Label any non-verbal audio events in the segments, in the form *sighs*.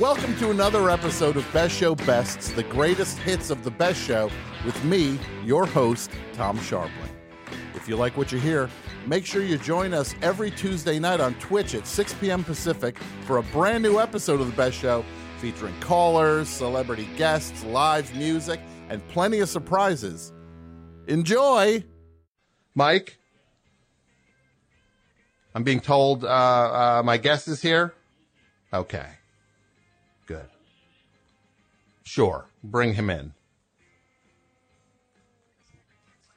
Welcome to another episode of Best Show Bests, the greatest hits of the best show, with me, your host, Tom Scharpling. If you like what you hear, make sure you join us every Tuesday night on Twitch at 6 p.m. Pacific for a brand new episode of the Best Show featuring callers, celebrity guests, live music, and plenty of surprises. Enjoy! Mike? I'm being told uh, uh, my guest is here. Okay. Good. Sure. Bring him in.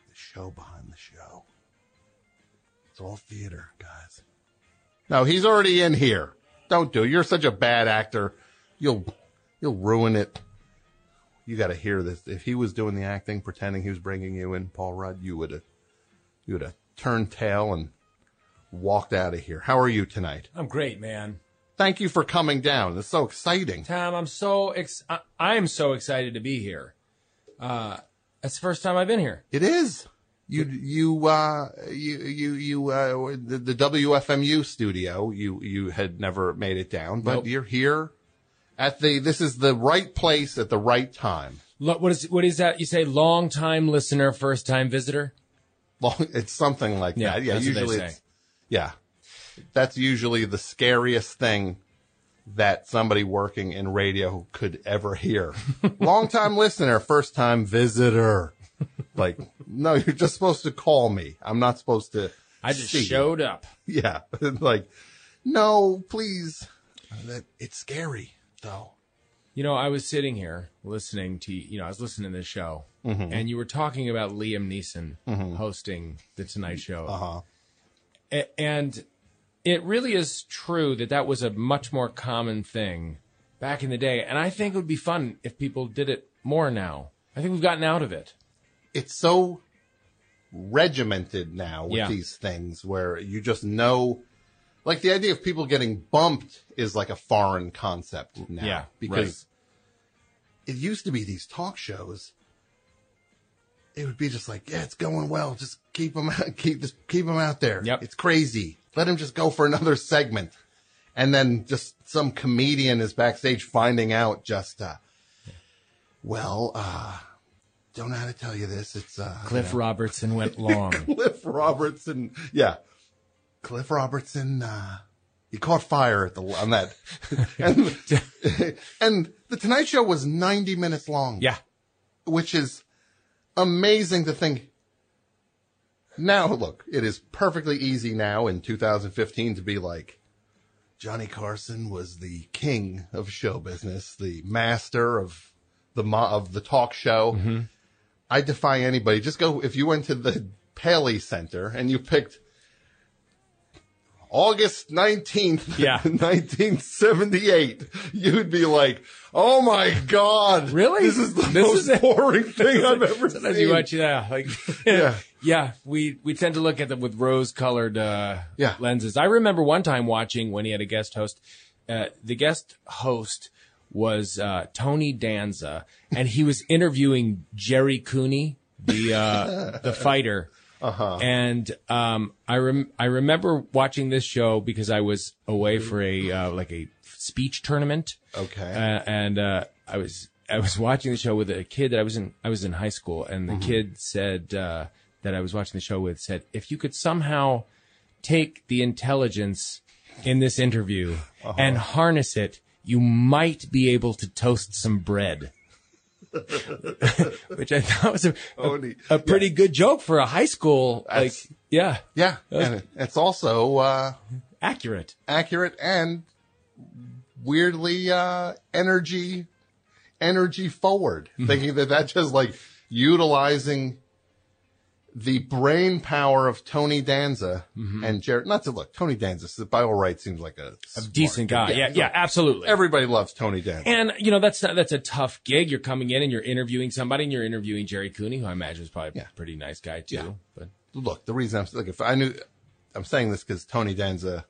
The show behind the show. It's all theater, guys. No, he's already in here. Don't do it. You're such a bad actor. You'll you'll ruin it. You got to hear this. If he was doing the acting, pretending he was bringing you in, Paul Rudd, you would have you would have turned tail and walked out of here. How are you tonight? I'm great, man. Thank you for coming down. It's so exciting. Tom, I'm so ex- I- I'm so excited to be here. Uh, that's the first time I've been here. It is. You you uh you you you uh the, the WFMU studio you you had never made it down but Nope. you're here at the this is the right place at the right time. Lo- what is what is that? You say long time listener, first time visitor? Well, it's something like Yeah, that. Yeah, that's what they usually yeah. That's usually the scariest thing that somebody working in radio could ever hear. *laughs* Long time listener, first time visitor. Like, no, you're just supposed to call me. I'm not supposed to. I just see showed up. Yeah. *laughs* like, no, please. It's scary though. You know, I was sitting here listening to you know, I was listening to this show, and you were talking about Liam Neeson hosting the Tonight Show. Uh-huh. A- and it really is true that that was a much more common thing back in the day. And I think it would be fun if people did it more now. I think we've gotten out of it. It's so regimented now with Yeah. these things where you just know like the idea of people getting bumped is like a foreign concept now. Yeah, Because it used to be these talk shows. It would be just like, yeah, it's going well. Just keep them out, *laughs* keep just keep them out there. Yep. It's crazy. Let him just go for another *laughs* segment. And then just some comedian is backstage finding out just, uh, well, uh, don't know how to tell you this. It's, uh, Cliff Robertson went *laughs* long. Cliff Robertson. Yeah. Cliff Robertson, uh, he caught fire at the, on that. *laughs* and, and the Tonight Show was 90 minutes long. yeah. Which is amazing to think. Now, look, it is perfectly easy now in 2015 to be like, Johnny Carson was the king of show business, the master of the mo- of the talk show. Mm-hmm. I defy anybody. Just go if you went to the Paley Center and you picked August 19th, Yeah. *laughs* 1978, you'd be like, oh my God. Really? This is the This most is boring thing *laughs* I've ever Sometimes seen. you watch, yeah, uh, like, Yeah. Yeah, we, we tend to look at them with rose colored, uh, Yeah. lenses. I remember one time watching when he had a guest host, uh, the guest host was, uh, Tony Danza and he was interviewing Gerry Cooney, the, uh, *laughs* the fighter. Uh-huh. And, um, I rem- I remember watching this show because I was away for a, uh, like a speech tournament. Okay. Uh, and uh, I was I was *laughs* watching the show with a kid that I was in I was in high school, and the kid said uh, that I was watching the show with said if you could somehow take the intelligence in this interview and harness it, you might be able to toast some bread. *laughs* Which I thought was a, a, Only- a pretty good joke for a high school. Like, That's- yeah, yeah. And it's also, uh, accurate. accurate and weirdly uh energy energy forward thinking that that just like utilizing the brain power of Tony Danza Mm-hmm. and Jared. Not to look, Tony Danza, by all rights, seems like a, A decent guy. Yeah, yeah, absolutely. Everybody loves Tony Danza. And you know that's that's a tough gig. You're coming in and you're interviewing somebody, and you're interviewing Gerry Cooney, who I imagine is probably Yeah. a pretty nice guy too. Yeah. But look, the reason I'm like, if I knew, I'm saying this because Tony Danza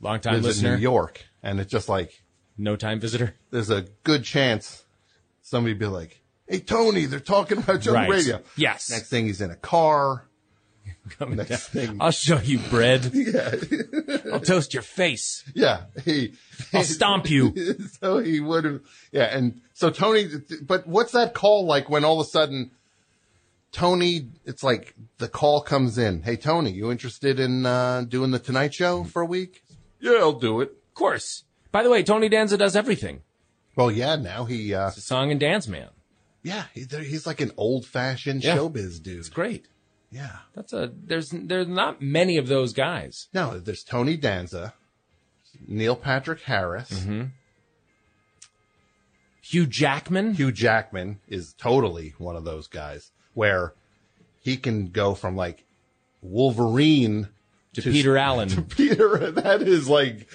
long time lives in New York, and it's just like no time visitor. there's a good chance somebody be like, "Hey, Tony, they're talking about you on the radio." Yes. Next thing he's in a car. *laughs* Coming Next down. thing, I'll show you bread. *laughs* yeah, I'll toast your face. yeah. He, I'll stomp you. *laughs* so he would have, yeah. And so Tony, but what's that call like when all of a sudden Tony, it's like the call comes in. Hey, Tony, you interested in uh, doing the Tonight Show for a week? Yeah, I'll do it. Of course. By the way, Tony Danza does everything. Well, yeah. Now he, uh, He's a song and dance man. Yeah, he, he's like an old fashioned Yeah. showbiz dude. It's great. Yeah. That's a there's there's not many of those guys. No, there's Tony Danza, Neil Patrick Harris, Mm-hmm. Hugh Jackman. Hugh Jackman is totally one of those guys where he can go from like Wolverine to Peter *laughs* Allen. to Peter. That is like,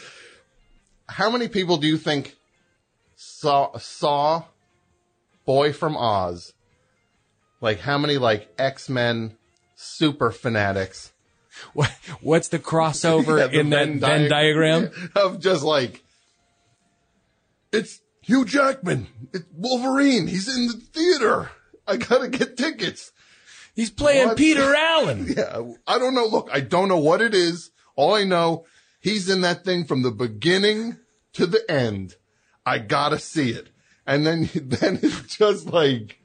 how many people do you think saw saw Boy from Oz? Like how many like X Men super fanatics What, what's the crossover *laughs* Yeah, the in that Venn Venn diagram? *laughs* of just like it's Hugh Jackman, it's Wolverine. He's in the theater. I gotta get tickets. He's playing What? Peter Allen. *laughs* Yeah, I don't know. Look, I don't know what it is. All I know, he's in that thing from the beginning to the end. I gotta see it. And then, *laughs* then it's just like,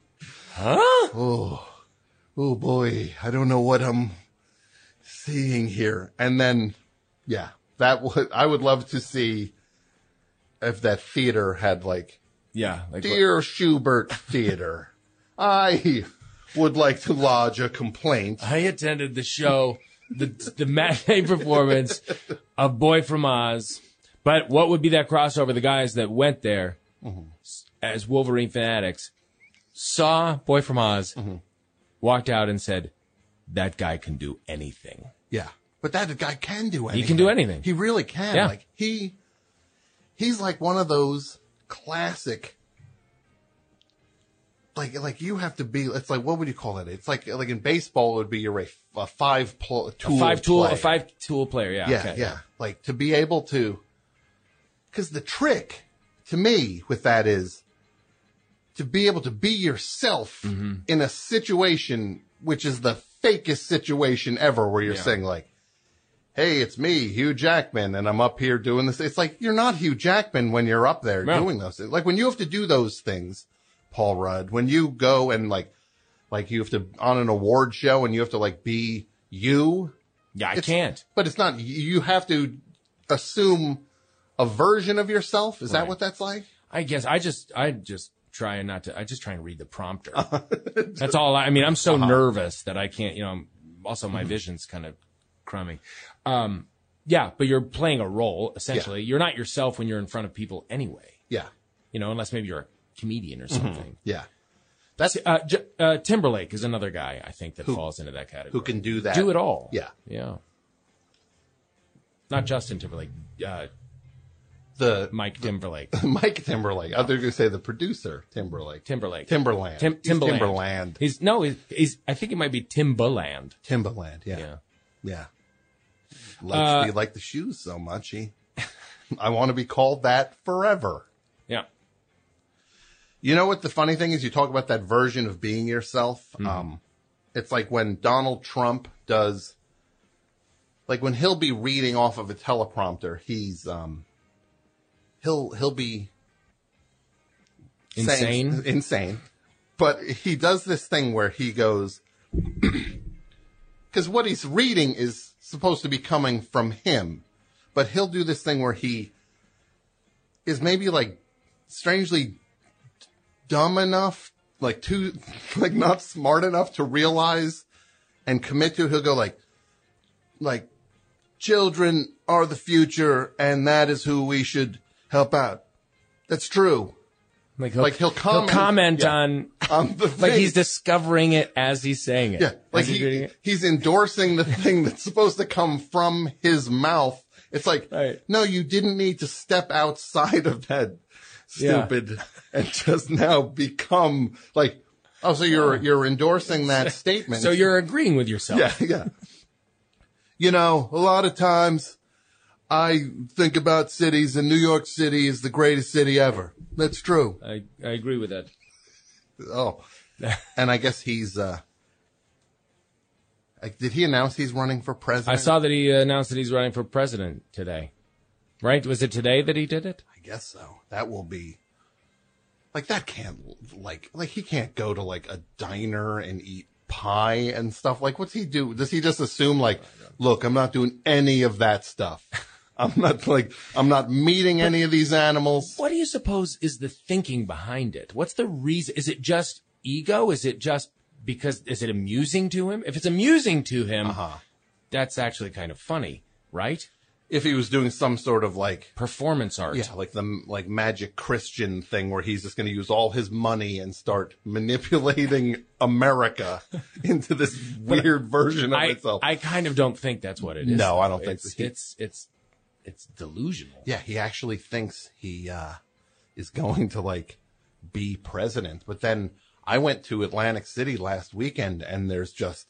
Huh? oh oh boy, I don't know what I'm seeing here. And then, yeah, that would, I would love to see if that theater had like, Yeah. Like Dear Shubert Theater, *laughs* I would like to lodge a complaint. I attended the show, the the matinee performance of Boy from Oz. But what would be that crossover? The guys that went there s- as Wolverine fanatics saw Boy from Oz, mm-hmm. walked out and said, "That guy can do anything." Yeah. But that guy can do anything. He can do anything. He really can. Yeah. Like he he's like one of those classic like like you have to be it's like what would you call it? It's like like in baseball it would be your a, a five pl- tool A five tool, player. a five tool player. Yeah. Yeah, okay. yeah. Like to be able to cuz the trick to me with that is to be able to be yourself Mm-hmm. in a situation which is the fakest situation ever where you're Yeah. saying like hey it's me hugh jackman and i'm up here doing this it's like you're not hugh jackman when you're up there No. doing those things like when you have to do those things paul rudd when you go and like like you have to on an award show and you have to like be you Yeah, I can't. but it's not you have to assume a version of yourself is that what that's like I guess I just I just try not to. I just try and read the prompter. *laughs* That's all. I, I mean, I'm so Uh-huh. nervous that I can't. You know, also Mm-hmm. my vision's kind of crummy. Um, yeah, but you're playing a role essentially. You're not yourself when you're in front of people anyway. yeah You know, unless maybe you're a comedian Mm-hmm. or something. yeah That's uh, J- uh, Timberlake is another guy I think that falls into that category. who can do that do it all? yeah yeah. Not Justin Timberlake, uh, the Mike Timberlake, *laughs* Mike Timberlake. I was going to say the producer Timberlake. Timberlake, Timberland. Tim, He's Timberland. He's no, he's, he's. I think it might be Timbaland. Timberland. Yeah. Yeah. Yeah. Likes Uh, he liked the shoes so much. He, *laughs* I want to be called that forever. Yeah. You know what the funny thing is? You talk about that version of being yourself. Mm-hmm. Um, it's like when Donald Trump does, like when he'll be reading off of a teleprompter, he's, um, he'll, he'll be saying- Insane. *laughs* insane. But he does this thing where he goes, *clears throat* because what he's reading is supposed to be coming from him, but he'll do this thing where he is maybe like strangely dumb enough, like too, *laughs* like not smart enough to realize and commit to. He'll go like, like, children are the future, and that is who we should help out. That's true. Like Like, he'll comment- comment yeah. on *laughs* on the Like he's discovering it as he's saying it. Yeah, like he's he, it. he's endorsing the thing that's supposed to come from his mouth. It's like, Right. no, you didn't need to step outside of that Yeah. stupid *laughs* and just now become like, oh, so you're, you're endorsing that *laughs* statement. So you're agreeing with yourself. yeah, yeah. You know, a lot of times I think about cities and New York City is the greatest city ever. That's true. I, I agree with that. Oh, and I guess he's, uh, like, did he announce he's running for president? I saw that he announced that he's running for president today. Right? Was it today that he did it? I guess so. That will be like that can't like like he can't go to like a diner and eat pie and stuff. Like what's he do? Does he just assume like, look, I'm not doing any of that stuff. I'm not like I'm not meeting any of these animals. What do you suppose is the thinking behind it? What's the reason? Is it just ego? Is it just because, is it amusing to him? If it's amusing to him, Uh-huh. that's actually kind of funny, right? If he was doing some sort of like Performance art. yeah, like the like magic Christian thing where he's just going to use all his money and start manipulating America *laughs* into this weird version of I, itself. I kind of don't think that's what it is. No, I don't think it's, so. it's, it's, it's delusional. Yeah, he actually thinks he uh, is *laughs* going to like be president. But then I went to Atlantic City last weekend, and there's just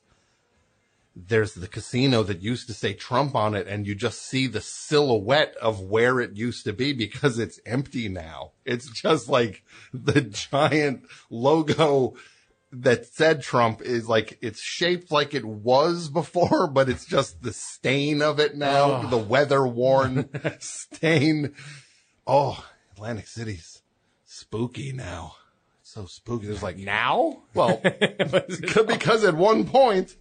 there's the casino that used to say Trump on it, and you just see the silhouette of where it used to be because it's empty now. It's just like the *laughs* giant logo that said Trump is like it's shaped like it was *laughs* before, but it's just the stain of it now, the weather worn *laughs* stain. Oh, Atlantic City's spooky now. So spooky. There's like Now? well, *laughs* because at one point,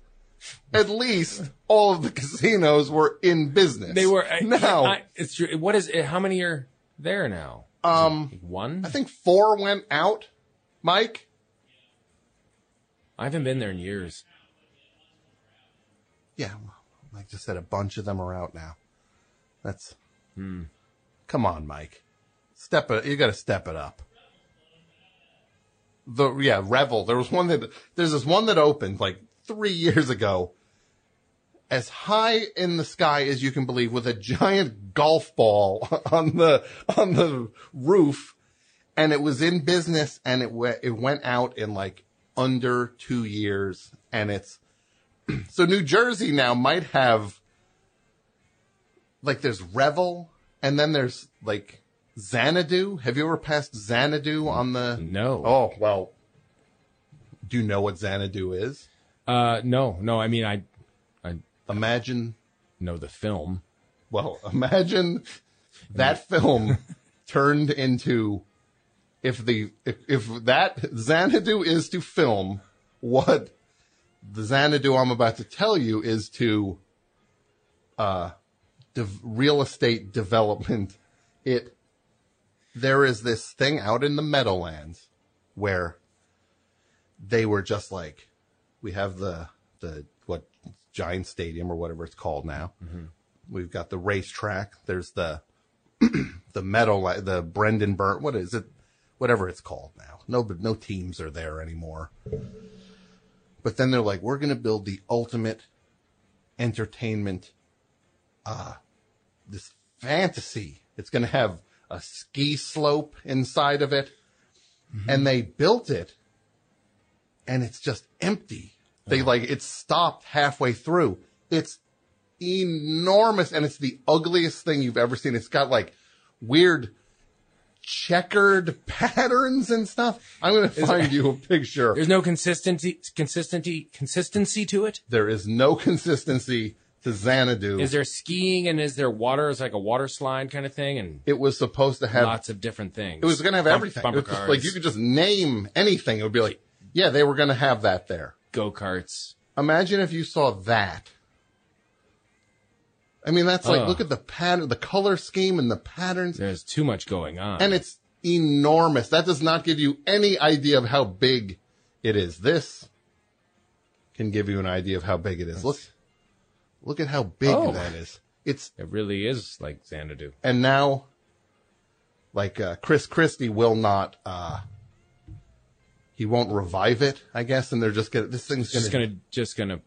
at least all of the casinos were in business. They were, now. I- it's true. What is it? How many are there now? um, One? I think four went out. Mike, I haven't been there in years. yeah, Mike just said a bunch of them are out now. That's hmm. come on, Mike. Step it. You got to step it up. The yeah, Revel. There was one that there's this one that opened like three years ago, as high in the sky as you can believe, with a giant golf ball *laughs* on the on the roof, and it was in business, and it went it went out in like under two years, and it's *clears throat* so New Jersey now might have like there's Revel, and then there's like Xanadu. Have you ever passed Xanadu on the? No. Oh well. Do you know what Xanadu is? Uh, no, no. I mean, I, I Imagine, know the film. well, imagine that film *laughs* turned into if the if, if that Xanadu is to film what the Xanadu I'm about to tell you is to uh dev- real estate development. It there is this thing out in the Meadowlands where they were just like we have the the what giant stadium or whatever it's called now. We've got the racetrack. There's the *clears throat* the meadow the Brendan Byrne what is it whatever it's called now. No but no teams are there anymore. But then they're like we're going to build the ultimate entertainment uh this fantasy. It's going to have a ski slope inside of it. And they built it and it's just empty. They like it stopped halfway through. It's enormous and it's the ugliest thing you've ever seen. It's got like weird checkered *laughs* patterns and stuff i'm going to find *laughs* you a picture There's no consistency, consistency, consistency to it. there is no consistency to xanadu Is there skiing and is there water? It's like a water slide kind of thing, and it was supposed to have lots of different things. It was going to have Bump- everything. Bumper It was just cars, like you could just name anything. It would be like, yeah, they were going to have that there. go karts. Imagine if you saw that. I mean, that's like, Ugh. look at the pattern, the color scheme and the patterns. There's too much going on. And it's enormous. That does not give you any idea of how big it is. This can give you an idea of how big it is. Look, look at how big Oh. that is. It's it really is like Xanadu. and now like uh, Chris Christie will not uh he won't revive it, I guess, and they're just gonna this thing's gonna, just gonna just gonna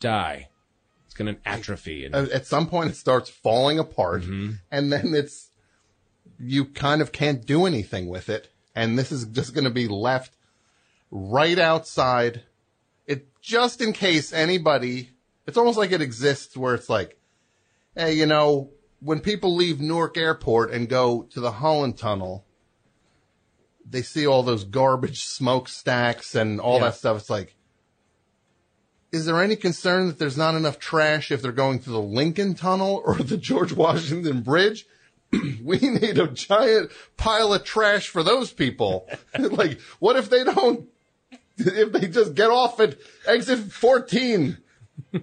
die. It's gonna atrophy. And, at some point it starts falling apart, mm-hmm. and then it's you kind of can't do anything with it, and this is just gonna be left right outside. It just in case anybody, it's almost like it exists where it's like, hey, you know, when people leave Newark Airport and go to the Holland Tunnel, they see all those garbage smokestacks and all Yeah. that stuff. It's like, is there any concern that there's not enough trash if they're going through the Lincoln Tunnel or the George Washington Bridge? *clears throat* we need a giant pile of trash for those people. *laughs* like, what if they don't, if they just get off at exit 14?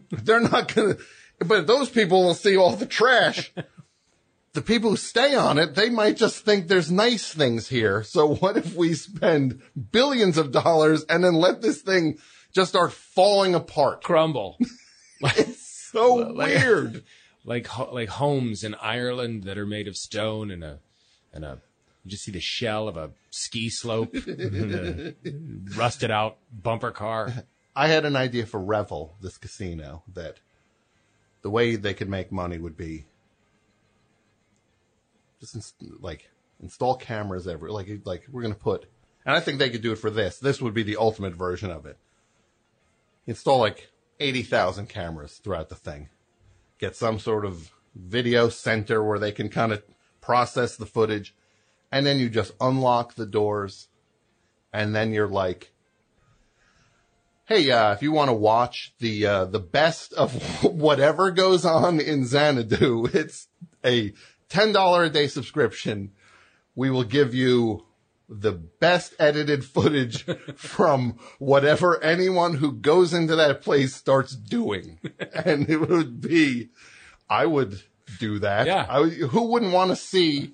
They're not gonna, but those people will see all the trash. The people who stay on it, they might just think there's nice things here. So what if we spend billions of dollars and then let this thing just start falling apart? crumble. *laughs* It's so Like- weird. *laughs* like like homes in Ireland that are made of stone and a and a you just see the shell of a ski slope, *laughs* rusted out bumper car. I had an idea for Revel, this casino, that the way they could make money would be just ins- like install cameras every like like we're gonna put, and I think they could do it for this. This would be the ultimate version of it. Install like eighty thousand cameras throughout the thing. Get some sort of video center where they can kind of process the footage, and then you just unlock the doors, and then you're like hey, uh, if you want to watch the uh, the best of *laughs* whatever goes on in Xanadu, *laughs* it's a ten dollar a day subscription. We will give you the best edited footage *laughs* from whatever anyone who goes into that place starts doing, *laughs* and it would be, I would do that. Yeah. I who wouldn't want to see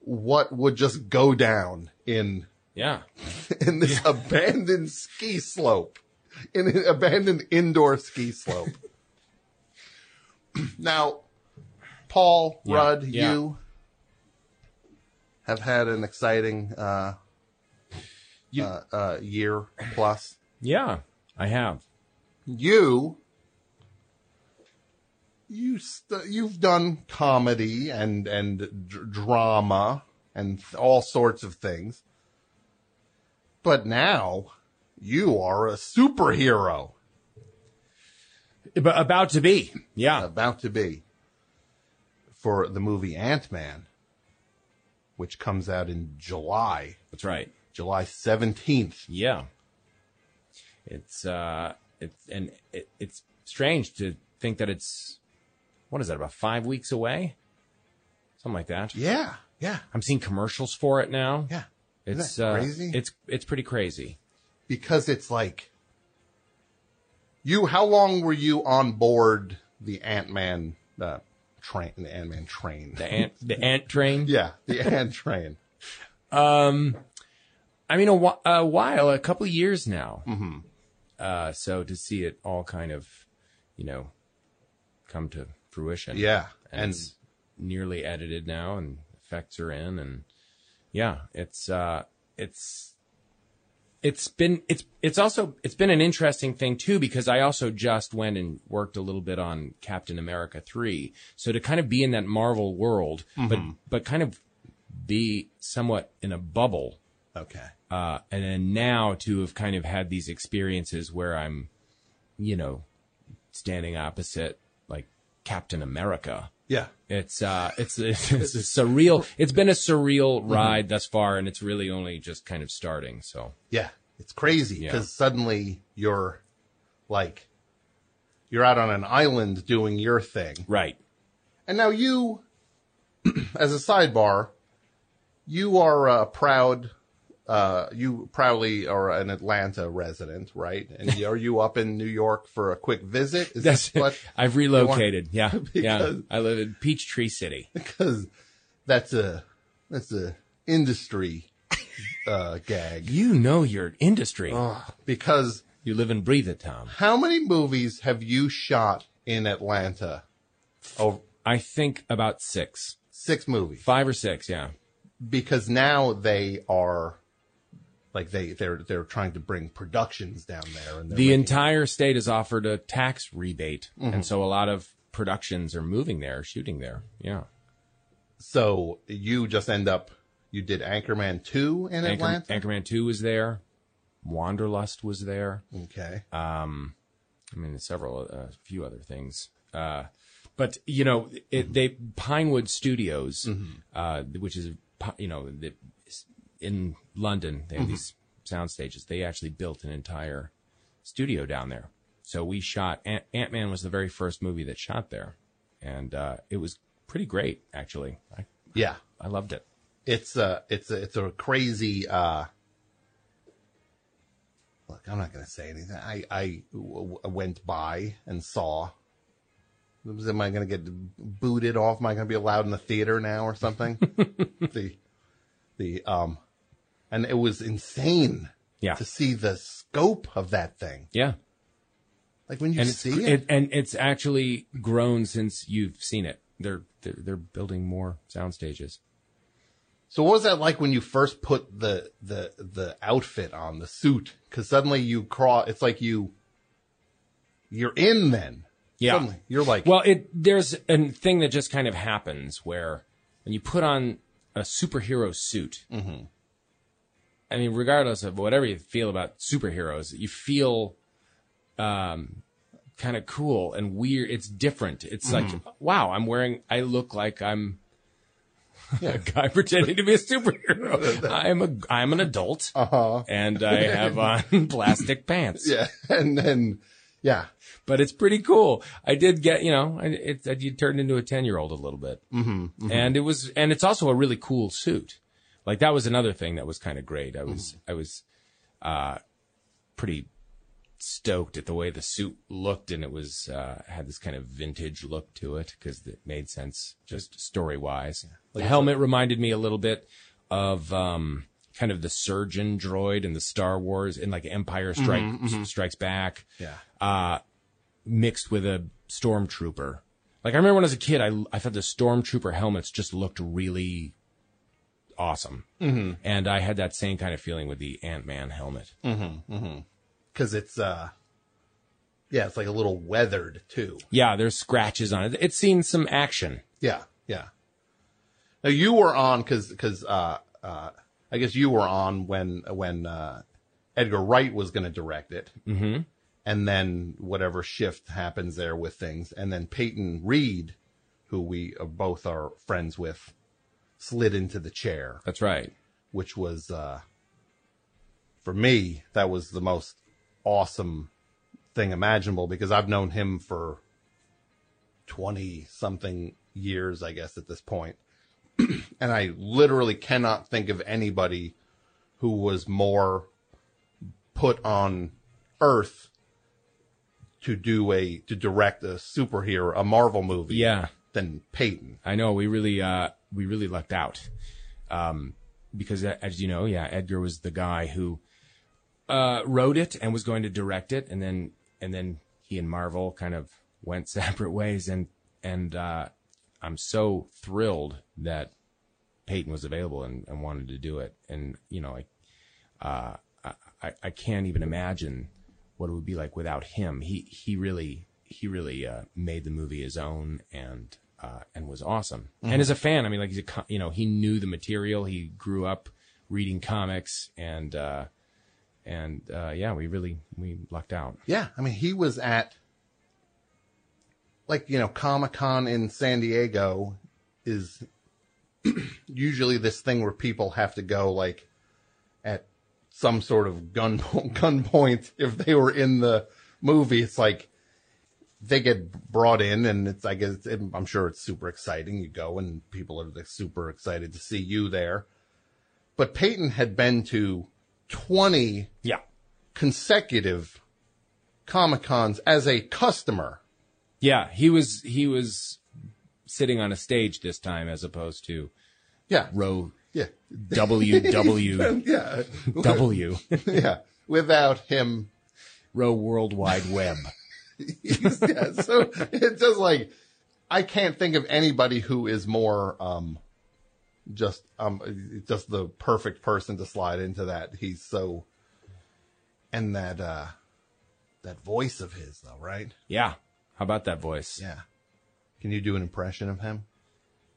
what would just go down in Yeah, *laughs* in this abandoned ski slope, in an abandoned indoor ski slope. now, Paul, Yeah, Rudd, yeah. you have had an exciting uh, You- uh, uh, year plus. yeah, I have. You, you, st- you've done comedy and and d- drama and all sorts of things, but now you are a superhero about to be. Yeah, about to be for the movie Ant Man, which comes out in July, that's right. July seventeenth. Yeah, it's uh, it's and it, it's strange to think that it's what is that about five weeks away, something like that. Yeah, yeah, I'm seeing commercials for it now. yeah. Isn't It's uh, crazy? It's it's pretty crazy. because it's like you how long were you on board the ant-man uh, train the ant-man train The ant the *laughs* ant train. yeah the ant train Um, I mean, a, a while, a couple of years now. Mm-hmm. Uh, so to see it all kind of, you know, come to fruition. yeah and, and it's nearly edited now, and effects are in, and yeah, it's uh, it's it's been it's it's also it's been an interesting thing too because I also just went and worked a little bit on Captain America three, so to kind of be in that Marvel world, but but kind of be somewhat in a bubble. Okay. Uh, and then now to have kind of had these experiences where I'm, you know, standing opposite like Captain America. Yeah It's uh, it's it's, *laughs* it's a surreal. It's been a surreal ride thus far, and it's really only just kind of starting. So yeah it's crazy Yeah. because suddenly you're like you're out on an island doing your thing right, And now you, *clears throat* as a sidebar, you are a proud, uh, you probably are an Atlanta resident, right? And *laughs* are you up in New York for a quick visit? Is that's what? *laughs* I've relocated. Yeah, *laughs* yeah. I live in Peachtree City. Because that's a that's a industry uh, gag. You know your industry. Because You live and breathe it, Tom. how many movies have you shot in Atlanta? Oh, I think about six, six movies. five or six. Yeah. because now they are like they they're they're trying to bring productions down there, and the entire state is offered a tax rebate, and so a lot of productions are moving there, shooting there. Yeah, so you just end up you did Anchorman two in Anchor, Atlanta. Anchorman Two was there, Wanderlust was there. okay, um I mean, several, a uh, few other things. Uh, but you know, it, they Pinewood Studios, uh, which is you know the, in London, they have these sound stages. They actually built an entire studio down there. So we shot Ant- Ant-Man was the very first movie that shot there, and uh, it was pretty great actually. I yeah, I loved it. it's a it's a it's a crazy. uh Look, I'm not going to say anything. I I w- went by and saw. Am I going to get booted off? Am I going to be allowed in the theater now or something? *laughs* the the um, and it was insane. Yeah. to see the scope of that thing. Yeah, Like when you and see it, it, and it's actually grown since you've seen it. They're they're, they're building more sound stages. So what was that like when you first put the the the outfit on the suit? Because suddenly you crawl. It's like you you're in. Then Yeah. suddenly you're like Well, it there's a thing that just kind of happens where when you put on a superhero suit, mm-hmm. I mean, regardless of whatever you feel about superheroes, you feel um, kind of cool and weird. It's different. It's like, wow, I'm wearing. I look like I'm. *laughs* A guy *laughs* pretending to be a superhero. *laughs* I'm a I'm an adult, and I have on plastic pants. yeah, and then yeah, but it's pretty cool. I did get, you know, I- it, it you turned into a 10 year old a little bit. Mm-hmm, And it was, and it's also a really cool suit. Like that was another thing that was kind of great. I was, I was, uh, pretty stoked at the way the suit looked and it was, uh, had this kind of vintage look to it because it made sense just story wise. the helmet reminded me a little bit of, um, kind of the surgeon droid in the Star Wars in like Empire Strike Strikes Back yeah, uh, mixed with a stormtrooper. Like I remember when I was a kid, I I thought the stormtrooper helmets just looked really awesome, mm-hmm. and I had that same kind of feeling with the Ant Man helmet. because it's uh yeah, it's like a little weathered too. Yeah, there's scratches on it. It's seen some action. Yeah, yeah. Now you were on because because uh uh I guess you were on when when uh Edgar Wright was going to direct it, mm-hmm. and then whatever shift happens there with things, and then Peyton Reed, who we uh, both are friends with, slid into the chair, That's right. which was uh for me that was the most awesome thing imaginable because I've known him for 20 something years, I guess, at this point. *clears throat* and I literally cannot think of anybody who was more put on earth to do a, to direct a superhero, a Marvel movie Yeah, than Peyton. I know. We really uh we really lucked out. Um, because uh, as you know, yeah, Edgar was the guy who uh wrote it and was going to direct it, and then and then he and Marvel kind of went *laughs* separate ways, and and uh, I'm so thrilled that Peyton was available and, and wanted to do it, and you know, I, uh, I I can't even imagine what it would be like without him. He he really he really uh, made the movie his own and uh, and was awesome. And as a fan, I mean, like he's a you know he knew the material. He grew up reading comics and uh, and uh, yeah, we really we lucked out. Yeah, I mean, he was at like you know Comic Con in San Diego is *clears throat* usually this thing where people have to go like at some sort of gun *laughs* gunpoint if they were in the movie. It's like they get brought in, and it's I guess it, I'm sure it's super exciting. You go, and people are like, super excited to see you there. But Peyton had been to twenty Yeah, consecutive Comic Cons as a customer. yeah. He was he was sitting on a stage this time as opposed to Yeah. row Yeah. W W *laughs* Yeah. W *laughs* yeah. Without him. row World Wide Web. *laughs* yeah. So it's just like, I can't think of anybody who is more, um, just um just the perfect person to slide into that. He's so and that uh that voice of his though, right? Yeah. How about that voice? Yeah. Can you do an impression of him?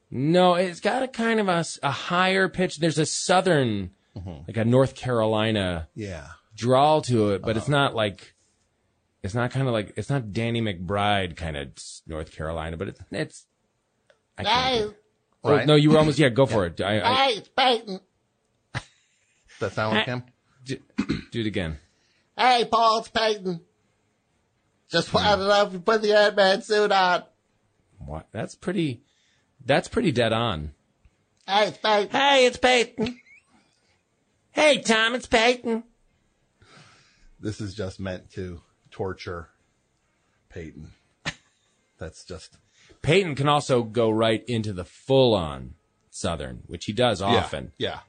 No, it's got a kind of a, a higher pitch. There's a southern, like a North Carolina Yeah. drawl to it, but it's not like, it's not kind of like, it's not Danny McBride kind of North Carolina, but it's, it's, I can't Oh, Right. no, you were almost, yeah, go *laughs* for it. I, I, Hey, it's Peyton. Does that sound like him? do, do it again. Hey, Paul, it's Peyton. Just wanted to know if you put the Ant-Man suit on. What? That's pretty, that's pretty dead on. Hey, it's Peyton. Hey, it's Peyton. Hey, Tom, it's Peyton. This is just meant to torture Peyton. That's just Peyton can also go right into the full on Southern, which he does often. Yeah. yeah.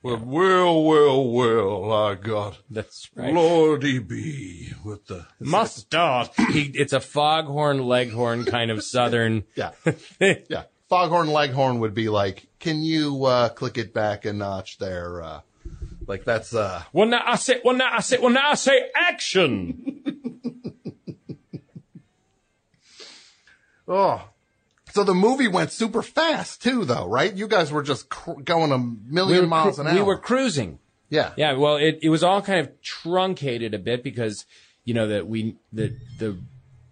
Well, well, well, well, I got That's right. Lordy B with the Mustard. he, it's a foghorn leghorn kind of Southern. *laughs* yeah, *laughs* yeah. Foghorn Leghorn would be like, can you uh, click it back a notch there? Uh, like that's uh, Well, now I say, well, now I say, well, now I say action. *laughs* oh. So the movie went super fast too, though, right? You guys were just cr- going a million we were, miles cru- an hour. we were cruising. yeah, Yeah, well, it, it was all kind of truncated a bit because, you know, that we, the, the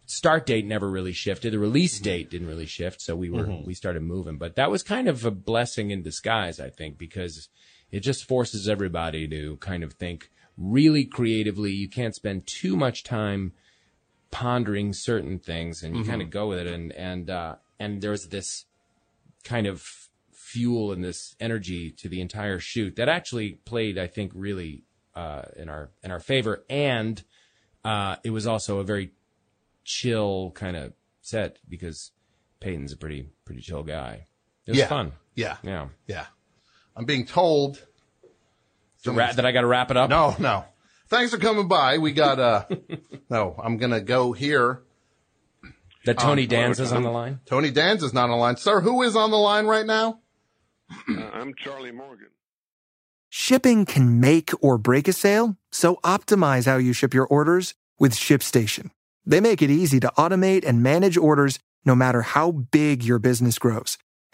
start date never really shifted. The release date didn't really shift. So we were, we started moving, but that was kind of a blessing in disguise, I think, because it just forces everybody to kind of think really creatively. You can't spend too much time pondering certain things and you kind of go with it. And, and, uh, and there's this kind of fuel and this energy to the entire shoot that actually played, I think, really uh, in our in our favor. And uh, it was also a very chill kind of set because Peyton's a pretty pretty chill guy. It was yeah, fun. Yeah, Yeah. yeah. I'm being told. So ra- that I got to wrap it up. No, no. Thanks for coming by. We got uh *laughs* no, I'm gonna go here. That Tony Danza's on the line. Tony Danza's not on the line. Sir, who is on the line right now? Uh, I'm Charlie Morgan. Shipping can make or break a sale, so optimize how you ship your orders with ShipStation. They make it easy to automate and manage orders no matter how big your business grows.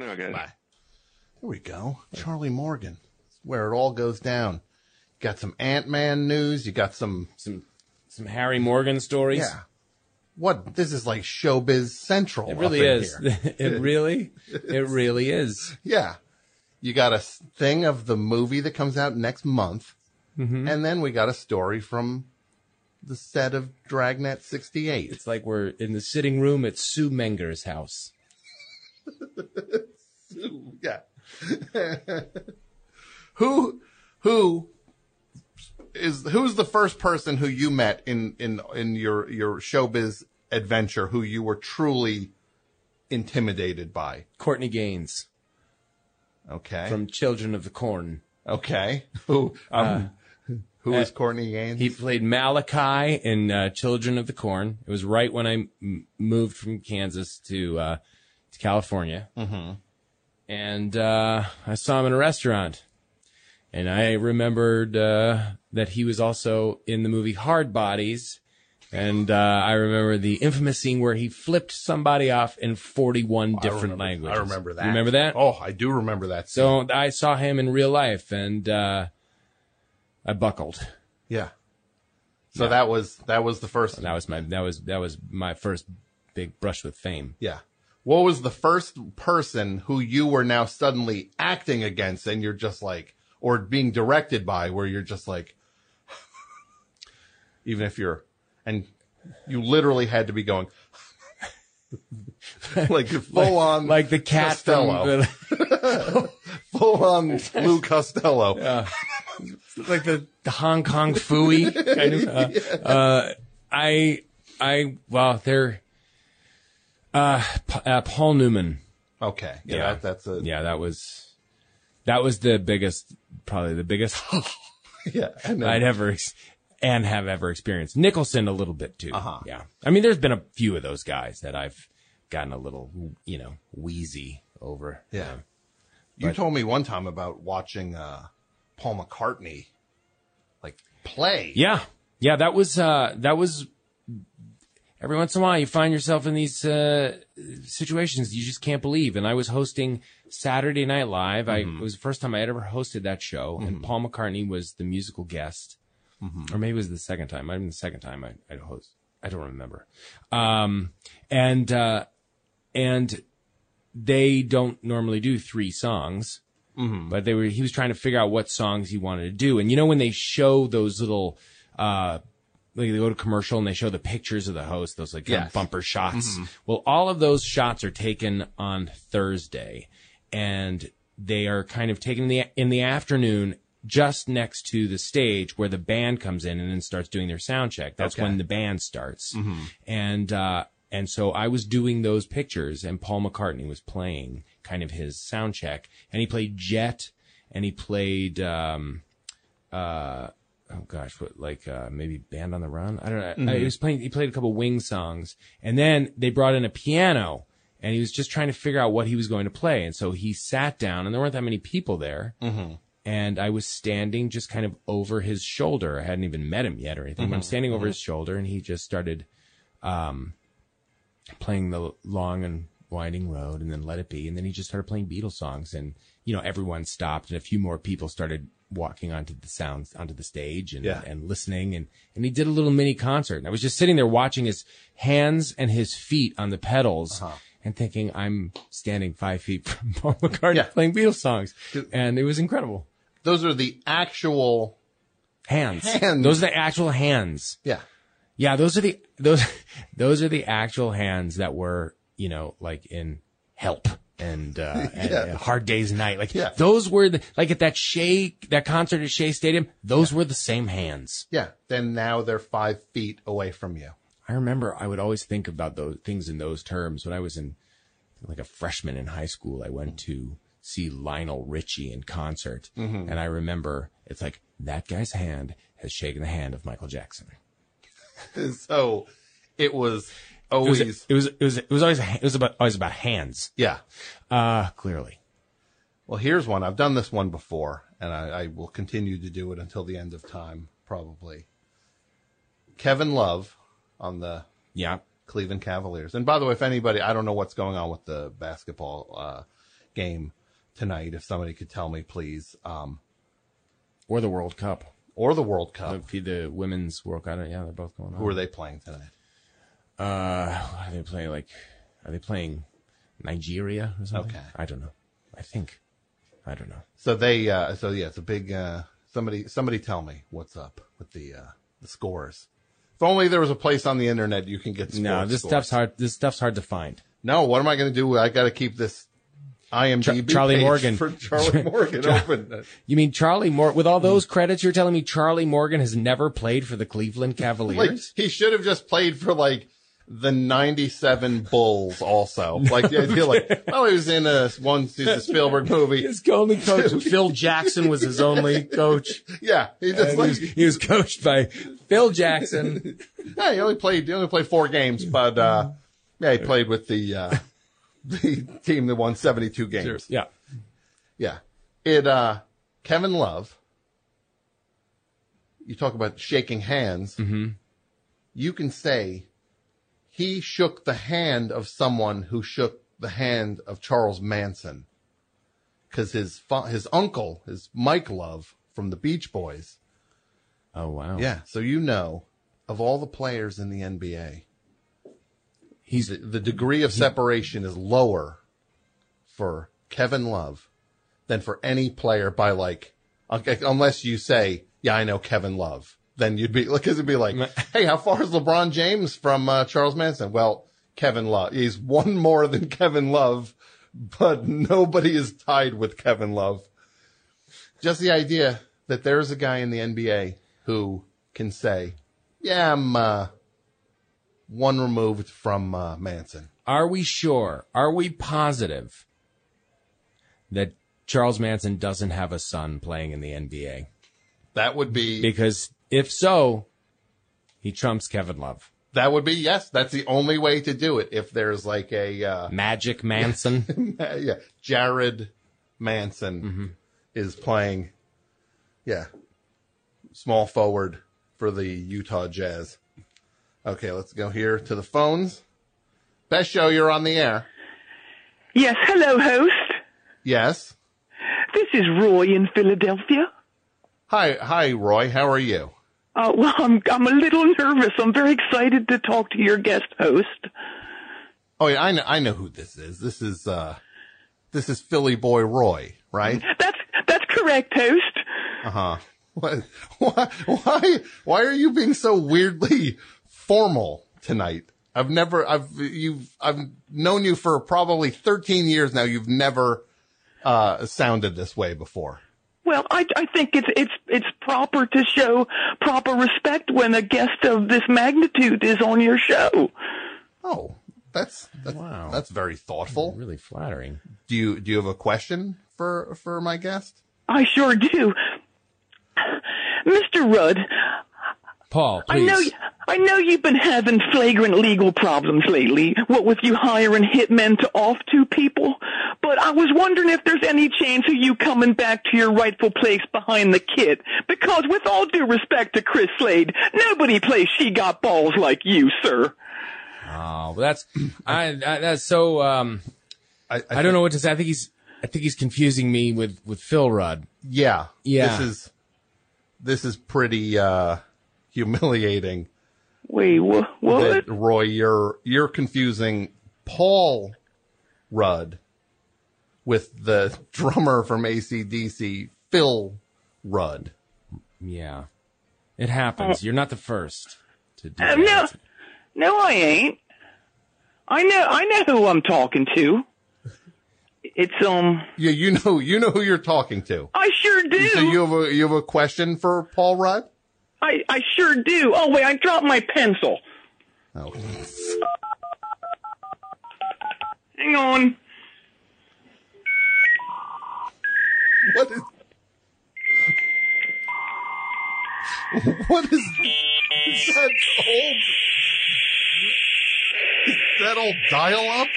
Bye for guys. Bye. Here we go. Charlie Morgan. Where it all goes down. You Got some Ant Man news. You got some Some some Harry Morgan stories. Yeah. What this is like showbiz central. It up really in is. here. *laughs* it really, it really is. Yeah. You got a thing of the movie that comes out next month. Mm-hmm. And then we got a story from the set of Dragnet 68. It's like we're in the sitting room at Sue Menger's house. *laughs* yeah. who who is who's the first person who you met in in in your your showbiz adventure who you were truly intimidated by? Courtney Gains Okay. from Children of the Corn. okay. Who um who is Courtney Gains? He played Malachi in uh, Children of the Corn. It was right when I m- moved from Kansas to uh, to California, mm-hmm. and uh, I saw him in a restaurant, and I remembered uh, that he was also in the movie Hardbodies. And uh, I remember the infamous scene where he flipped somebody off in 41 I different remember- languages. I remember that. You remember that? Oh, I do remember that. So I saw him in real life, and uh, I buckled. yeah. So that was that was the first. That was my that was that was my first big brush with fame. Yeah. What was the first person who you were now suddenly acting against and you're just like, or being directed by where you're just like, *sighs* even if you're, and you literally had to be going, *laughs* like full on, like the cat Costello. from *laughs* full on Lou Costello. Yeah. like the, the Hong Kong Phooey kind of. Uh, *laughs* uh, I, I, well, they're, uh, Pa- uh, Paul Newman. Okay. Yeah. Yeah. That, that's a, Yeah, that was, that was the biggest, probably the biggest *laughs* yeah. I'd ever, and have ever experienced. Nicholson a little bit too. Uh-huh. Yeah. I mean, there's been a few of those guys that I've gotten a little, you know, wheezy over. Yeah. You told me one time about watching uh, Paul McCartney like play. Yeah. Yeah. That was, uh, that was every once in a while you find yourself in these, uh, situations you just can't believe. And I was hosting Saturday Night Live. I, it was the first time I had ever hosted that show and Paul McCartney was the musical guest. Or maybe it was the second time. Might have been the second time I, I host. I don't remember. Um, and, uh, and they don't normally do three songs. but they were he was trying to figure out what songs he wanted to do and you know when they show those little uh like they go to commercial and they show the pictures of the host those like Yes. bumper shots. Well all of those shots are taken on thursday and they are kind of taken in the in the afternoon just next to the stage where the band comes in and then starts doing their sound check. That's Okay. when the band starts. And uh and so I was doing those pictures and Paul McCartney was playing kind of his sound check and he played Jet and he played, um, uh, oh gosh, what, like, uh, maybe Band on the Run? I don't know. Uh, he was playing, he played a couple Wing songs and then they brought in a piano and he was just trying to figure out what he was going to play. And so he sat down and there weren't that many people there. And I was standing just kind of over his shoulder. I hadn't even met him yet or anything. but I'm standing over his shoulder and he just started, um, playing the long and winding road and then let it be and then he just started playing beatles songs and you know everyone stopped and a few more people started walking onto the sounds onto the stage and, Yeah. and listening and and he did a little mini concert and i was just sitting there watching his hands and his feet on the pedals uh-huh. and thinking i'm standing five feet *laughs* from paul mccartney Yeah. playing beatles songs and it was incredible Those are the actual. hands Hands. those are the actual hands Yeah. Yeah, those are the *laughs* those those are the actual hands that were, you know, like in Help and uh, *laughs* Yeah. uh, Hard Day's Night. Like Yeah. those were the like at that Shea that concert at Shea Stadium. Those were the same hands. Yeah. Then now they're five feet away from you. I remember I would always think about those things in those terms when I was in like a freshman in high school. I went to see Lionel Richie in concert, Mm-hmm. and I remember it's like that guy's hand has shaken the hand of Michael Jackson. *laughs* so it was It was always. it was it was it was always it was about always about hands. yeah. Uh clearly. Well, here's one. I've done this one before, and I, I will continue to do it until the end of time, probably. Kevin Love on the Yeah. Cleveland Cavaliers. And by the way, if anybody, I don't know what's going on with the basketball uh, game tonight. If somebody could tell me, please, um, Or the World Cup. or the World Cup. The, the women's World Cup. Yeah, they're both going on. Who are they playing tonight? Uh, are they playing like? Are they playing Nigeria or something? Okay. I don't know. I think. I don't know. So they, uh, so yeah, it's a big. Uh, somebody, somebody, tell me what's up with the uh, the scores. If only there was a place on the internet you can get. no, this scores. stuff's hard. This stuff's hard to find. No, what am I going to do? I got to keep this IMDb Char- Charlie Morgan. for Charlie *laughs* Morgan open. You mean Charlie Morgan? With all those credits, you're telling me Charlie Morgan has never played for the Cleveland *laughs* Cavaliers? Like he should have just played for like the '97 Bulls. Also, like the idea, like *laughs* oh, he was in a one the Spielberg movie. his only coach, *laughs* Phil Jackson, was his only coach. Yeah, he just And like he, was, he was coached by Phil Jackson. yeah, he only played he only played four games, but uh, yeah, he played with the uh, the team that won 72 games. Yeah. Yeah. It, uh, Kevin Love, you talk about shaking hands. You can say he shook the hand of someone who shook the hand of Charles Manson. Cause his, fa- his uncle is Mike Love from the Beach Boys. Oh wow. Yeah. So you know of all the players in the NBA, He's the, the degree of separation is lower for Kevin Love than for any player by like, unless you say, yeah, I know Kevin Love. Then you'd be, *laughs* because it'd be like, hey, how far is LeBron James from uh, Charles Manson? Well, Kevin Love. He's one more than *laughs* Kevin Love, but nobody is tied with Kevin Love. Just the idea that there's a guy in the NBA who can say, yeah, I'm, uh, one removed from uh, Manson. Are we sure? Are we positive that Charles Manson doesn't have a son playing in the NBA? That would be Because if so, he trumps Kevin Love. that would be yes. That's the only way to do it. If there's like a uh, Magic Manson. *laughs* yeah, Jared Manson is playing, yeah, small forward for the Utah Jazz. Okay, let's go here to the phones. Best show, you're on the air. Yes, hello, host. Yes. This is Roy in Philadelphia. Hi, hi, Roy. How are you? Uh, well, I'm I'm a little nervous. I'm very excited to talk to your guest host. Oh yeah, I know. I know who this is. This is uh, this is Philly boy Roy, right? That's that's correct, host. Uh huh. What? Why? Why? Why are you being so weirdly formal tonight? I've never. I've you've. I've known you for probably 13 years now. You've never uh sounded this way before. Well, I I think it's it's it's proper to show proper respect when a guest of this magnitude is on your show. Oh, that's that's Wow. that's very thoughtful. really flattering. Do you do you have a question for for my guest? I sure do. Mr. Rudd, Paul, I please. know I know you've been having flagrant legal problems lately, what with you hiring hitmen to off two people, but I was wondering if there's any chance of you coming back to your rightful place behind the kit. Because with all due respect to Chris Slade, nobody plays She Got Balls like you, sir. Oh, that's *clears throat* I, I that's so um I, I don't know what to say. I think he's I think he's confusing me with with Phil Rudd. Yeah. Yeah. This is this is pretty uh humiliating. Wait, wha- what? That, Roy, you're you're confusing Paul Rudd with the drummer from ACDC, Phil Rudd. Yeah. It happens. You're not the first to do Uh, no, no, I ain't. I know, I know who I'm talking to. It's um, Yeah, you know you know who you're talking to. I sure do. So you have a you have a question for Paul Rudd? I, I sure do. Oh wait, I dropped my pencil. Oh. Hang on. What is What is, is that old is that old dial up?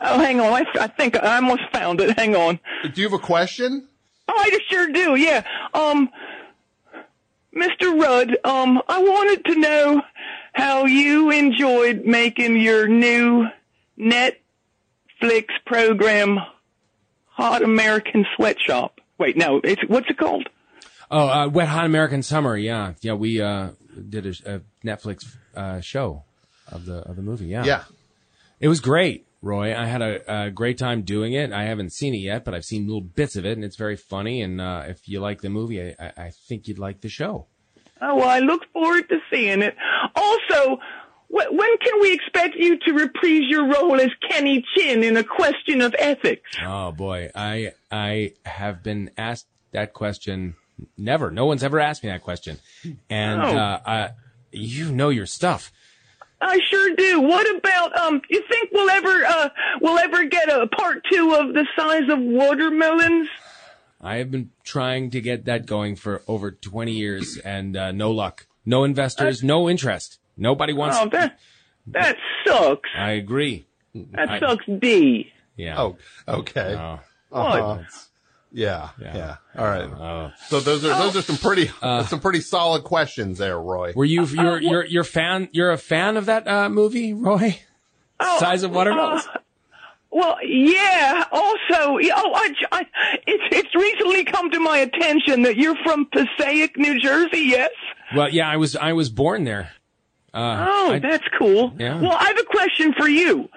Oh, hang on. I, I think I almost found it. Hang on. Do you have a question? Oh, I sure do. Yeah. Um, Mr. Rudd, um, I wanted to know how you enjoyed making your new Netflix program, Hot American Sweatshop. Wait, no, it's what's it called? Oh, uh, Wet Hot American Summer. Yeah, yeah. We uh, did a, a Netflix uh, show of the of the movie. Yeah, Yeah. It was great, Roy. I had a, a great time doing it. I haven't seen it yet, but I've seen little bits of it, and it's very funny. And uh, if you like the movie, I, I, I think you'd like the show. Oh, well, I look forward to seeing it. Also, wh- when can we expect you to reprise your role as Kenny Chin in A Question of Ethics? Oh boy, I I have been asked that question. Never, no one's ever asked me that question, and Oh. uh, I, you know your stuff. I sure do. What about um? You think we'll ever uh we'll ever get a part two of the size of watermelons? I have been trying to get that going for over 20 years and uh, no luck. No investors, no interest. Nobody wants. Oh, that that sucks. I agree. That I- sucks. D. Yeah. Oh, okay. Oh. Uh-huh. Yeah, Yeah. yeah. All right. Oh. So those are those are some pretty some pretty solid questions there, Roy. Were you you're you're you're fan you're a fan of that uh, movie, Roy? Size of watermelons. uh, Well, yeah. Also, yeah, oh, I, I, it's it's recently come to my attention that you're from Passaic, New Jersey. Yes. well, yeah, I was I was born there. Uh, Oh, I- that's cool. Yeah. Well, I have a question for you.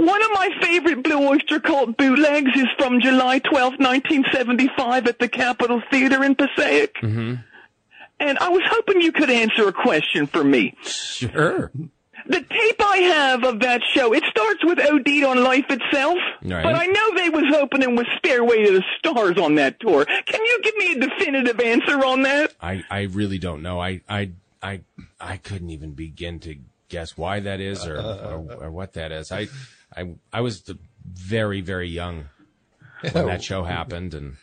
One of my favorite Blue Oyster Cult bootlegs is from July twelfth, 1975 at the Capitol Theater in Passaic. hmm And I was hoping you could answer a question for me. Sure. The tape I have of that show, it starts with OD on Life Itself. Right. But I know they was opening with Stairway to the Stars on that tour. Can you give me a definitive answer on that? I, I really don't know. I, I, I, I couldn't even begin to guess why that is or, or, or what that is. I, I, I was very, very young when that show happened and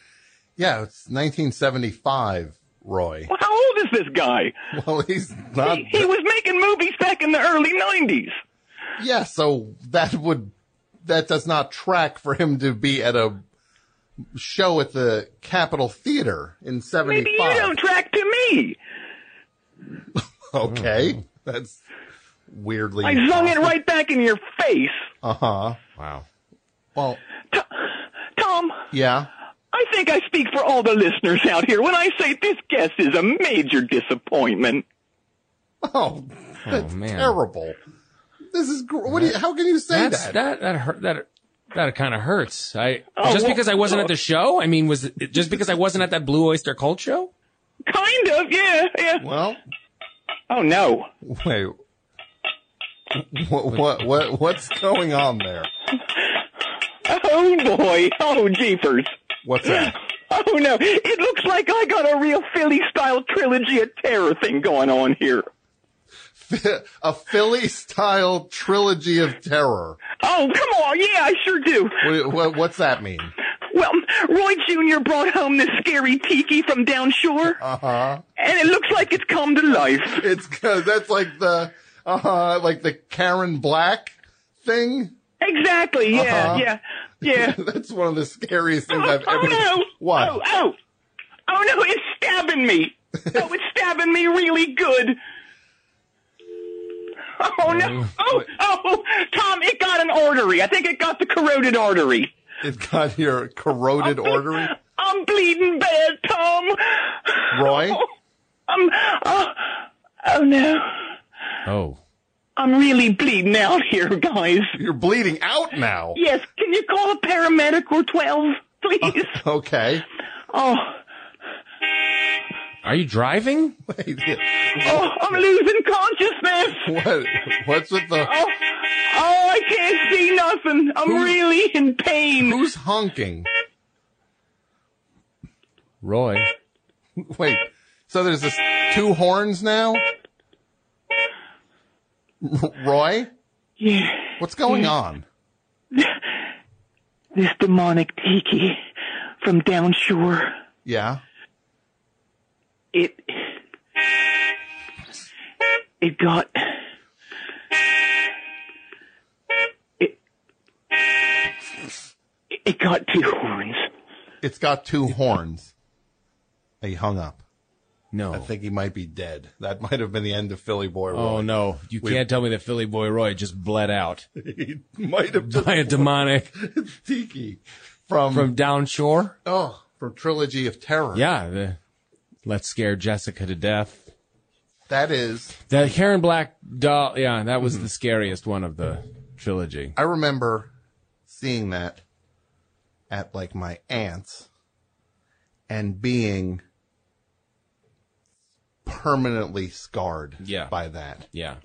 Yeah, it's 1975, Roy. Well, how old is this guy? *laughs* Well, he's not. He, he was making movies back in the early 90s. Yeah, so that would that does not track for him to be at a show at the Capitol Theater in '75. Maybe you don't track to me. *laughs* Okay, that's weirdly. I zung it right back in your face. Uh huh. wow. Well, Tom, yeah. I think I speak for all the listeners out here when I say this guest is a major disappointment. Oh, that's man. terrible. This is gr- what? Do you, how can you say That's, that? that, that hurt, that, that kind of hurts. I, Oh, just well- because I wasn't at the show? I mean, was it just because I wasn't at that Blue Oyster Cult show? Kind of, yeah, yeah. Well, Oh no. wait. *laughs* What, what what what's going on there? Oh boy. Oh jeepers. What's that? Oh no. It looks like I got a real Philly style trilogy of terror thing going on here. a Philly style trilogy of terror. Oh, come on. Yeah, I sure do. What, what, what's that mean? Well, Roy Jr. brought home this scary tiki from down shore, Uh huh. and it looks like it's come to life. It's that's like the uh like the Karen Black thing. Exactly. Yeah, Uh-huh. yeah, yeah. *laughs* that's one of the scariest things Oh, I've ever. oh no! *laughs* What? Oh, oh, oh no! It's stabbing me. oh, it's stabbing me really good. Oh no! Oh, oh, Tom! It got an artery. I think it got the corroded artery. It got your corroded artery, I'm bleeding bad, Tom. Roy. I'm. Oh, oh no! Oh. I'm really bleeding out here, guys. You're bleeding out now. Yes, can you call a paramedic or twelve, please? *laughs* Okay. Oh, Are you driving? Wait, oh, I'm losing consciousness. what? What's with the? Oh, oh, I can't see nothing. I'm Who- really in pain. Who's honking? Roy. Wait. So there's this two horns now. *laughs* Roy, Yeah, what's going on? *laughs* this demonic tiki from down shore. Yeah. It, it got, it, it got two horns. It's got two horns. He hung up. No. I think he might be dead. That *laughs* might have been the end of Philly Boy oh, Roy. Oh no. You We- can't tell me that Philly Boy Roy just bled out *laughs* he might have died. by a demonic Tiki from, from down shore. oh from Trilogy of Terror. Yeah. The, let's scare Jessica to death. that is. That Karen Black doll. Yeah. That was the scariest one of the trilogy. I remember seeing that at like my aunt's and being permanently scarred Yeah. by that. Yeah.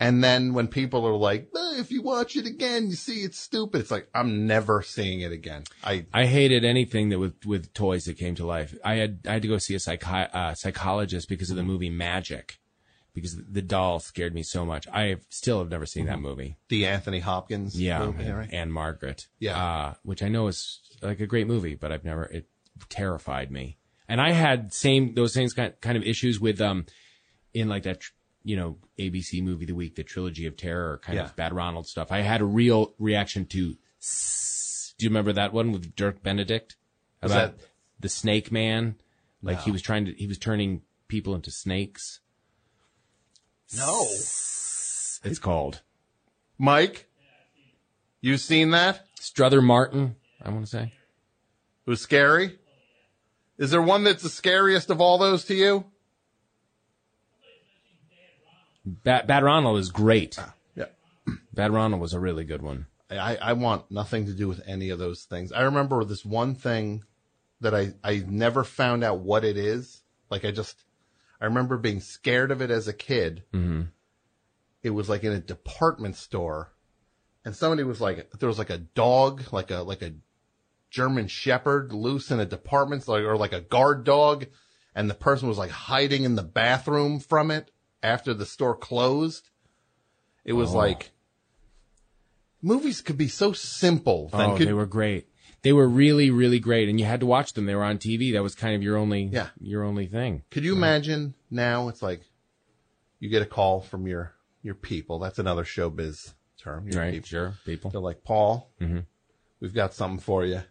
And then when people are like, "Eh, if you watch it again, you see it's stupid. It's like, I'm never seeing it again. I, I hated anything that with with toys that came to life. I had I had to go see a psychi- uh, psychologist because of the movie Magic, because the doll scared me so much. I still have never seen that movie. the Anthony Hopkins Yeah, movie, right? and Margaret. Yeah. uh, which I know is like a great movie, but I've never it terrified me. And I had same those same kind of issues with um in like that you know ABC movie of the week, the trilogy of terror, kind Yeah. of Bad Ronald stuff. I had a real reaction to. S- Do you remember that one with Dirk Benedict about that- the Snake Man? Like he was trying to he was turning people into snakes. No. It's called Mike, you seen that? Strother Martin. I want to say. It was scary. Is there one that's the scariest of all those to you? Bad, Bad Ronald is great. Yeah. Bad Ronald was a really good one. I, I want nothing to do with any of those things. I remember this one thing that I, I never found out what it is. Like I just, I remember being scared of it as a kid. Mm-hmm. It was like in a department store and somebody was like, there was like a dog, like a, like a German shepherd loose in a department store or like a guard dog. And the person was like hiding in the bathroom from it after the store closed. It was Oh. like, movies could be so simple. Then Oh, could, they were great. They were really, really great, and you had to watch them. They were on TV. That was kind of your only, Yeah. your only thing. Could you imagine now? It's like you get a call from your your people. That's another showbiz term. Your Right? people. Sure, people. They're like, Paul, Mhm. we've got something for you.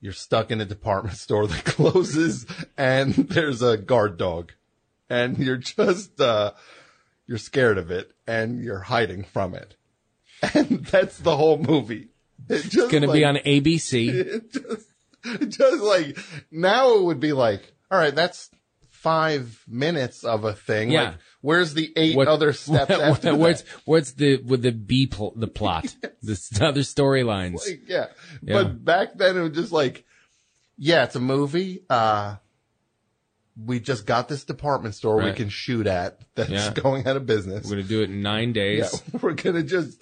You're stuck in a department *laughs* store that closes, and there's a guard dog, and you're just uh, you're scared of it, and you're hiding from it, *laughs* and that's the whole movie. It just It's going to be on ABC. *laughs* it just, just like now it would be like, all right, that's five minutes of a thing. Yeah. Like, where's the eight What- other *laughs* steps what- after what's that? what's the with the B pl- the plot, *laughs* the other storylines? Like, yeah. Yeah. But back then it was just like, yeah, it's a movie. Uh, we just got this department store we can shoot at that's Yeah. going out of business. We're going to do it in nine days. Yeah, *laughs* we're gonna just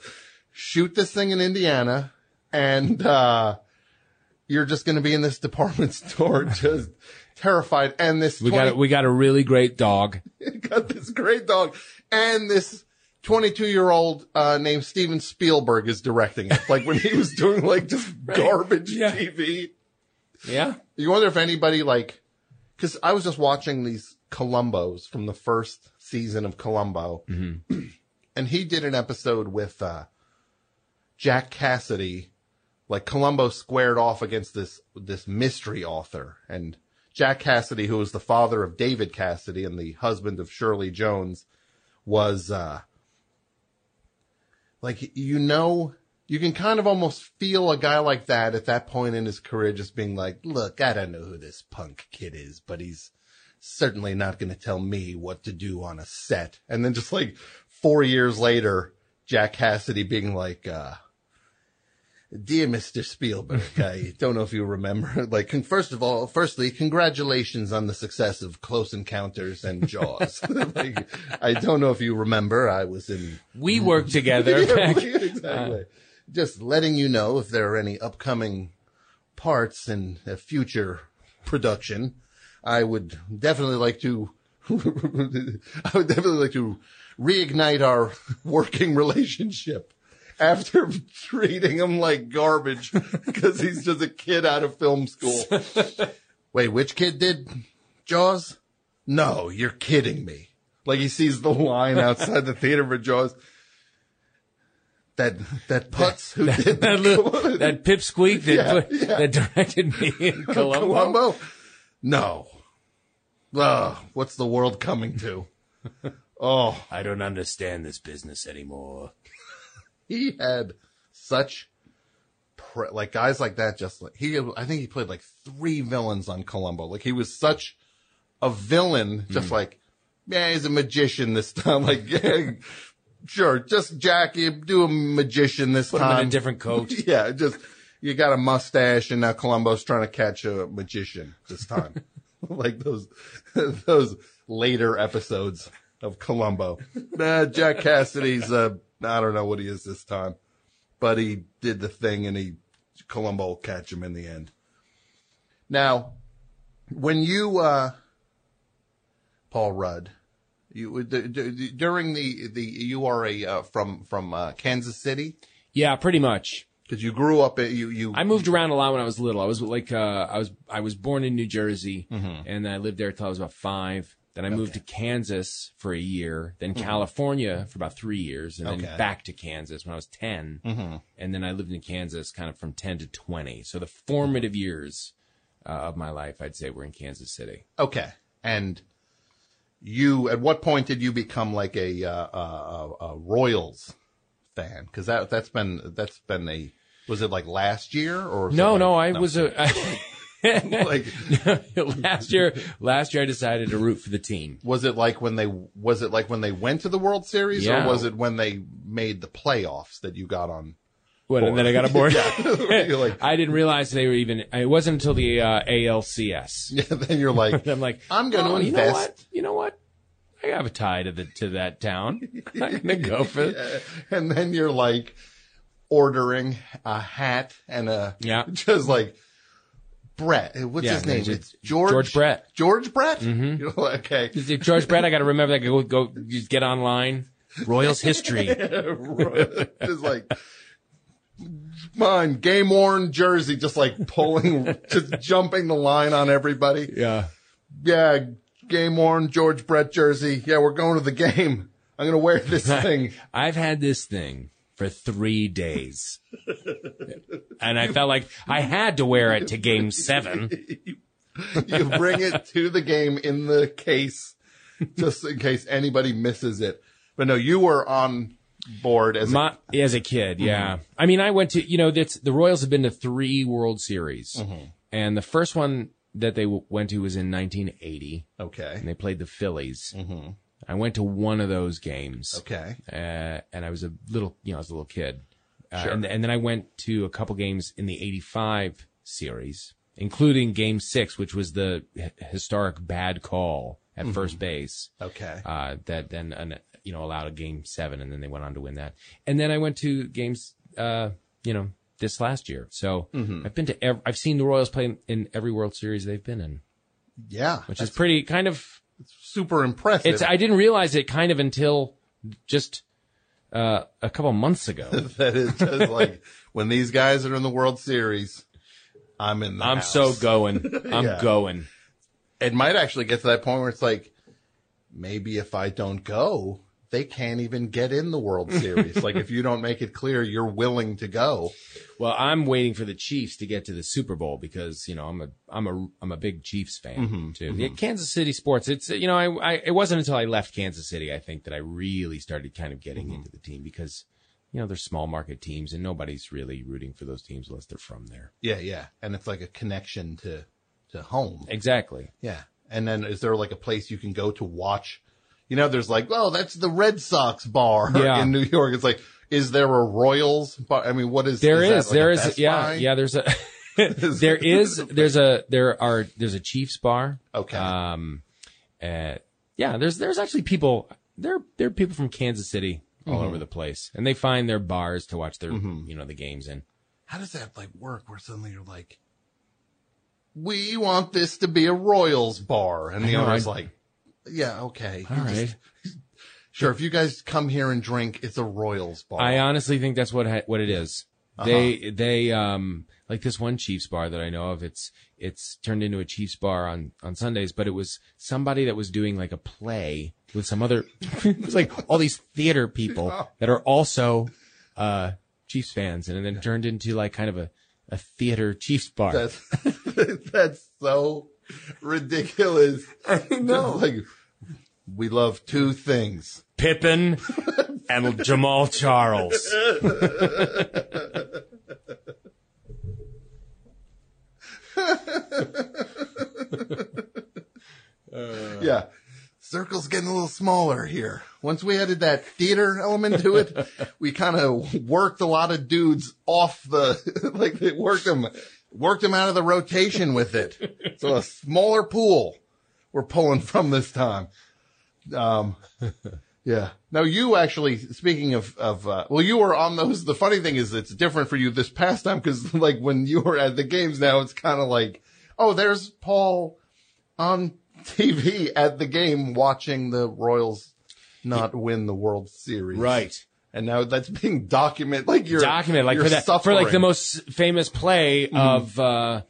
shoot this thing in Indiana, and uh, you're just gonna be in this department store, just terrified. And this We got a, we got a really great dog. *laughs* got this great dog, and this 22 year old uh, named Steven Spielberg is directing it. Like when he was doing like just *laughs* garbage Yeah. TV. Yeah. You wonder if anybody like, because I was just watching these Columbos from the first season of Columbo, *clears throat* and he did an episode with uh, Jack Cassidy. Like Columbo squared off against this this mystery author, and Jack Cassidy, who was the father of David Cassidy and the husband of Shirley Jones, was uh, like you know you can kind of almost feel a guy like that at that point in his career just being like, look, I don't know who this punk kid is, but he's certainly not going to tell me what to do on a set. And then just like four years later, Jack Cassidy being like, uh, Dear Mr. Spielberg, *laughs* I don't know if you remember. *laughs* Like, first of all, firstly, congratulations on the success of Close Encounters and Jaws. *laughs* like, I don't know if you remember. I was in We worked together. yeah, exactly. Uh. Just letting you know if there are any upcoming parts in a future production. I would definitely like to. I would definitely like to reignite our working relationship after *laughs* treating him like garbage because he's just a kid out of film school. *laughs* Wait, which kid did Jaws? No, you're kidding me. Like he sees the line outside the theater for Jaws. That that putz who did that, little, *laughs* that pipsqueak that, Yeah, put- yeah. that directed me in Columbo. Columbo? No. Ugh, what's the world coming to? Oh, I don't understand this business anymore. He had such pre- like guys like that. Just like he, I think he played like three villains on Columbo. Like he was such a villain, just like yeah, he's a magician this *laughs* time. Like *laughs* yeah, sure, just Jackie, do a magician this Put him time. in a different coat. *laughs* yeah, just you got a mustache, and now Columbo's trying to catch a magician this time, like those those later episodes of Columbo. Nah, Jack Cassidy's uh, I don't know what he is this time, but he did the thing, and he Columbo will catch him in the end. Now, when you uh, Paul Rudd. You d- d- during the the you are a uh, from from uh, Kansas City Yeah, pretty much. because you grew up you you I moved around a lot when I was little. I was like, uh, I was, I was born in New Jersey Mm-hmm. and I lived there till I was about five. Then I moved to Kansas for a year, then Mhm. California for about three years, and Okay. then back to Kansas when I was 10. Mhm. And then I lived in Kansas kind of from 10 to 20. So the formative years uh, of my life, I'd say, were in Kansas City. okay and you at what point did you become like a uh, uh, a Royals fan because that that's been that's been a was it like last year or No, like- no, I was a, I, *laughs* *laughs* like, last year, last year I decided to root for the team. was it like when they was it like when they went to the World Series, Yeah. or was it when they made the playoffs that you got on? What, and then I got aboard. *laughs* You're like, *laughs* I didn't realize they were even. It wasn't until the uh, ALCS. yeah, then you're like, I'm like, I'm going to oh, You know invest. what? You know what? I have a tie to the to that town. I'm gonna go for. it. and then you're like ordering a hat and a Yeah. just like Brett. What's Yeah, his name? it's It's George George Brett. George Brett. Mm-hmm. *laughs* Okay. Is it George Brett, I got to remember that. Go go just get online. Royals history. *laughs* just like mine game worn jersey, just like pulling, *laughs* just jumping the line on everybody. Yeah. Yeah, game worn George Brett jersey. Yeah, we're going to the game. I'm gonna wear this thing. I've had this thing for three days. and I felt like I had to wear it to game seven. *laughs* you bring it to the game in the case, just in case anybody misses it. But no, you were on board as a, My, as a kid, yeah. Mm-hmm. I mean, I went to, you know, that's, the Royals have been to three World Series. Mm-hmm. And the first one that they w- went to was in 1980, okay, and they played the Phillies. Mm-hmm. I went to one of those games. okay, uh, and I was a little, you know, I was a little kid. Uh, Sure. and, and then I went to a couple games in the 85 series, including game six, which was the h- historic bad call at first base. okay. Uh, that then, uh, you know, allowed a game seven and then they went on to win that. And then I went to games, uh, you know, this last year. So I've been to, ev- I've seen the Royals play in every World Series they've been in, yeah, which is pretty kind of, super impressive. it's, I didn't realize it kind of until just, uh, a couple months ago. *laughs* that is just like *laughs* when these guys are in the World Series, I'm in the I'm house. so going. *laughs* I'm Yeah. going. It might actually get to that point where it's like, maybe if I don't go, they can't even get in the World Series. *laughs* like if you don't make it clear you're willing to go. Well, I'm waiting for the Chiefs to get to the Super Bowl because you know I'm a I'm a I'm a big Chiefs fan mm-hmm, too. Mm-hmm. Yeah, Kansas City sports. It's you know I, I it wasn't until I left Kansas City I think that I really started kind of getting mm-hmm. into the team because you know they're small market teams and nobody's really rooting for those teams unless they're from there. Yeah, yeah. And it's like a connection to to home. Exactly. Yeah. And then is there like a place you can go to watch? You know, there's like, oh, that's the Red Sox bar *laughs* Yeah. in New York. It's like, is there a Royals bar? I mean, what is There is, is, like there is, yeah, Buy? yeah. There's a, *laughs* *laughs* there is, there's a, there are, there's a Chiefs bar. Okay. Um, uh, yeah, there's, there's actually people, there, there are people from Kansas City all Mm-hmm. over the place and they find their bars to watch their, you know, the games in. How does that like work where suddenly you're like, we want this to be a Royals bar. And the know, owner's I- like, yeah, okay. All right. Sure. If you guys come here and drink, it's a Royals bar. I honestly think that's what, ha- what it is. Uh-huh. They, they, um, like this one Chiefs bar that I know of, it's, it's turned into a Chiefs bar on, on Sundays, but it was somebody that was doing like a play with some other, *laughs* it was like all these theater people *laughs* that are also, uh, Chiefs fans and then turned into like kind of a, a theater Chiefs bar. That's, *laughs* that's so ridiculous. No. Like, we love two things. Pippin and Jamaal Charles. *laughs* Yeah. Circle's getting a little smaller here. Once we added that theater element to it, we kind of worked a lot of dudes off the, *laughs* like it worked them, worked them out of the rotation with it. So a smaller pool we're pulling from this time. Um, yeah. Now you actually, speaking of, of, uh, well, you were on those. The funny thing is it's different for you this past time because like when you were at the games now, it's kind of like, oh, there's Paul on TV at the game watching the Royals not win the World Series. Right. And now that's being documented. Like you're documented like you're for that for like the most famous play of uh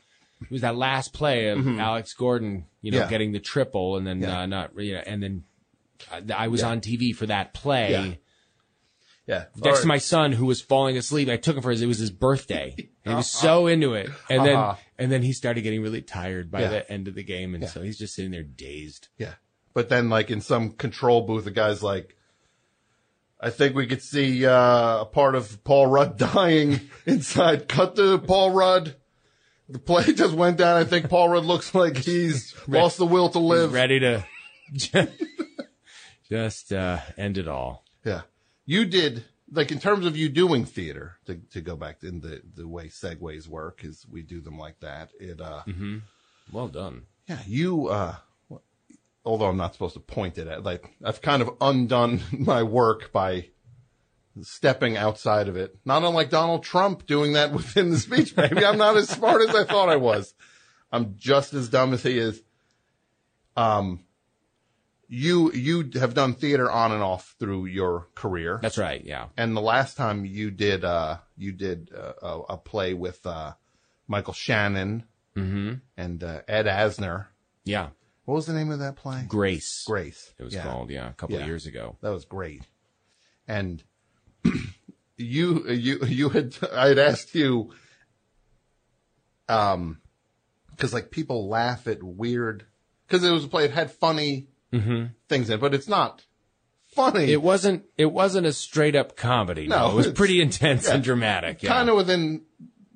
it was that last play of Alex Gordon, you know, Yeah. getting the triple and then Yeah. uh, not you know, and then I, I was Yeah. on TV for that play. Yeah. yeah. Next Or- to my son who was falling asleep, I took him for his. It was his birthday, *laughs* he was so into it. And then, Uh-huh. and then he started getting really tired by Yeah. the end of the game, and so he's just sitting there dazed. Yeah. But then like in some control booth, the guy's like, I think we could see, uh, a part of Paul Rudd *laughs* dying inside. Cut to Paul Rudd. the play *laughs* just went down. I think Paul Rudd looks like he's lost the will to live. ready to just uh, end it all. Yeah. You did, like, in terms of you doing theater, to, to go back in the, the way segues work, is we do them like that. It, uh, Well done. yeah, you, uh, although I'm not supposed to point it at, like, I've kind of undone *laughs* my work by stepping outside of it. Not unlike Donald Trump doing that *laughs* within the speech. Maybe I'm not as smart as I thought I was. I'm just as dumb as he is. Um, you, you have done theater on and off through your career. That's right. Yeah. And the last time you did, uh, you did uh, a, a play with, uh, Michael Shannon and, uh, Ed Asner. Yeah. What was the name of that play? Grace. Grace. It was Yeah. called. Yeah. A couple Yeah. of years ago. That was great. And *clears throat* you, you, you had, I had asked you, um, cause like people laugh at weird, cause it was a play, it had funny Mm-hmm. things in but it's not funny. It wasn't. It wasn't a straight up comedy. No, No, it was pretty intense yeah. and dramatic. Yeah. kind of within,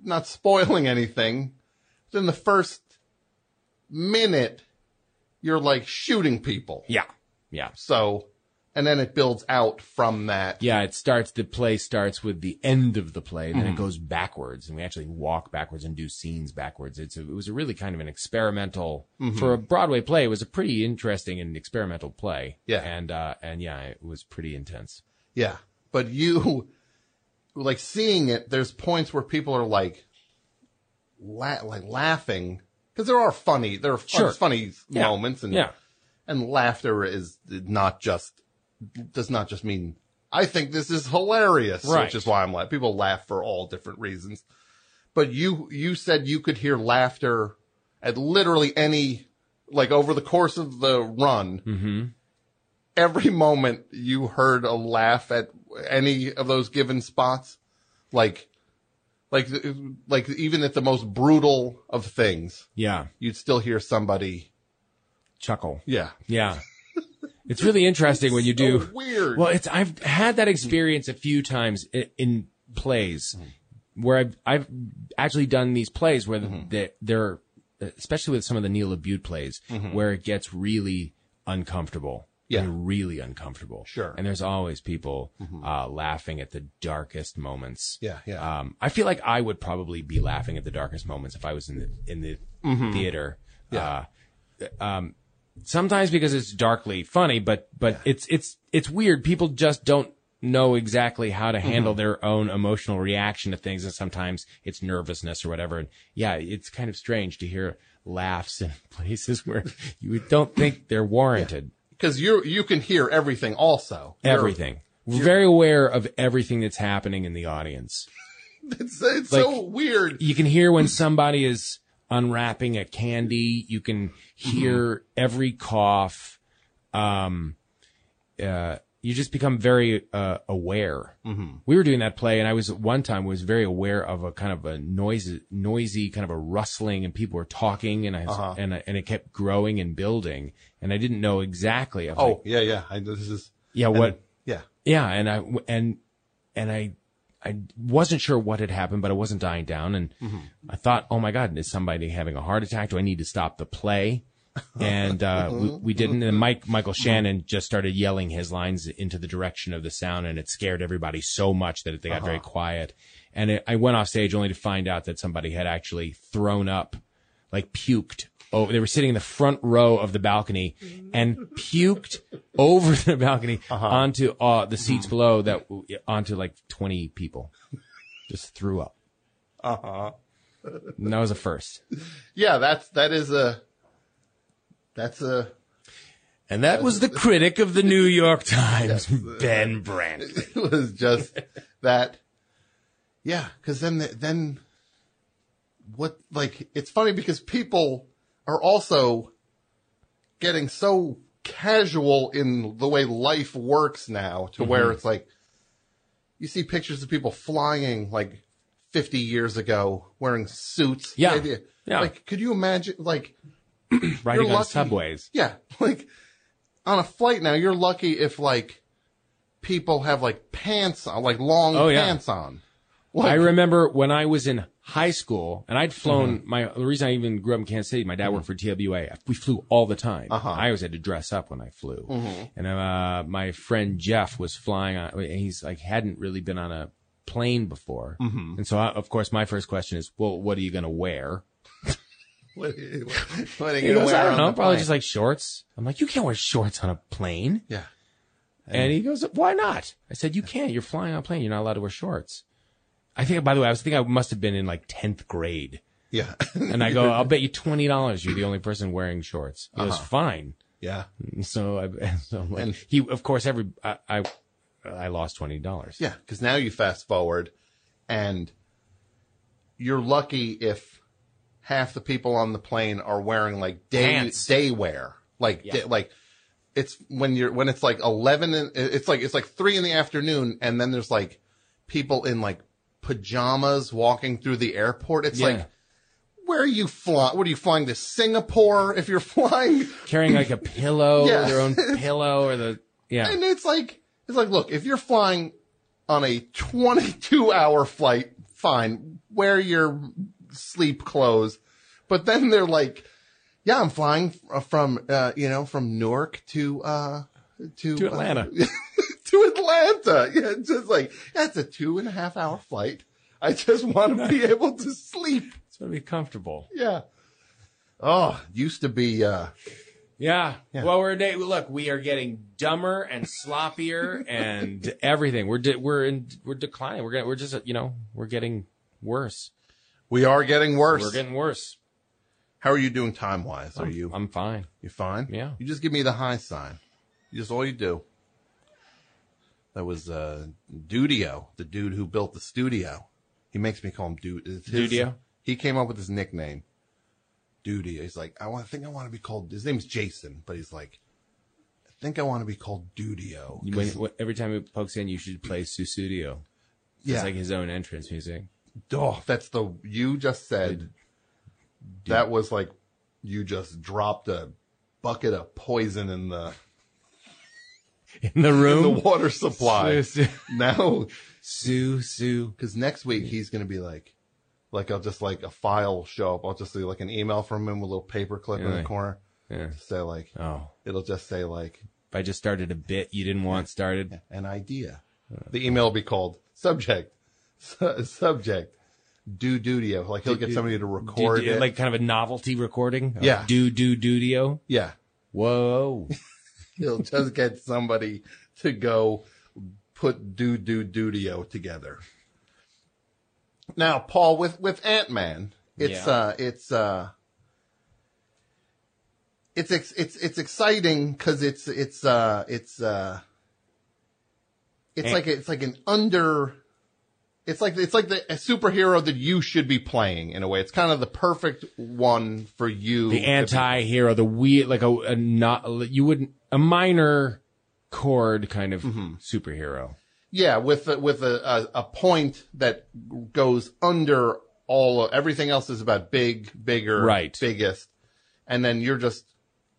not spoiling anything, within the first minute, you're like shooting people. Yeah. Yeah. So, and then it builds out from that. Yeah, it starts, the play starts with the end of the play, and then Mm-hmm. it goes backwards, and we actually walk backwards and do scenes backwards. It's a, it was a really kind of an experimental, Mm-hmm. for a Broadway play, it was a pretty interesting and experimental play. Yeah. And, uh, and yeah, it was pretty intense. Yeah. But you, like seeing it, there's points where people are like, la- like laughing. Cause there are funny, there are fun, Sure. funny Yeah. moments and, Yeah. and laughter is not just, does not just mean, I think this is hilarious, Right. which is why I'm like, people laugh for all different reasons. But you, you said you could hear laughter at literally any, like over the course of the run. Mm-hmm. Every moment you heard a laugh at any of those given spots. Like, like, like even at the most brutal of things, Yeah. you'd still hear somebody. Chuckle. Yeah. Yeah. *laughs* It's really interesting when you do. So weird. Well, it's I've had that experience a few times in, in plays where I've I've actually done these plays where they, they're especially with some of the Neil LaBute plays where it gets really uncomfortable. Yeah. And really uncomfortable. Sure. And there's always people uh, laughing at the darkest moments. Yeah, yeah. Um, I feel like I would probably be laughing at the darkest moments if I was in the in the theater. Yeah. Uh, um, sometimes because it's darkly funny, but but it's it's it's weird. People just don't know exactly how to handle mm-hmm. their own emotional reaction to things, and sometimes it's nervousness or whatever. And yeah, it's kind of strange to hear laughs in *laughs* places where you don't think they're warranted. Cause you, you can hear everything also. You're- Everything. We're very aware of everything that's happening in the audience. *laughs* It's, it's Like- so weird. you can hear when somebody is unwrapping a candy. You can hear every cough. Um, uh, you just become very uh, aware. Mm-hmm. We were doing that play, and I was one time was very aware of a kind of a noisy, noisy kind of a rustling, and people were talking, and I was, and I, and it kept growing and building, and I didn't know exactly. Oh, like, yeah, yeah. I, this is, yeah, and- what? yeah. Yeah, and I and and I I wasn't sure what had happened, but it wasn't dying down, and I thought, oh my god, is somebody having a heart attack? Do I need to stop the play? *laughs* And uh, we, mm-hmm. we didn't. And Mike Michael mm-hmm. Shannon just started yelling his lines into the direction of the sound, and it scared everybody so much that they got very uh-huh. quiet. And it, I went off stage only to find out that somebody had actually thrown up, like puked. Oh, they were sitting in the front row of the balcony and puked over the balcony onto uh, the seats below that onto like 20 people. Just threw up. Uh huh. That was a first. Yeah, that's, that is a, that's a, And that was the critic of the New York Times, Ben Brantley. *laughs* it was just that. Yeah, because then the, then what? Like it's funny because people are also getting so casual in the way life works now to where Mm-hmm. it's like you see pictures of people flying like 50 years ago wearing suits. Yeah. Yeah. Like, could you imagine? Like, *clears throat* Riding on lucky. subways. yeah, *laughs* like on a flight now, you're lucky if like people have like pants on, like long Oh, yeah. pants on. I remember when I was in high school and I'd flown Mm-hmm. my, the reason I even grew up in Kansas City, my dad worked for TWA. We flew all the time. Uh-huh. I always had to dress up when I flew. Mhm. And, uh, my friend Jeff was flying on, and he's like, hadn't really been on a plane before. Mhm. And so, I, of course, my first question is, well, what are you going to wear? What, *laughs* what are you gonna wear I don't know, probably plane? just like shorts. I'm like, you can't wear shorts on a plane. Yeah. And he goes, why not? I said, you can't. You're flying on a plane. You're not allowed to wear shorts. I think, by the way, I was thinking I must have been in like 10th grade. Yeah. And I go, I'll bet you $20 you're the only person wearing shorts. It Uh-huh. fine. Yeah. So, I, *laughs* so like, And- he, of course, every, I, I, I lost $20. Yeah, because now you fast forward, and you're lucky if half the people on the plane are wearing like day Pants. day wear, like Yeah. day- like it's when you're when it's like eleven, and it's like it's like three in the afternoon, and then there's like people in like pajamas walking through the airport. It's Yeah. like. Where are you flying? What are you flying to Singapore? If you're *laughs* flying, Carrying like a pillow, *laughs* Yeah. their own pillow or the, yeah. and it's like, it's like, look, if you're flying on a 22 hour flight, fine, wear your sleep clothes. But then they're like, yeah, I'm flying from, uh, you know, from Newark to, uh, to, To uh, Atlanta. *laughs* to Atlanta. *laughs* Yeah. It's just like, that's a two and a half hour flight. I just want to be *laughs* able to sleep. It's going to be comfortable. Yeah. Oh, used to be, uh, Yeah. Yeah. Well, we're a day. Look, we are getting dumber and sloppier *laughs* and everything. We're de- we're in we're declining. We're getting we're just you know we're getting worse. we are getting worse. We're getting worse. How are you doing time wise? Are you? I'm fine. You fine? Yeah. You just give me the high sign. You Just all you do. That was uh Dudio, the dude who built the studio. He makes me call him Dude. his- Dudio? He came up with his nickname. Dudio. He's like, I want. I think I want to be called. His name's Jason, but he's like, I think I want to be called Dudio. When, when- every time he pokes in, you should play Sussudio. Yeah. It's like his own entrance music. Oh, that's the you just said. That was like you just dropped a bucket of poison in the *laughs* In the room. in room. the water supply. Su- *laughs* now Sue, Sue. Because next week he's going to be like, like I'll just like a file will show up. I'll just see like an email from him with a little paper clip in the corner. Yeah. To say like, Oh. it'll just say like If I just started a bit you didn't want started. *laughs* an idea. The email will be called subject, su- subject, do dudio. Like he'll get somebody to record Do- do- it. Like kind of a novelty recording. Yeah. Do, do, dudio. yeah, Whoa. He'll just get somebody to go put do do dudio together. Now, Paul, with with Ant Man, it's Yeah. uh, it's uh, it's ex- it's it's exciting because it's it's uh it's uh, it's Ant- like it's like an under. It's like it's like the a superhero that you should be playing in a way. It's kind of the perfect one for you. the anti-hero, the weird, like a, a not, you wouldn't, a minor chord kind of Mm-hmm. superhero. Yeah, with a, with a, a a point that goes under all of, everything else is about big, bigger, Right. biggest, and then you're just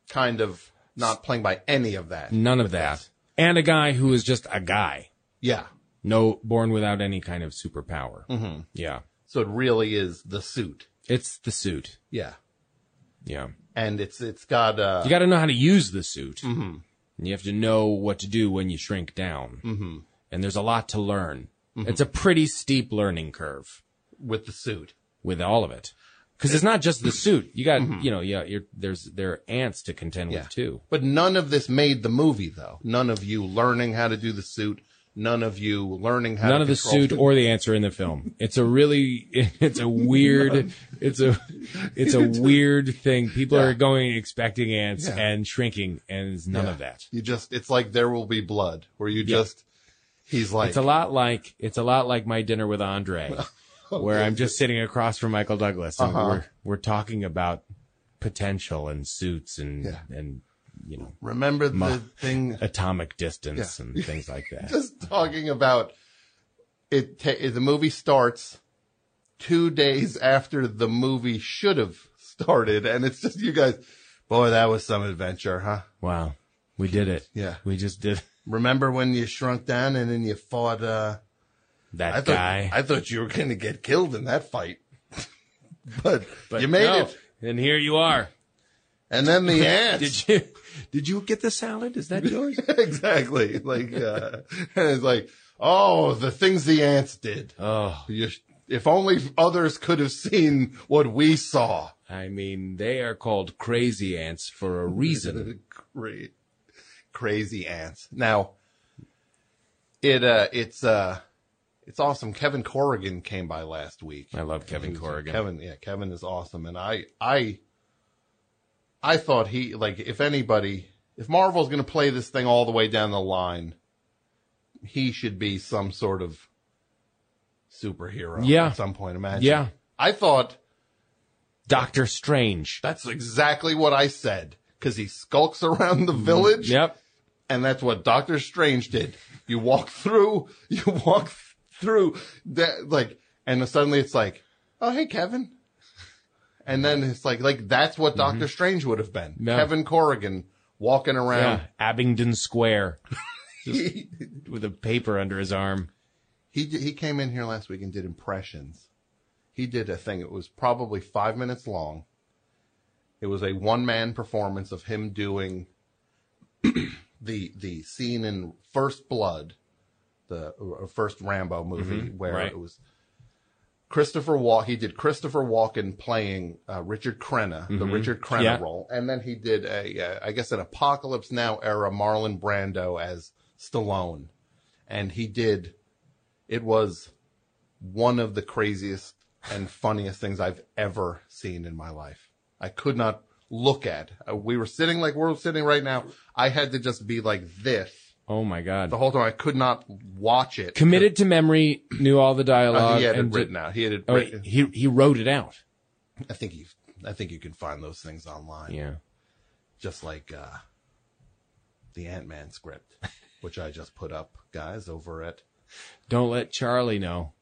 kind of not playing by any of that. None of that. And a guy who is just a guy. Yeah, No, born without any kind of superpower. Mm-hmm. Yeah. so it really is the suit. It's the suit. Yeah, Yeah. and it's it's got uh, You got to know how to use the suit. mhm, And you have to know what to do when you shrink down. mhm, And there's a lot to learn. Mm-hmm. It's a pretty steep learning curve with the suit. with all of it. Cause it's not just the *clears throat* suit. You got, you know, yeah, you're, there's, there are ants to contend Mm-hmm. Yeah. with too. But none of this made the movie, though. None of you learning how to do the suit. None of you learning how. None of the suit or the answer in the film. It's a really, *laughs* it's a weird, it's a, it's a *laughs* weird thing. People Yeah. are going expecting ants Yeah. and shrinking, and it's none Yeah. of that. You just, it's like there will be blood, where you just, he's like, It's a lot like, it's a lot like my dinner with Andre, *laughs* where I'm just sitting across from Michael Douglas, and Uh-huh. we're we're talking about potential and suits and and you know remember the Ma- thing, *laughs* atomic distance Yeah. and things like that. *laughs* just talking about it. Ta- the movie starts two days after the movie should have started, and it's just you guys. Boy, that was some adventure, huh? Wow, we did it. Yeah. we just did. *laughs* Remember when you shrunk down and then you fought uh that I thought, guy. I thought you were going to get killed in that fight, but, But you made no. it. And here you are. And then the *laughs* ants. Did you did you get the salad? Is that yours? *laughs* exactly. Like, uh, *laughs* and it's like, oh, the things the ants did. oh, You, if only others could have seen what we saw. I mean, they are called crazy ants for a reason. Cra- crazy ants. Now, it uh, it's uh, it's awesome. Kevin Corrigan came by last week. I love Kevin Corrigan. Kevin, yeah, Kevin is awesome, and I, I, I thought he like if anybody, if Marvel's going to play this thing all the way down the line, he should be some sort of superhero. Yeah. at some point. Imagine. Yeah. I thought Doctor Strange. that's exactly what I said because he skulks around the mm-hmm. village. Yep. And that's what Doctor Strange did. You walk *laughs* through, you walk through that, like, and suddenly it's like, oh, hey, Kevin. And then it's like, like, that's what Doctor Strange would have been. Yeah. Kevin Corrigan walking Yeah. around. Abingdon Square. *laughs* With a paper under his arm. He, he came in here last week and did impressions. He did a thing. It was probably five minutes long. It was a one man performance of him doing *clears throat* the the scene in First Blood, the uh, first Rambo movie, where right. it was Christopher Walk. He did Christopher Walken playing uh, Richard Crenna, the Richard Crenna Yeah. role, and then he did a, uh, I guess, an Apocalypse Now era Marlon Brando as Stallone, and he did. It was one of the craziest and funniest things I've ever seen in my life. I could not look at. Uh, we were sitting like we're sitting right now. I had to just be like this Oh my God. the whole time. I could not watch it. Committed to memory, knew all the Uh, dialogue. he had it written did- out. He had it Oh, written. he he wrote it out. I think you. I think you can find those things online. Yeah. Just like uh, the Ant Man script, which I just put up, guys, over at. Don't let Charlie know.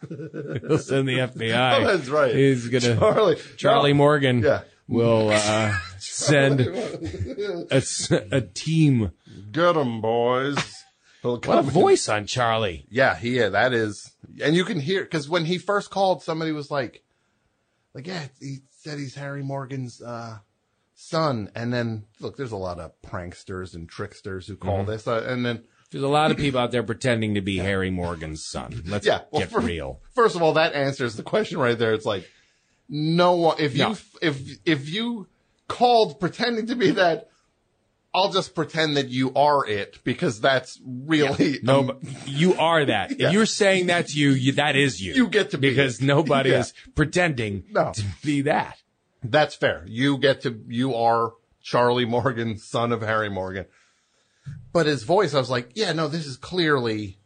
*laughs* He'll send the FBI. Oh, that's right. He's gonna Charlie. Charlie No. Morgan Yeah. Will uh, send a team. Get 'em, boys. He'll What a come- voice on Charlie. Yeah, he, yeah, that is, and you can hear because when he first called, somebody was like, like, yeah, he said he's Harry Morgan's uh, son, and then look, there's a lot of pranksters and tricksters who call Mm-hmm. this, uh, and then There's a lot of *clears throat* people out there pretending to be Harry Morgan's son. Let's yeah, well, get fir- real. First of all, that answers the question right there. It's like no one. If you No. if if you called pretending to be that, I'll just pretend that you are it because that's really No, um, *laughs* you are that. Yeah. If you're saying that's you, you, that is you. You get to be because it. nobody Yeah. is pretending No. to be that. That's fair. You get to, you are Charlie Morgan, son of Harry Morgan. But his voice, I was like, yeah, no, this is clearly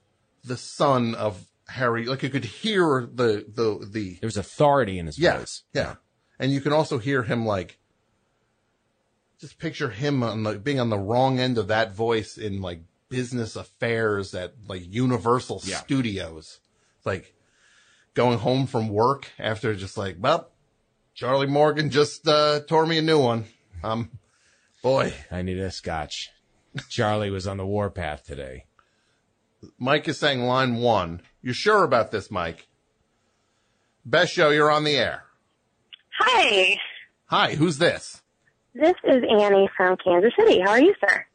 the son of Harry. Like you could hear the, the, the, There's authority in his yeah, voice. yeah. And you can also hear him like, just picture him on the, being on the wrong end of that voice in like business affairs at like Universal Yeah. Studios. Like going home from work after just like, well, Charlie Morgan just uh, tore me a new one. Um, boy, I need a scotch. Charlie was on the warpath today. Mike is saying line one. You sure about this, Mike? Best show, you're on the air. Hi, Hi, who's this? this is Annie from Kansas City. How are you, sir?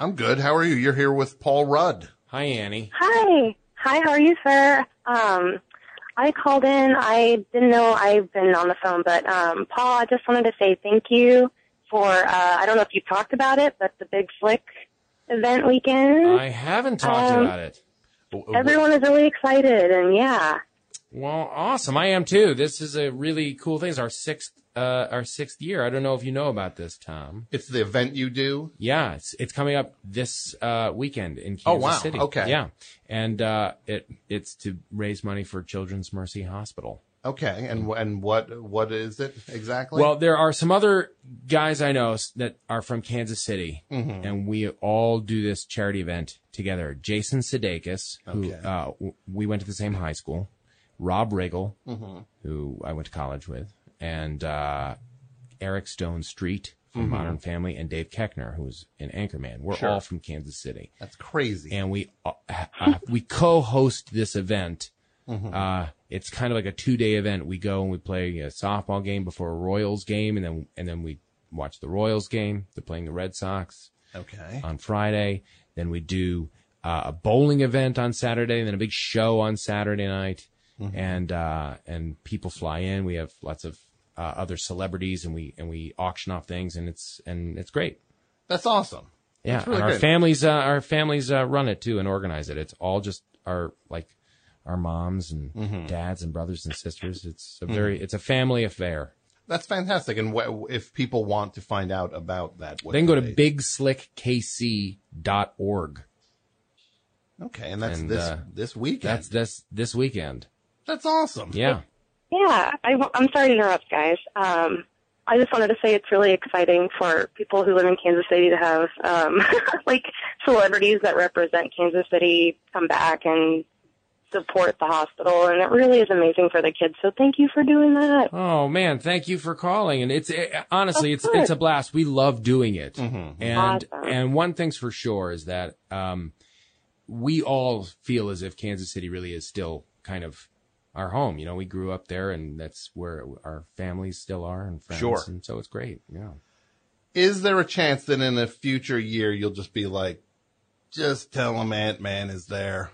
I'm good. How are you? You're here with Paul Rudd. Hi, Annie. Hi. Hi, how are you, sir? Um, I called in. I didn't know I've been on the phone, but um, Paul, I just wanted to say thank you for, uh, I don't know if you talked about it, but the Big Slick event weekend. I haven't talked Um, about it. Everyone is really excited, and yeah. Well, awesome. I am too. This is a really cool thing. It's our sixth, uh, our sixth year. I don't know if you know about this, Tom. It's the event you do. Yeah, it's it's coming up this uh, weekend in Kansas Oh, wow. City. Okay. Yeah, and uh, it it's to raise money for Children's Mercy Hospital. Okay, and and what what is it exactly? Well, there are some other guys I know that are from Kansas City, and we all do this charity event together. Jason Sudeikis, who Okay. uh, w- we went to the same high school, Rob Riggle, who I went to college with, and uh, Eric Stonestreet from Modern Family, and Dave Koechner, who's in Anchorman. We're Sure. all from Kansas City, That's crazy. and we uh, uh, we co-host this event. Mm-hmm. Uh, it's kind of like a two-day event. We go and we play a softball game before a Royals game, and then and then we watch the Royals game. They're playing the Red Sox okay. on Friday. Then we do uh, a bowling event on Saturday, and then a big show on Saturday night. And uh, and people fly in. We have lots of uh, other celebrities, and we and we auction off things, and it's and it's great. That's awesome. Yeah, That's really and our families uh, our families uh, run it too and organize it. It's all just our like our moms and Mm-hmm. dads and brothers and sisters. It's a very it's a family affair. That's fantastic. And wh- if people want to find out about that, what They go do to they- bigslickkc.org. Okay, and that's and, this uh, this weekend. That's this this weekend. that's awesome. Yeah. Yeah, I, am sorry to interrupt, guys. Um, I just wanted to say it's really exciting for people who live in Kansas City to have um, *laughs* like celebrities that represent Kansas City come back and support the hospital, and it really is amazing for the kids. So thank you for doing that. Oh man, thank you for calling. And it's eh, honestly, Of it's course. it's a blast. We love doing it. And Awesome. and one thing's for sure is that um, we all feel as if Kansas City really is still kind of our home. You know, we grew up there, and that's where our families still are and friends. Sure. And so it's great. Yeah. Is there a chance that in a future year you'll just be like, just tell them Ant Man is there,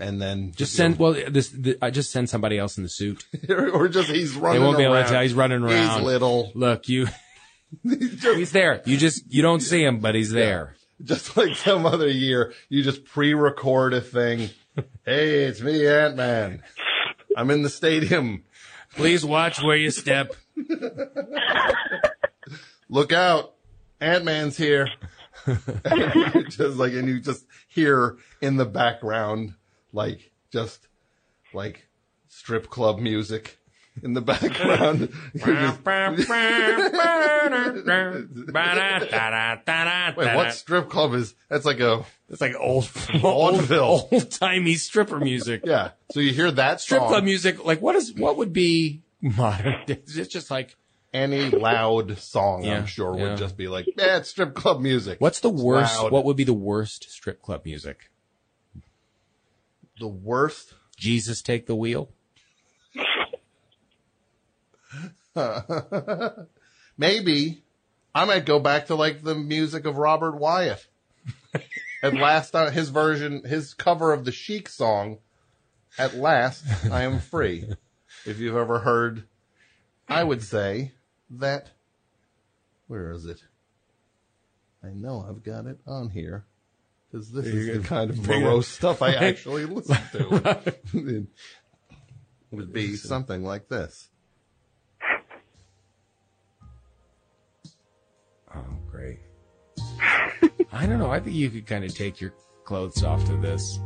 and then Just send well this. The, I just send somebody else in the suit. *laughs* or, just he's running. They won't be able around. to tell he's running around. He's little, Look, you. *laughs* he's there. You just you don't see him, but he's there. just like some other year. You just pre-record a thing. *laughs* hey, it's me, Ant Man. I'm in the stadium. Please watch where you step. Look out, Ant Man's here. Just like, and you just hear in the background, like, just like strip club music in the background. *laughs* Wait, what strip club is? That's like a It's like old, *laughs* vaudeville. old timey stripper music. *laughs* Yeah. So you hear that Strip song, club music. Like what is what would be modern? It's just like any loud song, Yeah, I'm sure, yeah. would just be like, it's strip club music. what's the It's worst? loud. What would be the worst strip club music? The worst? Jesus take the wheel. *laughs* Maybe I might go back to like the music of Robert Wyatt. *laughs* At last, uh, his version, his cover of the Chic song, "At Last I Am Free." if you've ever heard, I would say that. Where is it? I know I've got it on here because this is the kind of morose stuff I *laughs* actually listen to. *laughs* it would be something like this. Oh, great. I don't know. I think you could kind of take your clothes off to this.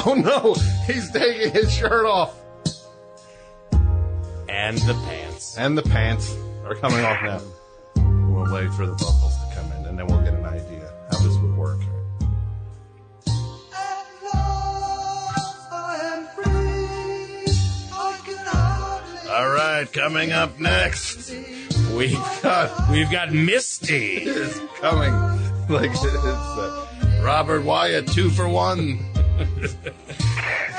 Oh no, he's taking his shirt off. And the pants. And the pants are coming off now. We'll wait for the vocals to come in and then we'll get an idea how this would work. All right, coming up next, We've got we've got Misty. is coming like it's uh, Robert Wyatt two for one. *laughs*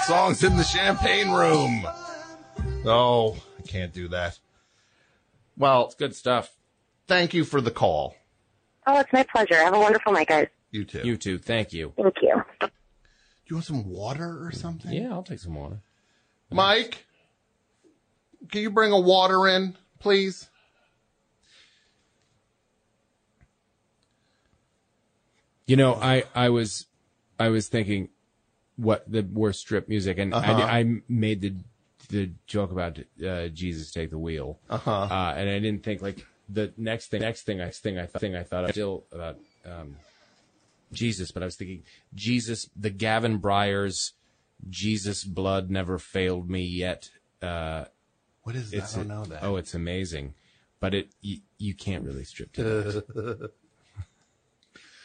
Songs in the champagne room. Oh, I can't do that. Well, it's Good stuff. thank you for the call. Oh, it's my pleasure. Have a wonderful night, guys. You too. You too. Thank you. Thank you. Do you want some water or something? Yeah, I'll take some water. Mike, can you bring a water in, please? You know, I I was I was thinking what the worst strip music, and Uh-huh. I, I made the the joke about uh, Jesus take the wheel, Uh-huh. uh, and I didn't think like the next thing next thing I thing I thought thing I thought of still about um, Jesus, but I was thinking Jesus, the Gavin Bryars, Jesus blood never failed me yet. Uh, What is that? I don't know that. oh, it's amazing, but it you, you can't really strip to that. *laughs*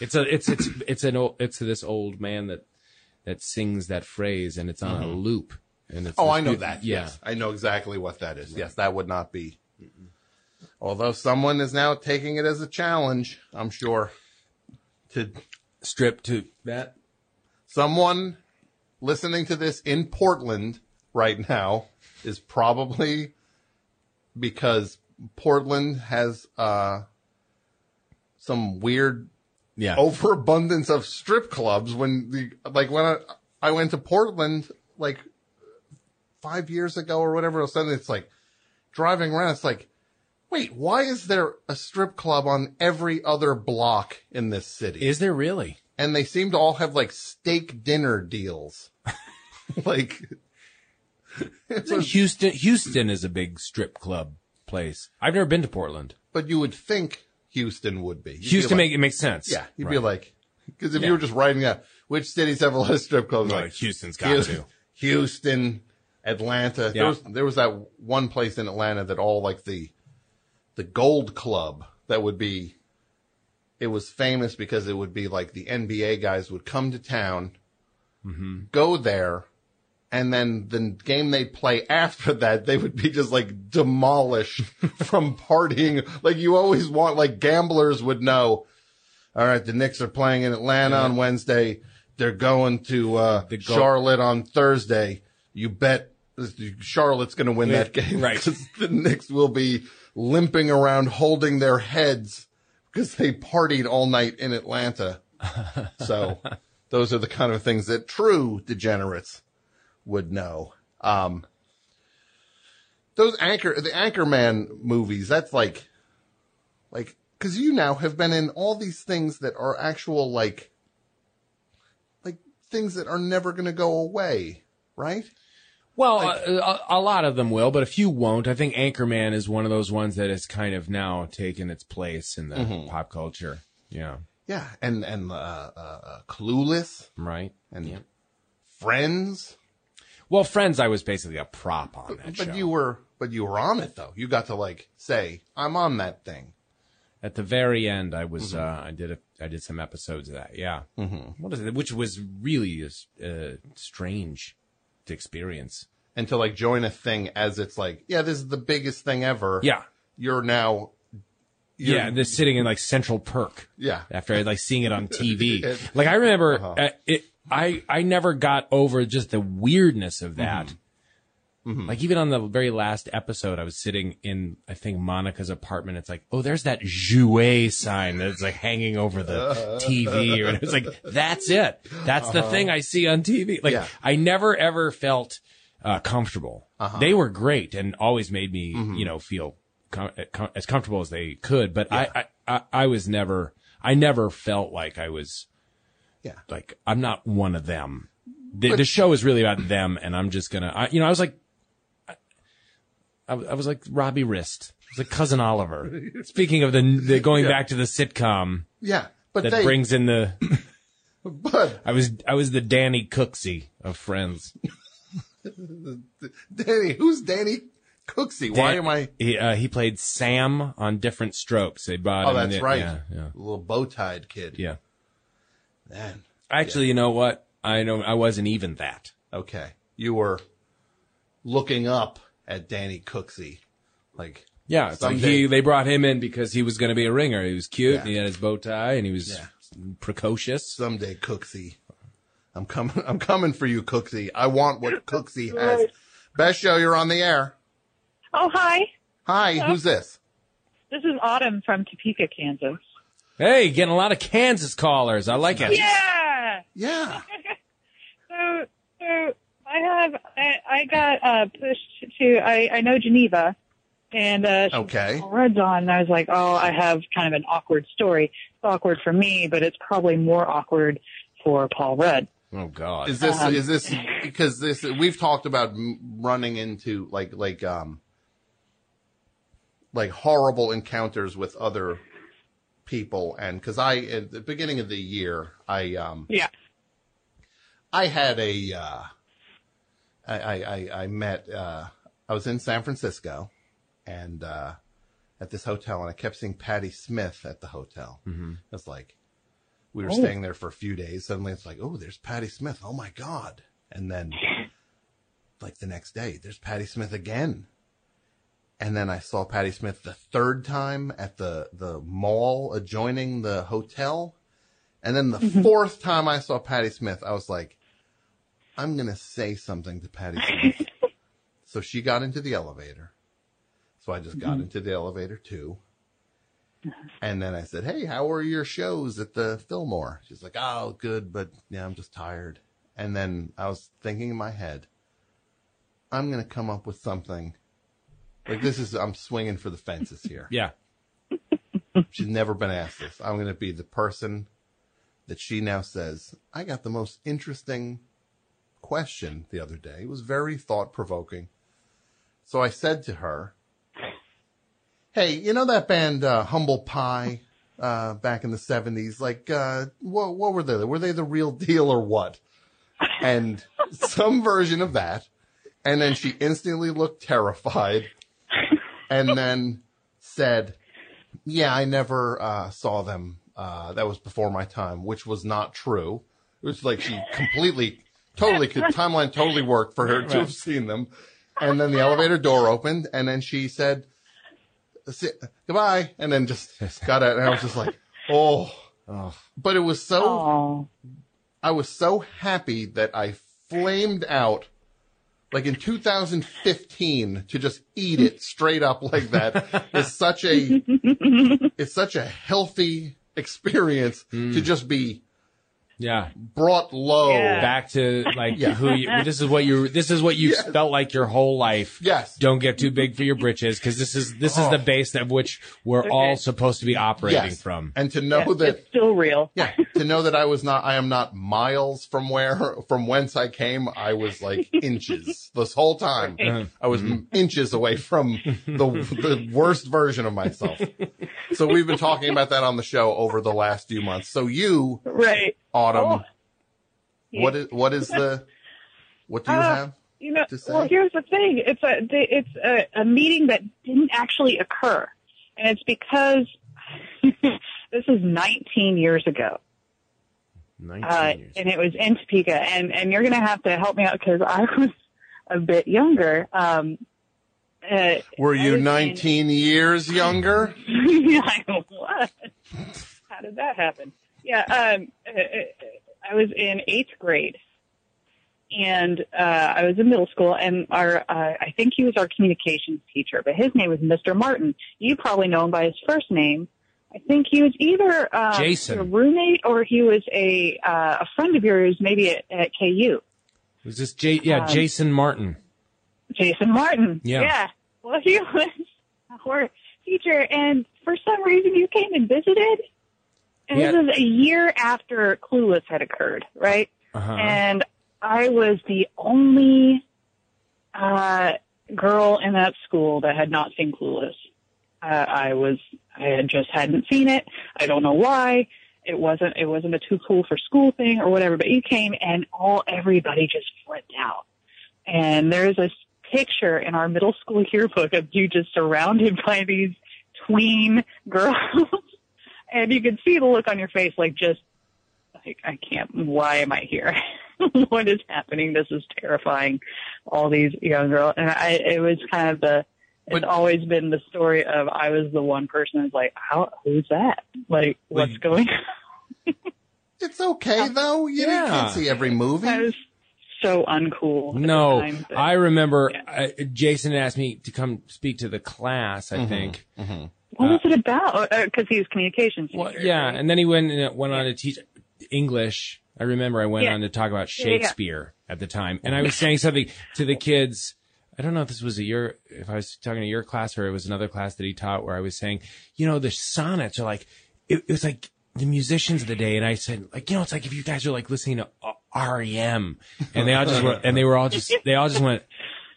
It's a it's it's it's an old, it's this old man that that sings that phrase and it's on a loop And it's Oh, I know that. Yeah. Yes, I know exactly what that is. Yes, that would not be. Although someone is now taking it as a challenge, I'm sure. To Strip to that. someone listening to this in Portland right now is probably because Portland has uh some weird Yeah. overabundance of strip clubs when the like when I, I went to Portland like five years ago or whatever All of a sudden, it's like driving around it's like wait why is there a strip club on every other block in this city Is there really? and they seem to all have like steak dinner deals *laughs* like *laughs* it's a- Houston Houston is a big strip club place. I've never been to Portland. but you would think Houston would be You'd be Houston like- make it makes sense. yeah you'd Right. be like because if Yeah. you were just writing out which cities have a lot of strip clubs Right, like Houston's got Houston, to. Houston, Atlanta. There Yeah. was there was that one place in Atlanta that all like the the Gold Club that would be. It was famous because it would be like the NBA guys would come to town, go there, and then the game they'd play *laughs* after that, they would be just like demolished *laughs* from partying. Like you always want, like gamblers would know. All right, the Knicks are playing in Atlanta on Wednesday. They're going to uh, The Charlotte on Thursday. You bet Charlotte's going to win that game, Right. 'cause the Knicks will be limping around, holding their heads because they partied all night in Atlanta. *laughs* So those are the kind of things that true degenerates would know. Um, those anchor, the Anchorman movies, that's like, like, cause you now have been in all these things that are actual, like, like things that are never going to go away, right? Well, a, a, a lot of them will, but a few won't. I think Anchorman is one of those ones that has kind of now taken its place in the Mm-hmm. pop culture. Yeah. Yeah. And, and, uh, uh, uh Clueless Right. and Yeah. Friends. Well, Friends, I was basically a prop on that But show. you were, but you were on it though. You got to like say, I'm on that thing. At the very end, I was Mm-hmm. uh, I did a I did some episodes of that. Yeah. Mm-hmm. What is it? Which was really uh, strange experience. And to like join a thing as it's like, yeah, this is the biggest thing ever. Yeah. You're now, you're- yeah, they're sitting in like Central Perk. Yeah. After like seeing it on *laughs* TV, like I remember, Uh-huh. uh, it. I I never got over just the weirdness of that. Mm-hmm. Like even on the very last episode, I was sitting in I think Monica's apartment. It's like, oh, there's that jouet sign that's like hanging over the *laughs* TV, and it's like that's it. That's the thing I see on TV. Like Uh-huh. Yeah. I never ever felt uh, comfortable. Uh-huh. They were great and always made me, Mm-hmm. you know, feel com- com- as comfortable as they could. But I, I, I, I was never, I never felt like I was yeah. like I'm not one of them. The, the show is really about them, and I'm just gonna, I, you know, I was like, I was- I was like Robbie Rist, I was like cousin Oliver. *laughs* Speaking of the, the going back to the sitcom Yeah. But that they, brings in the, *laughs* but I was, I was the Danny Cooksey of Friends. *laughs* Danny, who's Danny Cooksey? Why am I? He, uh, he played Sam on Diff'rent Strokes. They brought Oh, him in that's it. right. Yeah, yeah, little bow tied kid. yeah. Man. Actually, you know what? I know I wasn't even that. Okay. You were looking up at Danny Cooksey. Like, Yeah, it's like Someday- he they brought him in because he was going to be a ringer. He was cute, Yeah. and he had his bow tie, and he was Yeah. precocious. someday Cooksey. I'm coming, *laughs* I'm coming for you, Cooksey. I want what Cooksey has. Best show, you're on the air. Oh, hi. Hi, who's this? This is Autumn from Topeka, Kansas. Hey, getting a lot of Kansas callers. I like it. Yeah. Yeah. *laughs* So, so I have, I, I got uh, pushed to, I, I know Geneva, and uh, she- Okay. Paul Rudd's on, and I was like, oh, I have kind of an awkward story. It's awkward for me, but it's probably more awkward for Paul Rudd. Oh God. Is this, Um, is this, because this, we've talked about running into like, like, um, like horrible encounters with other people. And cause I, at the beginning of the year, I, um, Yeah. I had a, uh, I, I, I, I met, uh, I was in San Francisco and, uh, at this hotel and I kept seeing Patti Smith at the hotel. Mm-hmm. It's like, we were Oh. staying there for a few days. Suddenly it's like, oh, there's Patti Smith. Oh my God. And then like the next day, there's Patti Smith again. And then I saw Patti Smith the third time at the, the mall adjoining the hotel. And then the fourth time I saw Patty Smith, I was like, I'm going to say something to Patti *laughs* so she got into the elevator. So I just got mm-hmm. into the elevator too. Uh-huh. And then I said, Hey, how are your shows at the Fillmore? She's like, Oh, good, but yeah, I'm just tired. And then I was thinking in my head, I'm going to come up with something. Like this is, I'm swinging for the fences here. Yeah. *laughs* She's never been asked this. I'm going to be the person that she now says, I got the most interesting question the other day. It was very thought provoking. So I said to her, Hey, you know that band, uh, Humble Pie, uh, back in the seventies? Like, uh, what, what were they? Were they the real deal or what? And some version of that. And then she instantly looked terrified and then said, yeah, I never, uh, saw them. Uh, that was before my time, which was not true. It was like she completely, totally could, *laughs* timeline totally worked for her to have seen them. And then the elevator door opened and then she said, goodbye. And then just got out. And I was just like, *laughs* oh. oh, but it was so, I was so happy that I flamed out like in 2015 to just eat it straight up like that *laughs* is such a, it's such a healthy experience to hmm. just be Yeah. brought low. Back to like who you, this is what you this is what you felt like your whole life. Yes. Don't get too big for your britches because this is this is the base of which we're all supposed to be operating Yes. from. And to know that It's still real. Yeah, to know that I was not, I am not miles from where, from whence I came. I was like inches this whole time. Uh-huh. I was inches away from the the worst version of myself. So we've been talking about that on the show over the last few months. So you, Right. Autumn, Oh. what is what is the what do you Uh, have? You know, well, here's the thing. It's a it's a, a meeting that didn't actually occur, and it's because *laughs* this is 19 years ago, 19 uh, years. and it was in Topeka. And and you're going to have to help me out because I *laughs* was a bit younger. Um, uh, Were you was in- 19 years younger? *laughs* I what? How did that happen? Yeah, um, uh, uh, I was in eighth grade, and uh, I was in middle school, and our uh, I think he was our communications teacher, but his name was Mr. Martin. You probably know him by his first name. I think he was either um, Jason. a roommate or he was a uh, a friend of yours, maybe at, at KU. Was this J yeah, Um, Jason Martin. Jason Martin. Yeah. Well, he *laughs* was our teacher, and for some reason you came and visited. And Yeah. this is a year after Clueless had occurred, right? Uh-huh. And I was the only uh, girl in that school that had not seen Clueless. Uh, I was, I had just hadn't seen it. I don't know why. It wasn't, it wasn't a too cool for school thing or whatever, but you came and all, everybody just flipped out. And there's a picture in our middle school yearbook of you just surrounded by these tween girls. *laughs* and you could see the look on your face, like just, like, I can't, why am I here? *laughs* what is happening? This is terrifying. All these young girls. And I, it was kind of the, it's always been the story of I was the one person who's like, how, who's that? Like, what's going on? *laughs* It's okay though. You Yeah. can't see every movie. I was so uncool. No, time, but- I remember uh, Jason asked me to come speak to the class. Mm-hmm. I think. What was it about? Because he was communications. Well, teacher, yeah, right? and then he went and went on to teach English. I remember I went Yeah. on to talk about Yeah, yeah, yeah. Shakespeare at the time, and I *laughs* was saying something to the kids. I don't know if this was a your if I was talking to your class or it was another class that he taught where I was saying, you know, the sonnets are like it, it was like the musicians of the day, and I said like you know it's like if you guys are like listening to uh, REM, and they all just were, and they were all just they all just went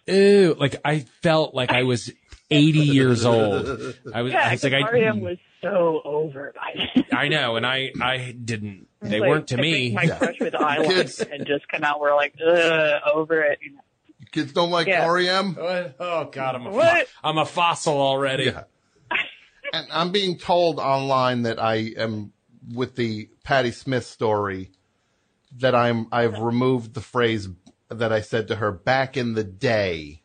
ew like I felt like I was. 80 *laughs* years old. I was, yeah, I was like, I, was so over by then. I know, and I I didn't. They Like, weren't to I me. think my crush with *laughs* eyeliner Kids. had just come out. We're like, ugh, over it. You know. Kids don't like Yeah. REM. Oh, oh God, I'm a What? am a fossil already. Yeah. *laughs* And I'm being told online that I am with the Patti Smith story that I'm I've removed the phrase that I said to her back in the day.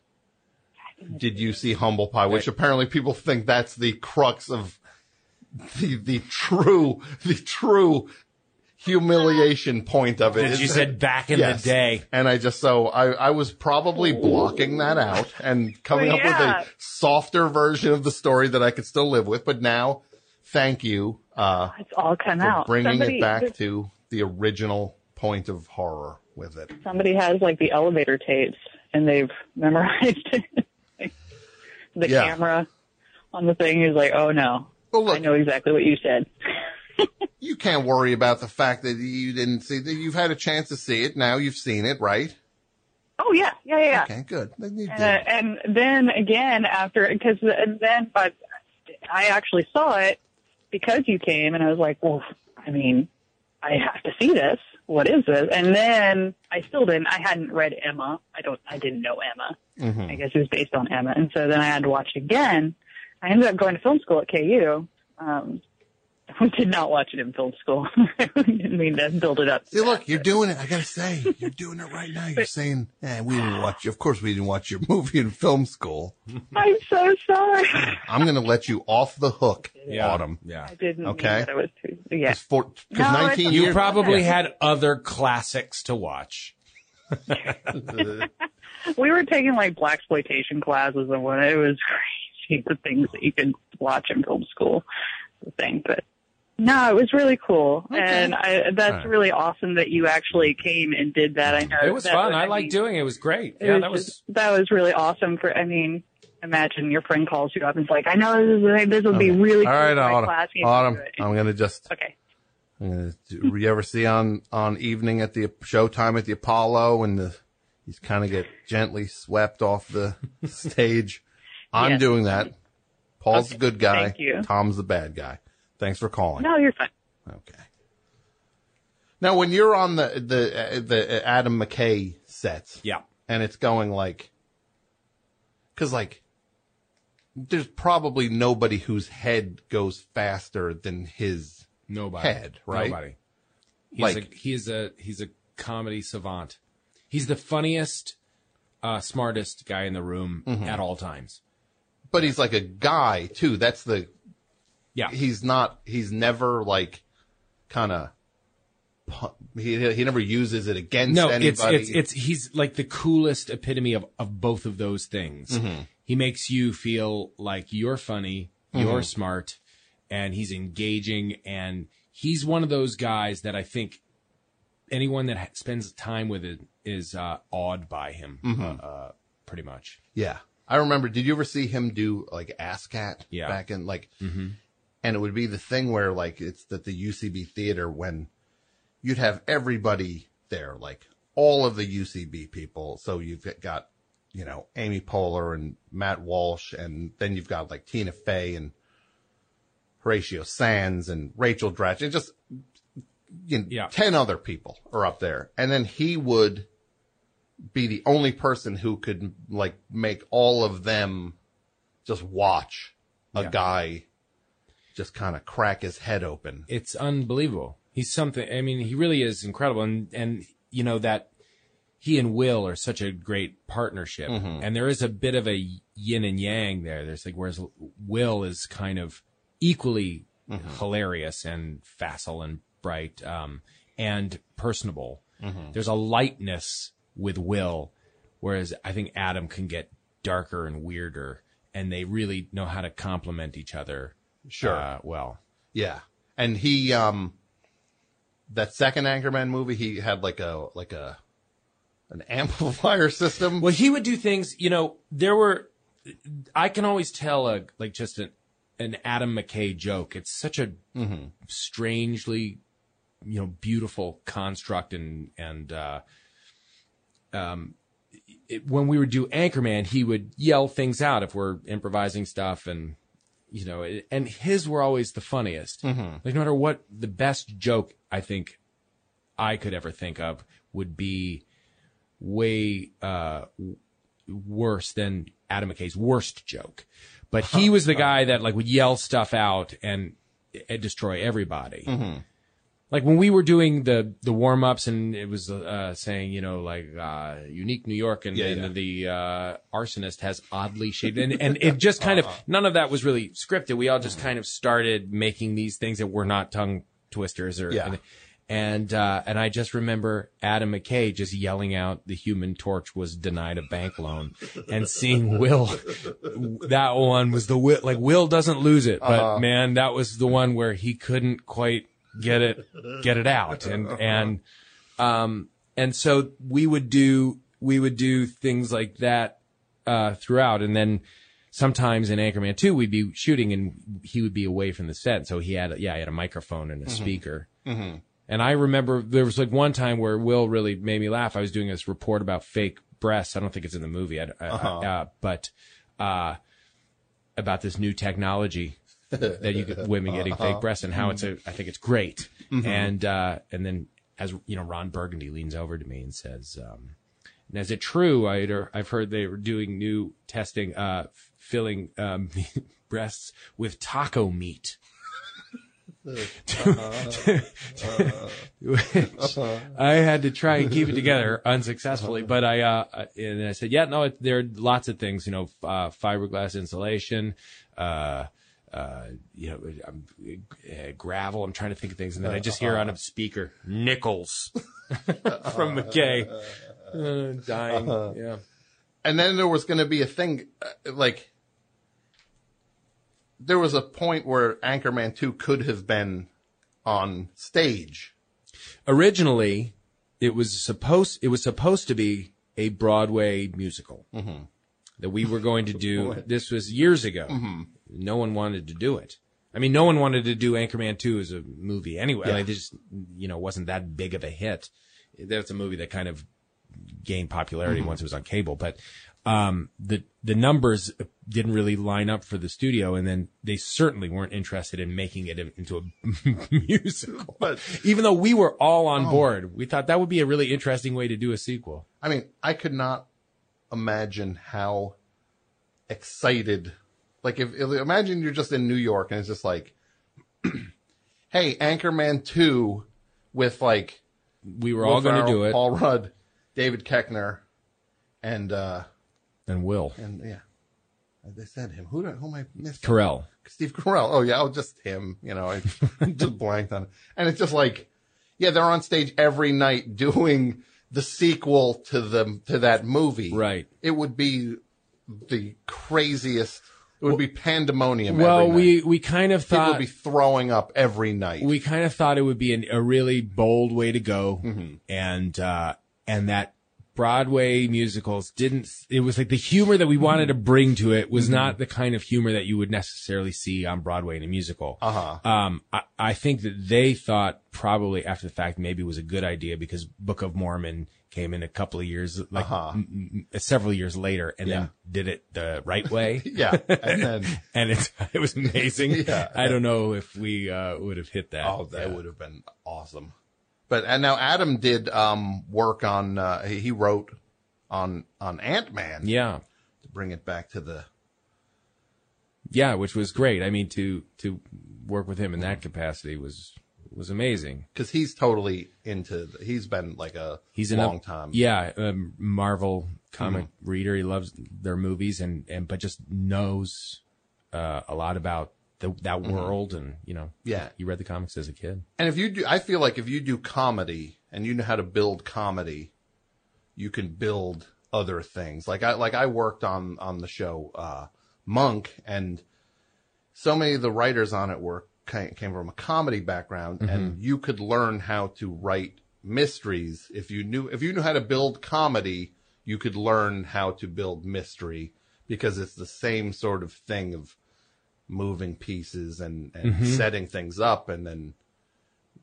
Did you see Humble Pie? Which apparently people think that's the crux of the the true the true humiliation point of it. That is you that- said back in Yes. the day. And I just so I I was probably blocking that out and coming Well, up with a softer version of the story that I could still live with. But now, thank you uh, It's all come for out. bringing somebody, it back to the original point of horror with it. somebody has like the elevator tapes and they've memorized it. The Yeah. camera on the thing is like, oh no, Well, look, I know exactly what you said. *laughs* you can't worry about the fact that you didn't see that you've had a chance to see it. Now you've seen it, right? Oh yeah, yeah, yeah. Okay, good. Uh, and then again after, because and then but I actually saw it because you came, and I was like, well, I mean, I have to see this. What is this? And then I still didn't. I hadn't read Emma. I don't. I didn't know Emma. Mhm. I guess it was based on Emma, and so then I had to watch it again. I ended up going to film school at KU. Um, *laughs* we did not watch it in film school. *laughs* I didn't mean to build it up. See, look, you're doing it. I gotta say, you're doing it right now. You're saying, eh, we didn't watch. Of course, we didn't watch your movie in film school. I'm so sorry. I'm gonna let you off the hook, Yeah. Autumn. Yeah. I didn't. Okay. Mean that it was too. Yeah. Because for because No, 19 okay. You years. probably had other classics to watch. *laughs* we were taking like blaxploitation classes and when it was crazy the things that you could watch in film school the thing but no it was really cool and I, that's Alright. really awesome that you actually came and did that i know It was that fun. I mean, liked doing it. It was great. it Yeah, was that was. just- that was really awesome for i mean imagine your friend calls you up and is like i know this is this would be really All cool right, for Autumn. class Autumn, do. I'm gonna just. okay I'm gonna. Do, you ever see on on evening at the Showtime at the Apollo and the he's kind of get gently swept off the *laughs* stage? I'm Yes. doing that. Paul's the good guy. Thank you. Tom's the bad guy. Thanks for calling. no you're fine Okay. Now, when you're on the the uh, the Adam McKay sets, Yeah. and it's going like, because like, there's probably nobody whose head goes faster than his Nobody. head, right? Nobody. He's Like- a, he's a he's a comedy savant. He's the funniest, uh, smartest guy in the room Mm-hmm. at all times. But he's like a guy too. That's the Yeah. he's not. He's never like kind of. He he never uses it against no, anybody. it's it's it's he's like the coolest epitome of of both of those things. Mm-hmm. He makes you feel like you're funny, you're smart, and he's engaging, and he's one of those guys that I think anyone that ha- spends time with it is uh, awed by him, Mm-hmm. uh, uh, pretty much. Yeah. I remember, did you ever see him do like ASSSSCAT Yeah. back in like, Mm-hmm. And it would be the thing where like it's at the UCB theater when you'd have everybody there, like all of the UCB people. So you've got, you know, Amy Poehler and Matt Walsh, and then you've got like Tina Fey and Horatio Sanz and Rachel Dratch, and just you know, Yeah. 10 other people are up there. And then he would be the only person who could like make all of them just watch a Yeah. guy just kind of crack his head open. it's unbelievable. He's something. I mean, he really is incredible, and and you know that he and Will are such a great partnership, mm-hmm. and there is a bit of a yin and yang there. There's like whereas Will is kind of equally mm-hmm. hilarious and facile and bright, um, and personable. Mm-hmm. There's a lightness with Will, whereas I think Adam can get darker and weirder, and they really know how to complement each other. Sure. uh, well. Yeah. And he, um, that second Anchorman movie, he had like a, like a, an *laughs* amplifier system. Well, he would do things, you know, there were, I can always tell a, like just an, an Adam McKay joke. It's such a strangely, you know, beautiful construct and, and, uh, um, it, when we would do Anchorman, he would yell things out if we're improvising stuff and, you know, and his were always the funniest. Like no matter what, the best joke I think I could ever think of would be way uh, worse than Adam McKay's worst joke. But he was the guy that like would yell stuff out and, and destroy everybody. Like when we were doing the the warm ups and it was uh, saying you know like uh, unique New York and, Yeah, and yeah. the uh, arsonist has oddly shaped and and it just kind of none of that was really scripted. We all just kind of started making these things that were not tongue twisters or Yeah. and uh, and I just remember Adam McKay just yelling out the Human Torch was denied a bank loan and seeing Will that one was the Will like Will doesn't lose it but Uh-huh. man that was the one where he couldn't quite get it get it out and and um and so we would do we would do things like that uh throughout and then sometimes in Anchorman 2 we'd be shooting and he would be away from the set so he had yeah he had a microphone and a speaker Mm-hmm. and I remember there was like one time where Will really made me laugh. I was doing this report about fake breasts. I don't think it's in the movie, I, I- Uh-huh. uh, but uh, about this new technology *laughs* that you get women getting Uh-huh. fake breasts and how it's a. I think it's great. Mhm. And uh, and then as you know, Ron Burgundy leans over to me and says, um, "And is it true? I'd, I've heard they were doing new testing, uh, filling um, *laughs* breasts with taco meat." Which *laughs* I had to try and keep it together unsuccessfully, but I, uh, and I said, yeah, no, it, there are lots of things, you know, uh, fiberglass insulation, uh, uh, you know, uh, gravel. I'm trying to think of things. And then I just hear on a speaker, nickels *laughs* from McKay, uh, dying. Yeah. And then there was going to be a thing uh, like there was a point where Anchorman 2 could have been on stage. Originally, it was supposed, it was supposed to be a Broadway musical Mhm. that we were going to do. This was years ago. Mhm. No one wanted to do it. I mean, no one wanted to do Anchorman 2 as a movie anyway. Yeah. Like, it just, you know, wasn't that big of a hit. That's a movie that kind of gained popularity Mhm. once it was on cable, but, um, the, the numbers didn't really line up for the studio. And then they certainly weren't interested in making it into a *laughs* musical. But even though we were all on Oh. board, we thought that would be a really interesting way to do a sequel. I mean, I could not imagine how excited. Like, if, imagine you're just in New York and it's just like, *clears throat* "Hey, Anchorman two, with like we were all gonna do it. Paul Rudd, David Koechner, and uh and Will and yeah, they said him. Who who am I missing? Carell. Steve Carell. Oh yeah, oh just him. You know, I *laughs* just blanked on it. And it's just like, yeah, they're on stage every night doing the sequel to the to that movie. Right. It would be the craziest. It would be pandemonium. Well, we, we kind of people thought would be throwing up every night. we kind of thought it would be an, a really bold way to go, Mm-hmm. and uh, and that Broadway musicals didn't. It was like the humor that we wanted to bring to it was Mhm. not the kind of humor that you would necessarily see on Broadway in a musical. Uh huh. Um, I, I think that they thought probably after the fact maybe it was a good idea because Book of Mormon came in a couple of years, like Uh-huh. m- m- several years later, and Yeah. then did it the right way. *laughs* Yeah, and then- *laughs* and it it was amazing. *laughs* Yeah. I don't know if we uh, would have hit that. Oh, that would have been awesome. But and now Adam did um work on uh he, he wrote on on Ant Man. Yeah. To bring it back to the Yeah, which was great. I mean, to to work with him in that capacity was was amazing. because he's totally into. He's been like a He's in long time. Yeah, um, Marvel comic Mhm. reader. He loves their movies and and but just knows uh, a lot about the, that Mhm. world and you know. Yeah. he read the comics as a kid. And if you do, I feel like if you do comedy and you know how to build comedy, you can build other things. Like I, like I worked on, on the show, uh, Monk and so many of the writers on it were, came came from a comedy background and you could learn how to write mysteries. If you knew, if you knew how to build comedy, you could learn how to build mystery because it's the same sort of thing of moving pieces and, and Mhm. setting things up and then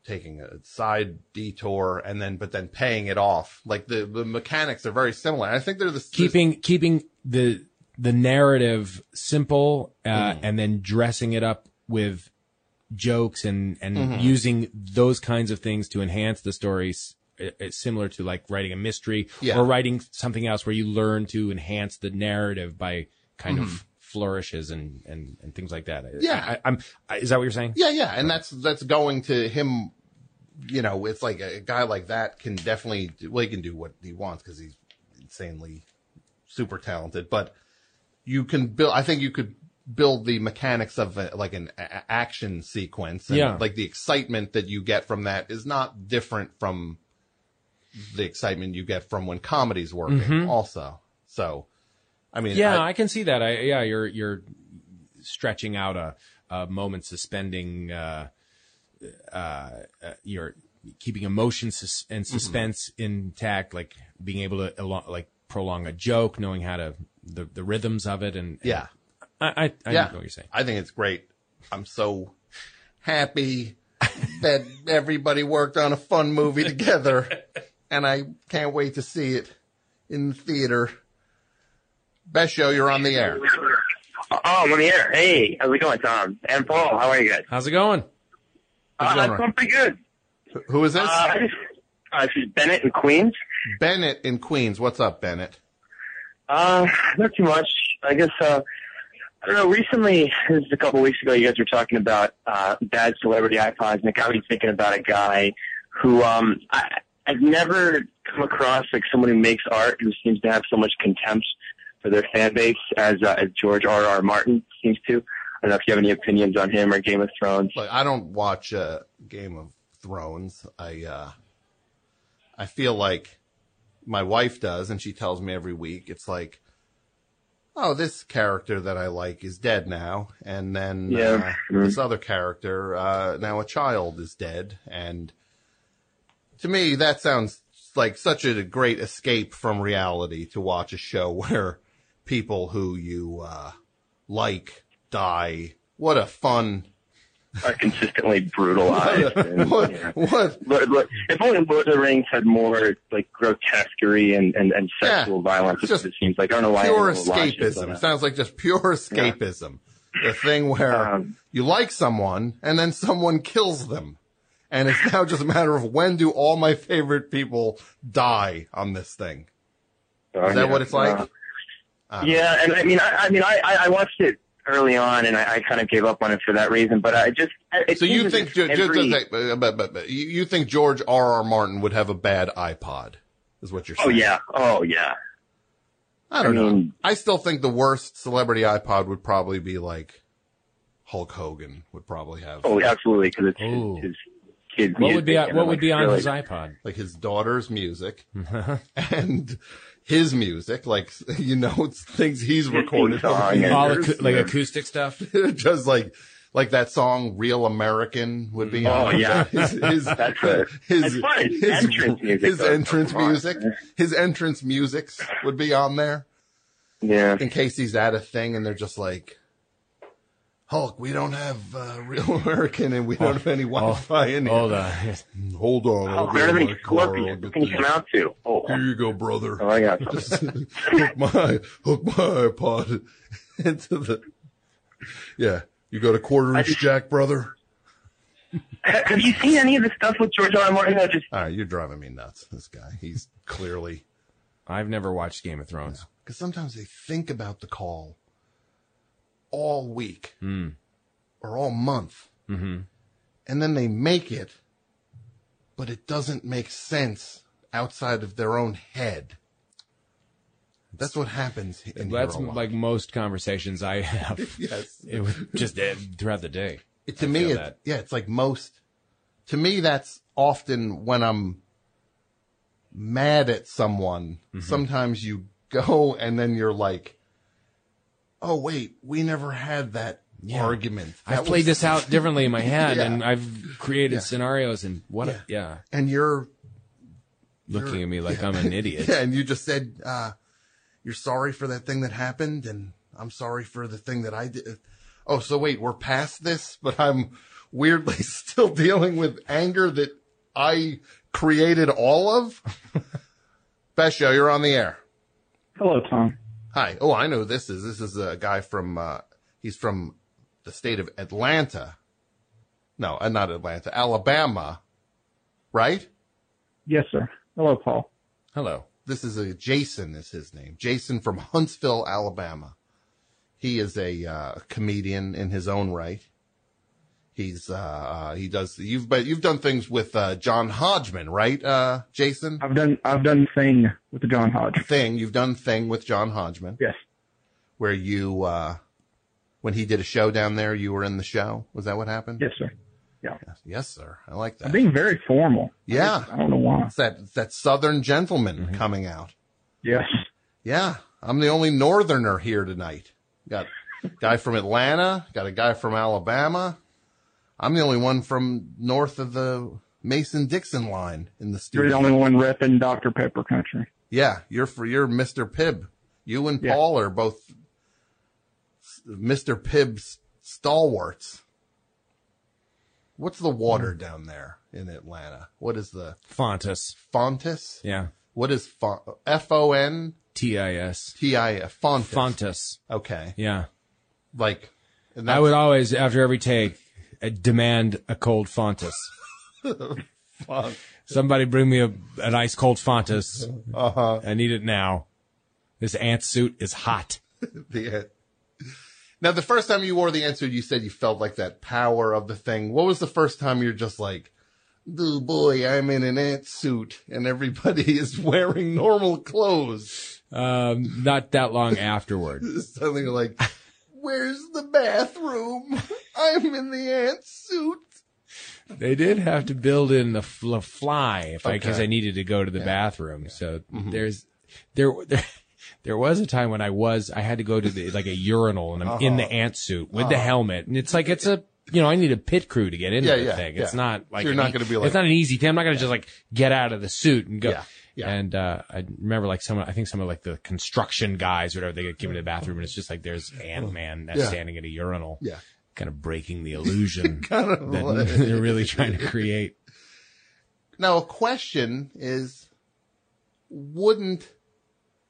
taking a side detour and then but then paying it off like the the mechanics are very similar i think they're the keeping keeping the the narrative simple uh, Mhm. and then dressing it up with jokes and and Mhm. using those kinds of things to enhance the stories it's similar to like writing a mystery Yeah. or writing something else where you learn to enhance the narrative by kind Mhm. of flourishes and, and and things like that Yeah. I, I'm I, is that what you're saying yeah yeah and that's that's going to him you know, it's like a, guy like that can definitely, do, well, he can do what he wants because he's insanely super talented, but you can build, I think you could build the mechanics of a, like an a- action sequence. And Yeah. Like the excitement that you get from that is not different from the excitement you get from when comedy's working Mhm. also. So, I mean, yeah, I- I, can see that. I yeah, you're you're stretching out a, a moment, suspending. Uh, uh, uh, you're keeping emotion sus- and Mm-hmm. suspense intact, like being able to like prolong a joke, knowing how to the the rhythms of it, and, and Yeah. I I, I yeah, know what you're saying. I think it's great. I'm so happy that everybody worked on a fun movie together, *laughs* and I can't wait to see it in the theater. Best show, you're on the air. Oh, I'm on the air. Hey, how's it going, Tom? And Paul, how are you guys? How's it going? Uh, going, it's going pretty good. Who is this? Uh, I uh, this is Bennett in Queens. Bennett in Queens. What's up, Bennett? Uh, not too much. I guess, uh, I don't know, recently, this is a couple weeks ago, you guys were talking about, uh, bad celebrity iPods, and it got me thinking about a guy who, um, I, I've never come across, like, someone who makes art who seems to have so much contempt for their fan base as, uh, as George R. R. Martin seems to. I don't know if you have any opinions on him or Game of Thrones. Look, I don't watch uh, Game of Thrones. I uh, I feel like my wife does, and she tells me every week. It's like, oh, this character that I like is dead now, and then Yeah. uh, this other character uh, now a child is dead, and to me that sounds like such a great escape from reality to watch a show *laughs* where people who you uh, like die. What a fun are consistently brutalized. *laughs* and, what, yeah. what? Look, look, if only Lord of the Rings had more like grotesquerie and, and, and sexual violence, just it seems like I don't know why pure anyone will watch it, escapism. uh, Sounds like just pure escapism. The thing where Um, you like someone and then someone kills them. And it's now just a matter of when do all my favorite people die on this thing? uh, Is that yeah, what it's like? uh, yeah, and I mean, I, I mean, I I watched it early on, and I, I kind of gave up on it for that reason. But I just so you think if ju- ju- every- ju- uh, but, but, but you you think George R. R. Martin would have a bad iPod? Is what you're saying? Oh yeah, oh yeah. I don't I know. I still think the worst celebrity iPod would probably be like Hulk Hogan would probably have. Oh, absolutely, because it's Ooh. his, his kids. What would be what I'm would like, be on really? his iPod? like his daughter's music *laughs* and his music, like *laughs* you know, things he's recorded over song the and- All years. acou- like acoustic stuff. *laughs* just like like that song "Real American" would be. Oh, on yeah. *laughs* his his That's it. his, As his entrance music his entrance music, his entrance musics would be on there Yeah. in case he's at a thing and they're just like. Hulk, we don't have uh, real *laughs* American and we don't have any Wi-Fi in here. Hold on. Hold on. Oh, I'll we go don't have any my car, scorpions. get Can you come out to? Oh, Here you go, brother. oh, I got Just *laughs* something. hook my hook my iPod *laughs* into the yeah. You got a quarter inch jack, brother. Have you seen any of the stuff with George R. R. Martin? I just All right, you're driving me nuts. This guy, he's clearly I've never watched Game of Thrones. because sometimes they think about the call all week Hmm. or all month, Mm-hmm. and then they make it, but it doesn't make sense outside of their own head. That's what happens in That's here a lot. like most conversations I have. *laughs* yes. *laughs* It would just throughout the day. It, to I me, it, yeah, it's like most. To me, that's often when I'm mad at someone. Mm-hmm. Sometimes you go and then you're like, "Oh wait, we never had that Yeah. argument." I've That played was- this out differently in my head, *laughs* Yeah. and I've created Yeah. scenarios. And what? Yeah. A, yeah, and you're looking You're- at me like *laughs* I'm an idiot. yeah, and you just said uh, you're sorry for that thing that happened, and I'm sorry for the thing that I did. Oh, so wait, we're past this, *laughs* but I'm weirdly still dealing with anger that I created all of. Best show, you're on the air. Hello, Tom. Hi. Oh, I know who this is. This is a guy from. Uh, he's from the state of Atlanta. No, uh, not Atlanta, Alabama. Right? Yes, sir. Hello, Paul. Hello. This is a Jason is his name. Jason from Huntsville, Alabama. He is a uh, comedian in his own right. He's uh, uh he does you've but you've done things with uh John Hodgman, right? Uh Jason? I've done I've done thing with the John Hodgman. Thing, you've done thing with John Hodgman. Yes. Where you uh when he did a show down there, you were in the show. Was that what happened? Yes, sir. Yeah. Yes, yes sir. I like that. I'm being very formal. Yeah. I don't know why. It's that it's that southern gentleman coming out. Yes. Yeah. I'm the only northerner here tonight. Got a guy from Atlanta, got a guy from Alabama. I'm the only one from north of the Mason Dixon line in the studio. You're the only one repping Dr. Pepper country. Yeah, you're for you're Mr. Pibb. You and Yeah. Paul are both Mr. Pibb's stalwarts. What's the water hmm. down there in Atlanta? What is the Fontis? Fontis? Yeah. What is Fon- F O N T I S. T I F Fontis? Fontus. Okay, Yeah. like and I would always, after every take, demand a cold Fontus. Somebody bring me a, an ice cold Fontus. uh-huh. I need it now. This ant suit is hot. *laughs* the now the first time you wore the ant suit, you said you felt like that power of the thing. What was the first time you're just like, "Oh boy, I'm in an ant suit, and everybody *laughs* is wearing normal clothes." Um, not that long afterward. *laughs* Suddenly you're like, "Where's the bathroom? *laughs* I'm in the ant suit." They did have to build in the fl- fly if I, because Okay. I needed to go to the bathroom. So there's, there, there, there was a time when I was, I had to go to the, like a urinal and I'm in the Uh-huh. ant suit with the helmet. And it's like, it's a, you know, I need a pit crew to get into Yeah, the yeah, thing. yeah. It's not like, So you're not e- gonna be like- it's not an easy thing. I'm not going to just like get out of the suit and go. Yeah, yeah. And, uh, I remember like some, I think some of like the construction guys, or whatever, they get given to the bathroom and it's just like there's Ant-Man that's Yeah. standing at a urinal. Yeah. Kind of breaking the illusion *laughs* Kind of that like- they're really trying to create. Now, a question is, wouldn't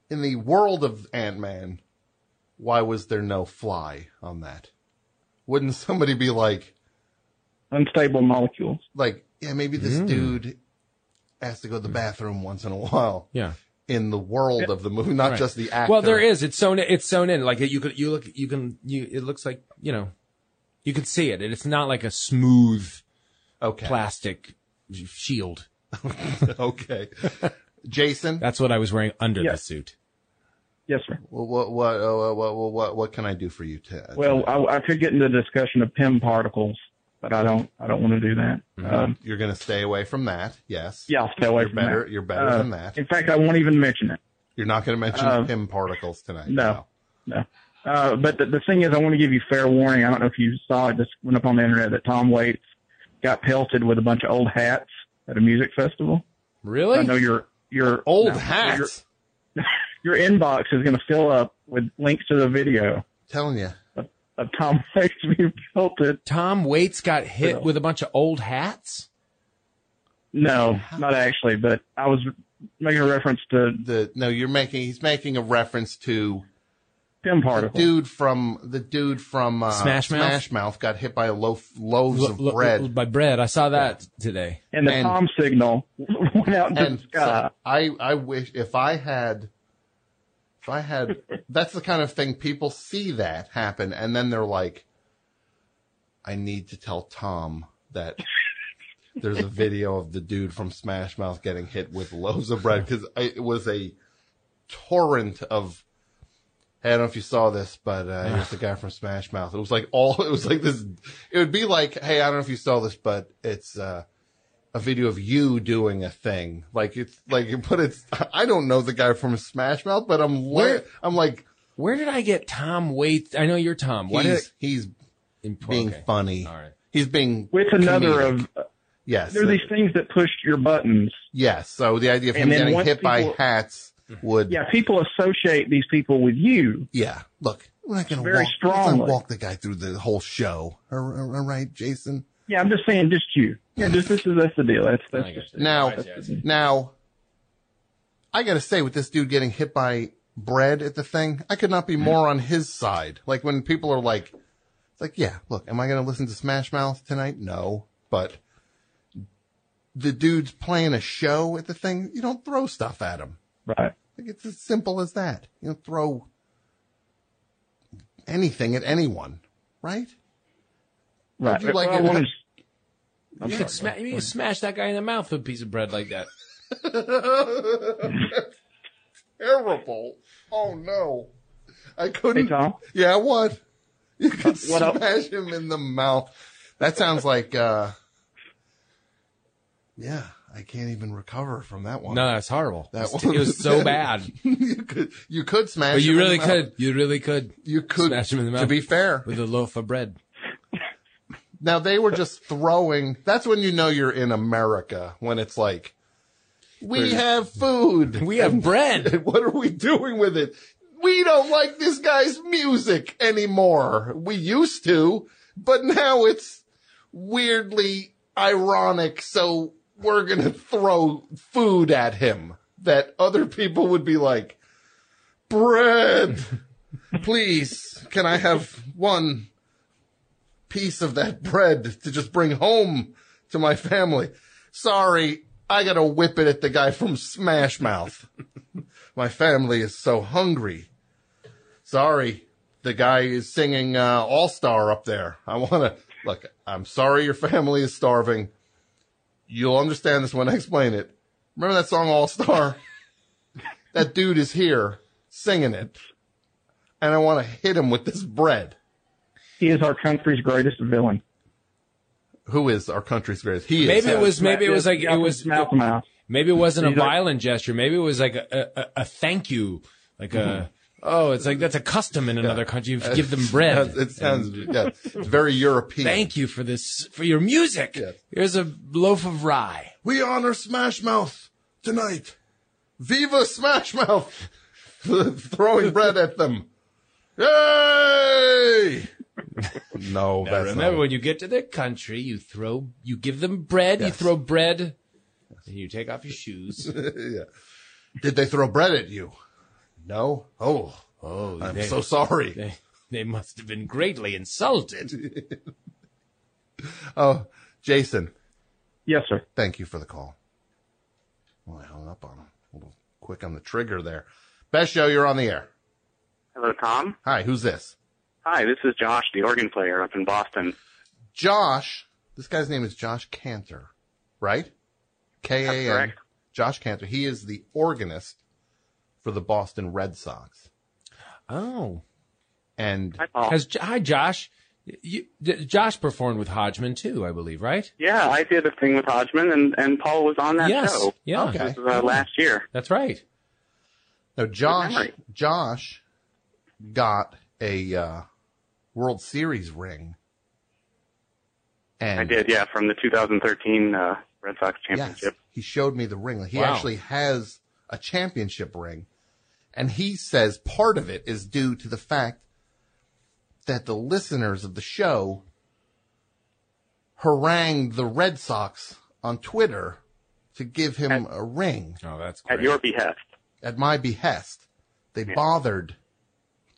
in the world of Ant Man, why was there no fly on that? Wouldn't somebody be like, Unstable molecules. like, yeah, maybe this Mm. dude has to go to the bathroom once in a *laughs* while Yeah. in the world of the movie, not Right. just the actor. Well, there is. It's sewn. It's sewn in. Like you could. You look. You can. You. It looks like you know. You can see it, and it's not like a smooth Okay. plastic shield. *laughs* okay. Jason, *laughs* That's what I was wearing under the suit. Yes, sir. what, what, what, uh, what, what, what, what can I do for you, Ted? Well, I, I could get into the discussion of Pym particles, but I don't. I don't want to do that. Um, you're going to stay away from that. Yes. yeah, I'll stay away You're from better. that. You're better Uh, than that. In fact, I won't even mention it. You're not going to mention Uh, Pym particles tonight. No, no. Uh, but the, the thing is, I want to give you fair warning. I don't know if you saw it. Just went up on the internet that Tom Waits got pelted with a bunch of old hats at a music festival. Really? I know your your Old no, hats. Your, *laughs* your inbox is going to fill up with links to the video Telling you. Of, of Tom *laughs* Waits being pelted. Tom Waits got hit with a bunch of old hats. No, not actually, but I was making a reference to The no, you're making. He's making a reference to PIM the dude from the dude from uh, Smash Mouth? Smash Mouth got hit by a loaf loaves of L- l- bread. by bread. I saw that today. and the and- Tom signal *laughs* went out into and the sky. so I I wish if I had I had that's the kind of thing people see that happen and then they're like I need to tell Tom that there's a video of the dude from Smash Mouth getting hit with loaves of bread because it was a torrent of I don't know if you saw this, but uh, here's the guy from Smash Mouth. It was like all, *laughs* it was like this, it would be like, hey, I don't know if you saw this, but it's, uh, a video of you doing a thing. Like it's like, *laughs* but it's, I don't know the guy from Smash Mouth, but I'm, la- Where- I'm like, Where did I get Tom Waits? I know you're Tom. Why did he's, he's I, being okay. funny. All right. He's being With another comedic. of uh, yes, there are these things that push your buttons. yes. So the idea of him getting once hit by hats would, Yeah, people associate these people with you. yeah. Look, we're not going to Very walk, let's strongly. walk the guy through the whole show. All all- all right, Jason. Yeah, I'm just saying, just you. Yeah, just this is that's the deal. That's that's I just guess. Now, I I see. now, I gotta say, with this dude getting hit by bread at the thing, I could not be mm-hmm. more on his side. Like when people are like, it's like, yeah, look, am I gonna listen to Smash Mouth tonight? No, but the dude's playing a show at the thing. You don't throw stuff at him. right. Like it's as simple as that. You don't throw anything at anyone, right? Right. Would you like Well, it? Wanted- You could, sma- you could smash that guy in the mouth with a piece of bread like that. *laughs* Terrible. Oh no. I couldn't. Hey, Tom? Yeah, what? You could *laughs* What else? smash him in the mouth. That sounds like, uh, yeah, I can't even recover from that one. No, that's horrible. That It was- one it was so bad. *laughs* you could, you could smash But you him in really the mouth. could. You really could. You could. smash him in the mouth. To be fair. with a loaf of bread. Now they were just throwing. That's when you know you're in America when it's like, we have food, We have bread. *laughs* What are we doing with it? We don't like this guy's music anymore. We used to, but now it's weirdly ironic. So we're gonna throw food at him that other people would be like, bread. Please, can I have one piece of that bread to just bring home to my family. Sorry, I gotta whip it at the guy from Smash Mouth. my family is so hungry. Sorry, the guy is singing uh, All Star up there. I wanna look. I'm sorry your family is starving. You'll understand this when I explain it. Remember that song All Star? that dude is here singing it, and I want to hit him with this bread. He is our country's greatest villain. Who is our country's greatest? He is. Maybe it was. Maybe it was like yeah, it was. mouth to mouth. Maybe it wasn't a He's like- violent gesture. Maybe it was like a, a, a thank you, like a. Mm-hmm. Oh, it's like that's a custom in another country. You *laughs* give them bread. It sounds yeah, very European. Thank you for this for your music. Yes. Here's a loaf of rye. We honor Smash Mouth tonight. Viva Smash Mouth! *laughs* Throwing bread at them. Yay! *laughs* no, Now, that's remember, not. when you get to their country, you throw, you give them bread. You throw bread, and you take off your shoes. *laughs* yeah. Did they throw bread at you? No. Oh, Oh, I'm they- so sorry. *laughs* They, they must have been greatly insulted. Oh, Jason, Yes, sir. thank you for the call. Well, I hung up on him. A little quick on the trigger there. Best show, you're on the air. Hello, Tom. Hi, who's this? Hi, this is Josh, the organ player up in Boston. Josh. This guy's name is Josh Kantor, right? K A N. Josh Kantor. He is the organist for the Boston Red Sox. Oh, And Hi, has hi Josh? You, D- Josh performed with Hodgman too, I believe, right? yeah, I did a thing with Hodgman, and, and Paul was on that yes. show. Yeah. Okay. This was uh, last year. That's right. now Josh. Josh got a uh, World Series ring. And I did, yeah, from the 2013 uh, Red Sox Yes, championship. he showed me the ring. He Wow. actually has a championship ring. And he says part of it is due to the fact that the listeners of the show harangued the Red Sox on Twitter to give him a ring Oh, that's At your behest. at my behest. They bothered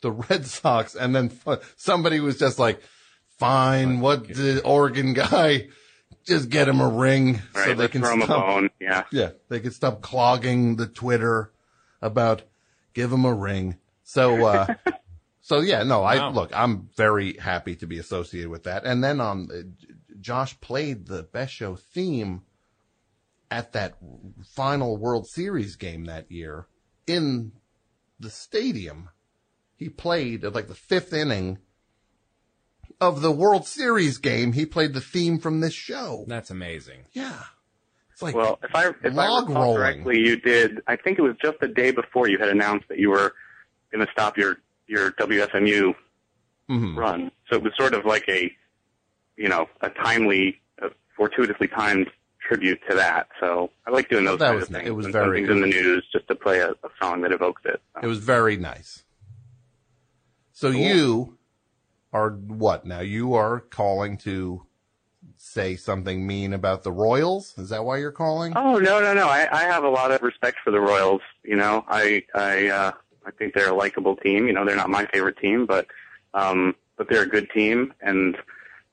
the Red Sox, and then f- somebody was just like, "Fine, what the Oregon guy? Just get him a ring All so they can throw him a stop. Yeah. yeah, they could stop clogging the Twitter about give him a ring. So, uh, *laughs* so yeah, no, I Wow. look, I'm very happy to be associated with that. And then on, uh, Josh played the best show theme at that final World Series game that year in the stadium. He played at like the fifth inning of the World Series game. He played the theme from this show. That's amazing. Yeah. It's like, Well, if I if I log recall rolling. correctly, you did. I think it was just the day before you had announced that you were going to stop your your WFMU mhm. run. So it was sort of like a, you know, a timely, uh, fortuitously timed tribute to that. So I like doing those That kinds was of ni- things. it was when very- something's in the news just to play a, a song that evokes it. So. It was very nice. So you are what now? You are calling to say something mean about the Royals? Is that why you're calling? Oh no no no! I, I have a lot of respect for the Royals. You know, I I uh, I think they're a likable team. You know, they're not my favorite team, but um, but they're a good team, and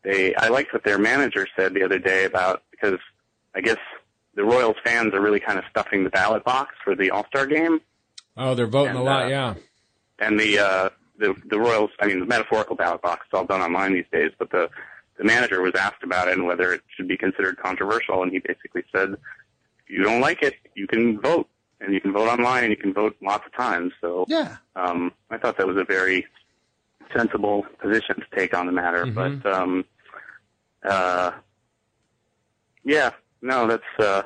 they. I liked what their manager said the other day about because I guess the Royals fans are really kind of stuffing the ballot box for the All Star game, Oh, they're voting a lot. uh, yeah. and the uh, the the Royals. I mean, the metaphorical ballot box. is all done online these days, but the the manager was asked about it and whether it should be considered controversial, and he basically said, if you don't like it, you can vote, and you can vote online, and you can vote lots of times. So Yeah. um, I thought that was a very sensible position to take on the matter. Mhm. But um, uh, yeah, no, that's uh,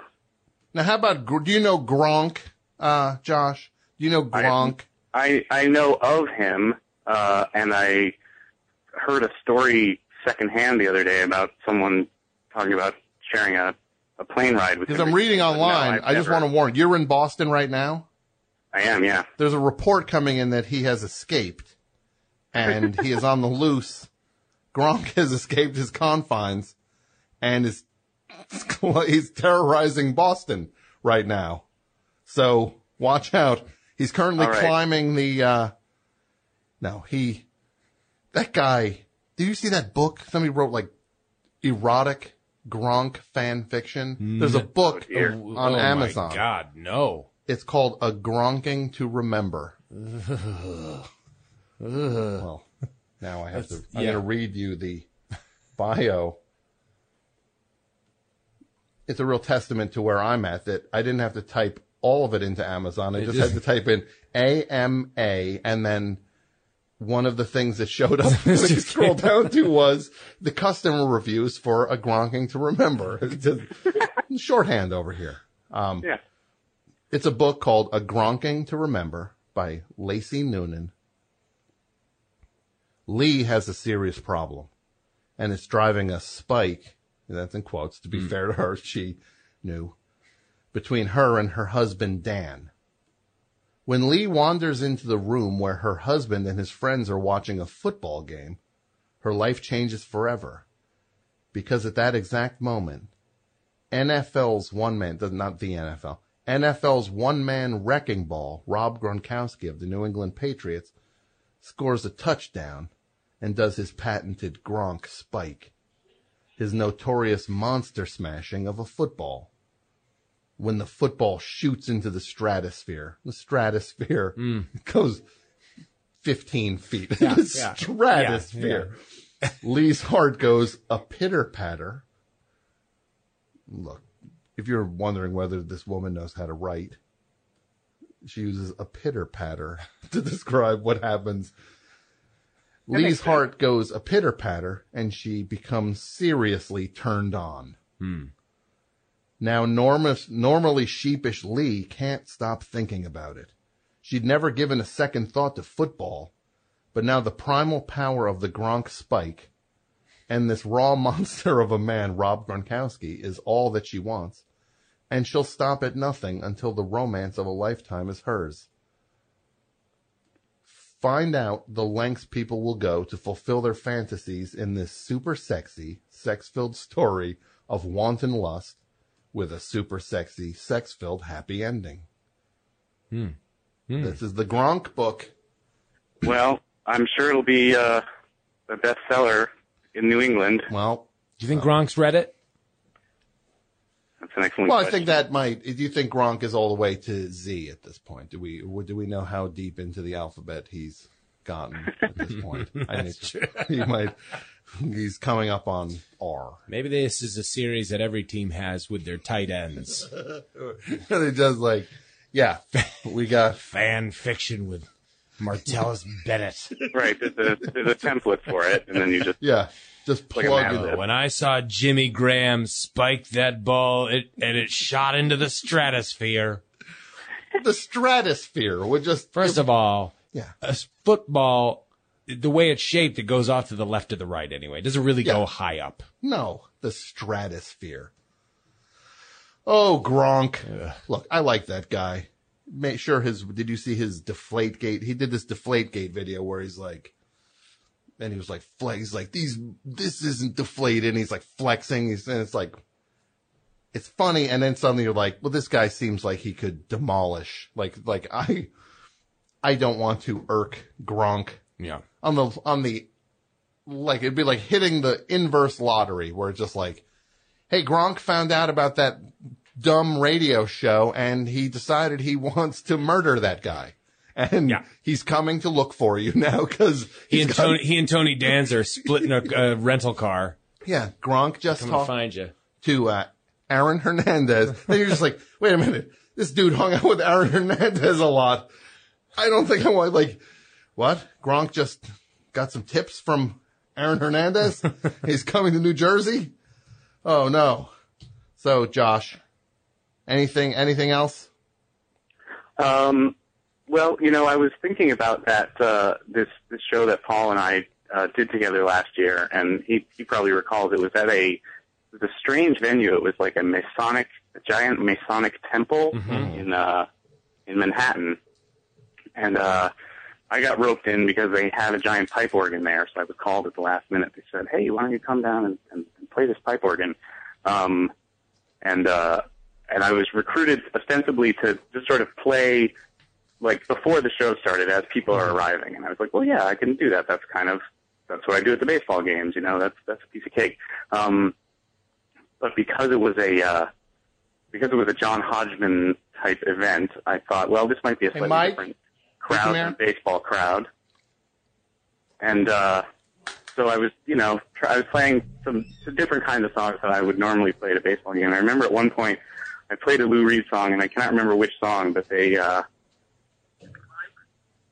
Now, how about, Gr- do you know Gronk, uh, Josh? Do you know Gronk? I I know of him, uh, and I heard a story secondhand the other day about someone talking about sharing a, a plane ride with him. Because. I'm reading no, online. I've I just want to warn you're in Boston right now. I am, yeah. There's a report coming in that he has escaped and he is on the *laughs* loose. Gronk has escaped his confines and is *laughs* he's terrorizing Boston right now. So watch out. He's currently All right. climbing the, uh, no, he, that guy, did you see that book? Somebody wrote like erotic Gronk fan fiction. There's a book dear. on Oh, my Amazon. God, no. It's called A Gronking to Remember. *laughs* well, now I have to. I'm yeah. going to read you the bio. It's a real testament to where I'm at that I didn't have to type all of it into Amazon. I It just had to type in AMA and then one of the things that showed up *laughs* when you scroll *laughs* down to was the customer reviews for a Gronking to Remember. *laughs* It's just shorthand over here. Um, Yeah. it's a book called A Gronking to Remember by Lacey Noonan. Lee has a serious problem and it's driving a spike, and that's in quotes, to be fair to her, she knew, between her and her husband Dan. When Lee wanders into the room where her husband and his friends are watching a football game, her life changes forever. Because at that exact moment, NFL's one man, not the NFL, NFL's one man wrecking ball, Rob Gronkowski of the New England Patriots, scores a touchdown and does his patented Gronk spike, his notorious monster smashing of a football. When the football shoots into the stratosphere, the stratosphere mm. goes 15 feet. Yeah, the yeah. stratosphere. Lee's heart goes a pitter patter. Look, if you're wondering whether this woman knows how to write, she uses a pitter patter *laughs* to describe what happens. That Lee's heart goes a pitter patter and she becomes seriously turned on. Hmm. Now, normus, normally sheepish Lee can't stop thinking about it. She'd never given a second thought to football, but now the primal power of the Gronk spike and this raw *laughs* monster of a man, Rob Gronkowski, is all that she wants, and she'll stop at nothing until the romance of a lifetime is hers. Find out the lengths people will go to fulfill their fantasies in this super sexy, sex filled story of wanton lust with a super sexy, sex filled happy ending. Hmm. This is the Gronk book. Well, I'm sure it'll be uh, a bestseller in New England. Well, Do you think Gronk's read it? That's an excellent Well, I think that might. Do you think Gronk is all the way to Z at this point? Do we do we know how deep into the alphabet he's gotten at this *laughs* point? I That's think he might. *laughs* He's coming up on R. Maybe this is a series that every team has with their tight ends. *laughs* they just like, yeah, we got *laughs* fan fiction with Martellus Bennett. right. There's a, there's a template for it, and then you just yeah, just Like plug massive- it. When I saw Jimmy Graham spike that ball, it and it shot into the stratosphere. The stratosphere would just First of all, Yeah. a s- football, the way it's shaped, it goes off to the left or the right anyway. It doesn't really go high up. No, the stratosphere. Oh, Gronk. Look, I like that guy. Make sure his, did you see his deflate gate? He did this deflate gate video where he's like, and he was like, flex, he's like, these, this isn't deflated. And he's like flexing. He's, and it's like, it's funny. And then suddenly you're like, well, this guy seems like he could demolish. Like, like I, I don't want to irk Gronk Yeah. on the on the like it'd be like hitting the inverse lottery where it's just like, hey, Gronk found out about that dumb radio show and he decided he *laughs* wants to murder that guy. And Yeah. he's coming to look for you *laughs* now because He and Tony, he and Tony Danza are splitting a, a rental car Yeah, Gronk just to talked find you. to uh, Aaron Hernandez. *laughs* then you're just like, wait a minute, this dude hung out with Aaron Hernandez a lot. I don't think I want like what Gronk just got some tips from Aaron Hernandez. *laughs* He's coming to New Jersey. Oh no. So Josh, anything anything else? Um, well, you know, I was thinking about that uh, this this show that Paul and I uh, did together last year, and he he probably recalls it was at a it was a strange venue. It was like a Masonic, a giant Masonic temple in uh, in Manhattan, and uh, I got roped in because they had a giant pipe organ there. So I was called at the last minute. They said, "Hey, why don't you come down and, and, and play this pipe organ?" Um, and uh, and I was recruited ostensibly to just sort of play like before the show started as people are arriving. And I was like, well, yeah, I can do that. That's kind of that's what I do at the baseball games. You know, that's that's a piece of cake. Um, but because it was a uh, because it was a John Hodgman type event, I thought, well, this might be a Hey, slightly Mike? different crowd Come a baseball crowd. And uh, so I was, you know, I was playing some, some different kinds of songs that I would normally play at a baseball game. I remember at one point I played a Lou Reed song, and I cannot remember which song, but they uh,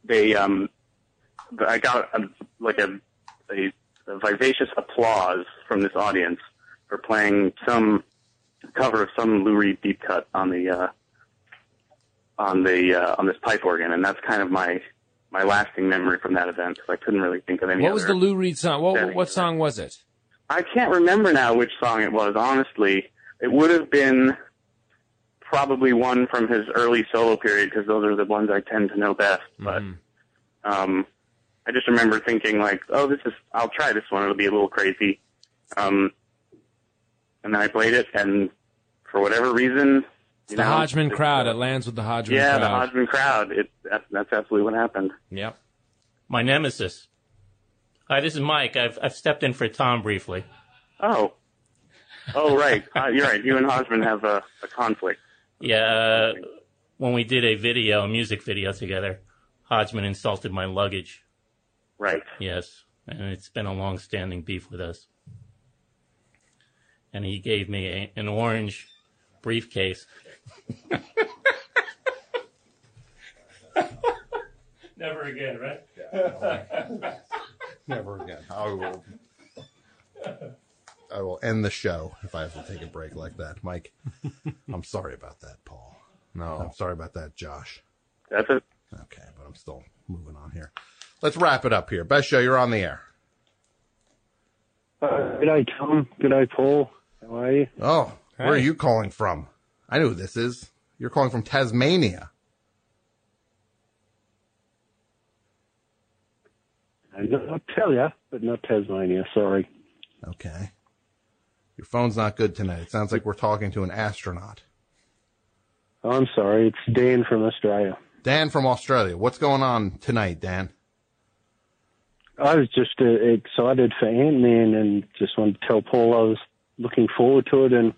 they um, I got a, like a, a, a vivacious applause from this audience for playing some cover of some Lou Reed deep cut on the uh, on the uh, on this pipe organ, and that's kind of my my lasting memory from that event because I couldn't really think of any. What was the Lou Reed song? What what song was it? I can't remember now which song it was. Honestly, it would have been probably one from his early solo period because those are the ones I tend to know best. But um, I just remember thinking like, oh, this is. I'll try this one. It'll be a little crazy. Um, and then I played it, and for whatever reason, you the know, Hodgman it- crowd. It lands with the Hodgman crowd. yeah, crowd. the Hodgman crowd. It that, that's absolutely what happened. Yep. My nemesis. Hi, this is Mike. I've I've stepped in for Tom briefly. Oh. Oh, right. Uh, you're right. You and Hodgman have a, a conflict. Yeah, uh, when we did a video, a music video together, Hodgman insulted my luggage. Right. Yes, and it's been a long-standing beef with us. And he gave me a, an orange briefcase. Never again, right? Never again. I will. I will end the show if I have to take a break like that, Mike. I'm sorry about that, Paul. No, I'm sorry about that, Josh. That's it. Okay, but I'm still moving on here. Let's wrap it up here. Best show, you're on the air. Uh, good day, Tom. Good day, Paul. How are you? Oh, where are you calling from? I know who this is. You're calling from Tasmania. I know I'll tell you, but not Tasmania. Sorry. Okay. Your phone's not good tonight. It sounds like we're talking to an astronaut. Oh, I'm sorry. It's Dan from Australia. Dan from Australia. What's going on tonight, Dan? I was just uh, excited for Ant Man and just wanted to tell Paul I was looking forward to it, and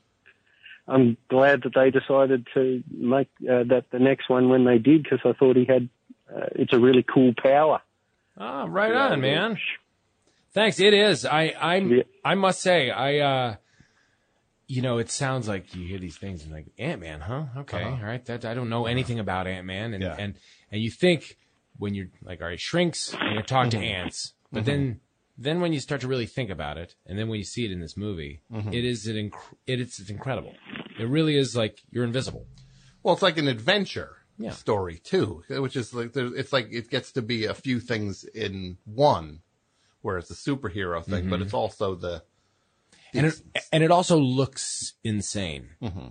I'm glad that they decided to make uh, that the next one when they did because I thought he had. Uh, it's a really cool power. Ah, right Yeah, on, man. Thanks. It is. I I I must say I uh you know, it sounds like you hear these things and like Ant Man, huh? Okay, Uh-huh. all right. That I don't know anything about Ant Man, and Yeah. and and you think when you're like, all right, shrinks, and you talk to Mhm. ants, but Mhm. then then when you start to really think about it, and then when you see it in this movie, Mhm. it is an inc- it is it's incredible. It really is like you're invisible. Well, it's like an adventure Yeah. story too, which is like it's like it gets to be a few things in one, where it's a superhero thing, but Mhm. it's also the and it, and it also looks insane. Mm-hmm.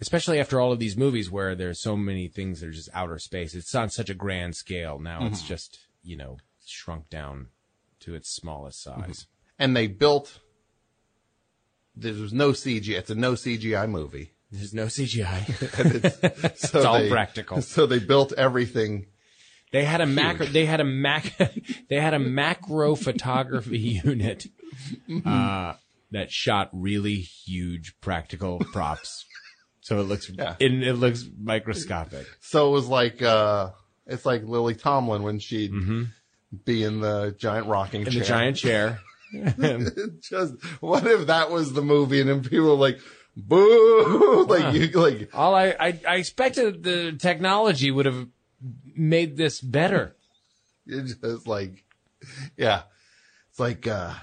Especially after all of these movies where there's so many things that are just outer space. It's on such a grand scale. Now it's Mhm. just, you know, shrunk down to its smallest Mm-hmm. size. and they built. There was no CGI. It's a no CGI movie. There's no CGI. *laughs* And it's, *laughs* It's all practical. *laughs* So they built everything. They had a macro, they had a mac, they had a macro photography unit, Mm-hmm. uh, that shot really huge practical props. So it looks, Yeah. it, it looks microscopic. So it was like uh it's like Lily Tomlin when she'd Mm-hmm. Be in the giant rocking chair. In chair. the giant chair. *laughs* Just what if that was the movie and then people were like, boo, *laughs* like you like All I, I, I expected the technology would have made this better. *laughs* It's just like, yeah, it's like, uh,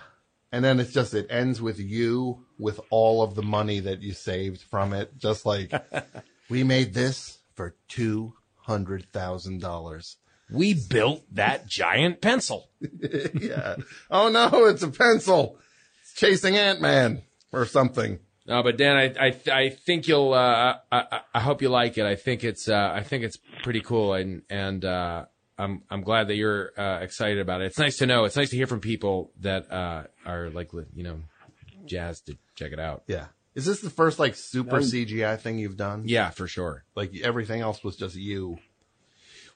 and then it's just, it ends with you with all of the money that you saved from it. Just like, we made this for $200,000. We built that giant pencil. *laughs* yeah. Oh no, it's a pencil. It's chasing Ant-Man or something. No, but Dan, I, I, I think you'll, uh, I, I, I hope you like it. I think it's, uh, I think it's pretty cool. And, and, uh, I'm, I'm glad that you're, uh, excited about it. It's nice to know. It's nice to hear from people that, uh, are like, you know, jazzed to check it out. Yeah. Is this the first like super Um, CGI thing you've done? Yeah, for sure. Like everything else was just you.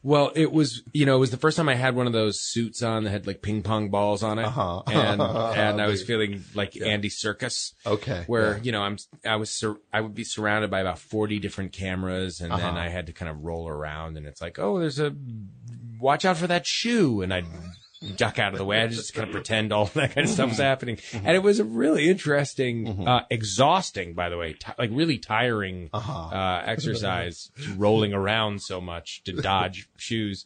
Well, it was, you know, it was the first time I had one of those suits on that had like ping pong balls on it. Uh-huh. And, and *laughs* I was feeling like Andy Serkis. Okay. Where, yeah. you know, I'm, I was, sur- I would be surrounded by about 40 different cameras and then Uh-huh. I had to kind of roll around and it's like, oh, there's a, watch out for that shoe. And I'd duck out of the way. I just kind of pretend all *laughs* that kind of stuff was happening. Mm-hmm. And it was a really interesting, uh, exhausting, by the way, ti like really tiring, Uh-huh. uh, exercise *laughs* rolling around so much to dodge *laughs* shoes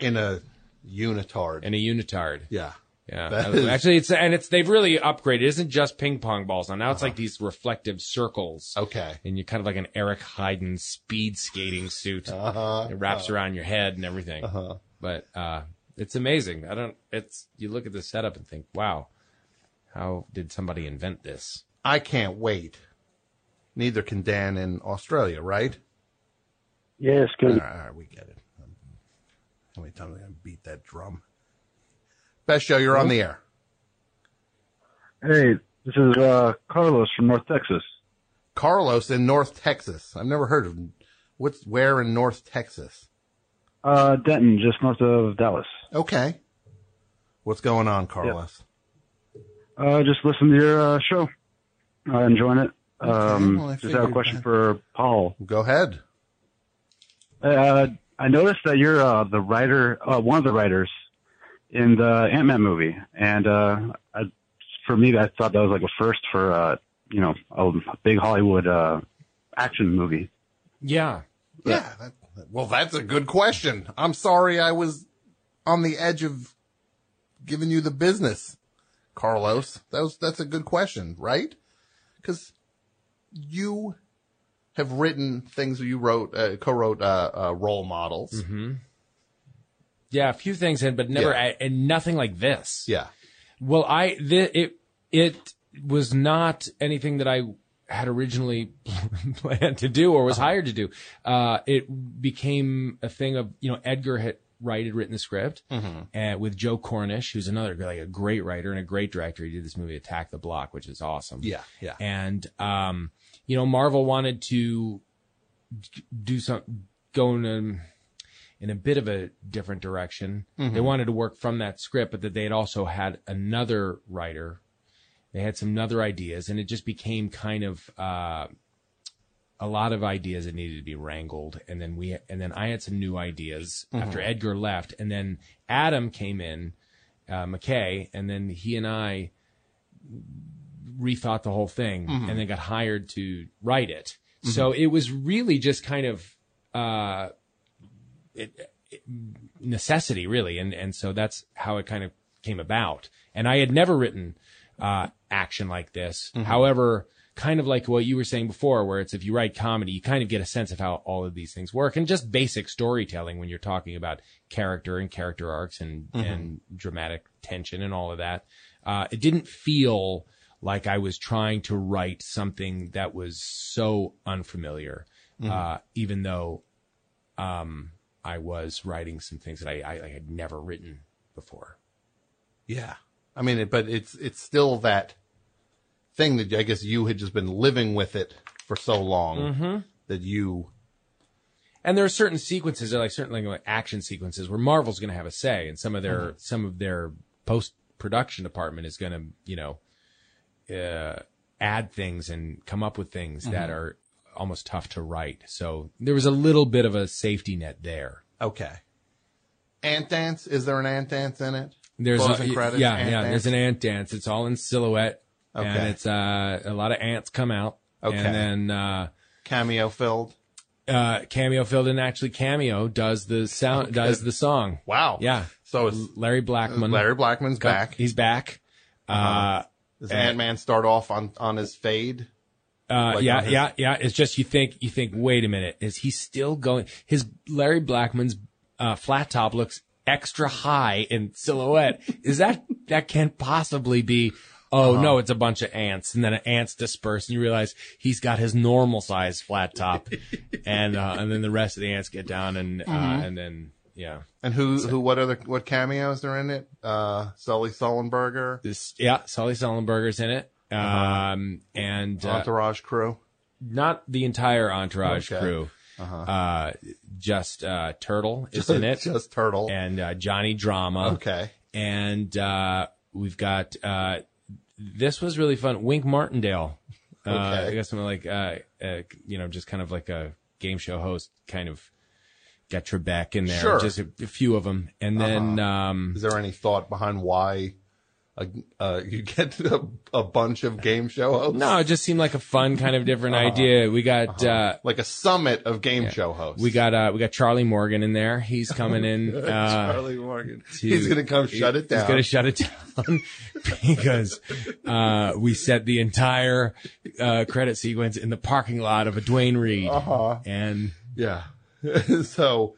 in a unitard. in a unitard. Yeah. Yeah, That That actually, it's and it's they've really upgraded. It isn't just ping pong balls now. Now it's like these reflective circles. Okay. and you're kind of like an Eric Heiden speed skating suit. Uh-huh. It wraps around your head and everything. Uh-huh. But uh, it's amazing. I don't. It's you look at the setup and think, wow, how did somebody invent this? I can't wait. Neither can Dan in Australia, right? Yes, All good. right, all right, we get it. How many times am I going to beat that drum? Best show, you're on the air. Hey, this is uh, Carlos from North Texas. Carlos in North Texas. I've never heard of what's where in North Texas. Uh, Denton, just north of Dallas. Okay. What's going on, Carlos? Uh, just listen to your uh, show. Uh, enjoying it. Um, well, I just have a question that. for Paul. Go ahead. Uh, I noticed that you're uh, the writer, uh, one of the writers in the Ant Man movie, and uh, I, for me, I thought that was like a first for uh, you know a big Hollywood uh, action movie. Yeah. Yeah. That, well, that's a good question. I'm sorry I was on the edge of giving you the business, Carlos. That was, that's a good question, right? Because you have written things you wrote, uh, co-wrote, uh, uh, role models. Mm-hmm. Yeah, a few things in, but never Yeah. and nothing like this. Yeah. Well, I the, it it was not anything that I had originally *laughs* planned to do or was hired to do. Uh, it became a thing of you know Edgar had Wright had written the script Mhm. and with Joe Cornish, who's another like a great writer and a great director. He did this movie Attack the Block, which is awesome. Yeah, yeah. And um, you know, Marvel wanted to do some go in a, in a bit of a different direction. Mhm. They wanted to work from that script, but that they had also had another writer. They had some other ideas, and it just became kind of uh, a lot of ideas that needed to be wrangled. And then we, and then I had some new ideas after Mhm. Edgar left, and then Adam came in, uh, McKay, and then he and I rethought the whole thing Mhm. and then got hired to write it. Mhm. So it was really just kind of uh, it, it- necessity, really, and and so that's how it kind of came about. And I had never written uh, action like this. Mhm. However, kind of like what you were saying before, where it's if you write comedy, you kind of get a sense of how all of these things work, and just basic storytelling when you're talking about character and character arcs and Mhm. and dramatic tension and all of that. Uh, it didn't feel like I was trying to write something that was so unfamiliar, Mhm. uh, even though um, I was writing some things that I, I, I had never written before. Yeah. I mean, it, but it's, it's still that thing that I guess you had just been living with it for so long Mhm. that you, And there are certain sequences, like certainly like action sequences, where Marvel's going to have a say, and some of their Mhm. some of their post production department is going to, you know, uh, add things and come up with things that Mhm. are almost tough to write. So there was a little bit of a safety net there. okay. Ant Dance? Is there an Ant Dance in it? There's Closing a, credits, yeah, yeah. dance? There's an ant dance. It's all in silhouette, and it's uh, a lot of ants come out. Okay. and then uh, Cameo filled. uh, cameo filled in. Actually, cameo does the sound, does the song. Wow. Yeah. So it's Larry Blackmon. Larry Blackmon's Got- back. He's back. uh Uh-huh. Does Ant Man start off on on his fade? Uh, Like yeah, his- yeah, yeah. It's just you think you think. Wait a minute, is he still going? His Larry Blackmon's uh, flat top looks extra high in silhouette. Is that that can't possibly be? Oh Uh-huh. no, it's a bunch of ants, and then the ants disperse, and you realize he's got his normal size flat top, *laughs* and uh, and then the rest of the ants get down, and uh, Mhm. and then yeah, And who who what other what cameos are in it? Uh, Sully Sullenberger, this yeah, Sully Sullenberger's in it, um, and uh, Uh-huh. Entourage crew. not the entire entourage Okay. crew. Uh-huh. Uh, just uh, Turtle is in it. just Turtle and uh, Johnny Drama. Okay. and uh, we've got uh, this was really fun. Wink Martindale. Uh, Okay. I guess I'm like uh, uh, you know just kind of like a game show host, kind of got Trebek in there, Sure. just a, a few of them, and then um, Is there any thought behind why uh, uh, you get *laughs* a, a bunch of game show hosts? no, it just seemed like a fun kind of different Uh-huh. idea. We got. Uh, like a summit of game show hosts. We got uh we got Charlie Morgan in there. He's coming in. *laughs* Uh, Charlie Morgan. to- He's gonna come shut it down. He's gonna shut it down because uh, we set the entire uh, credit sequence in the parking lot of a Duane Reade, Uh-huh. and Yeah. *laughs* so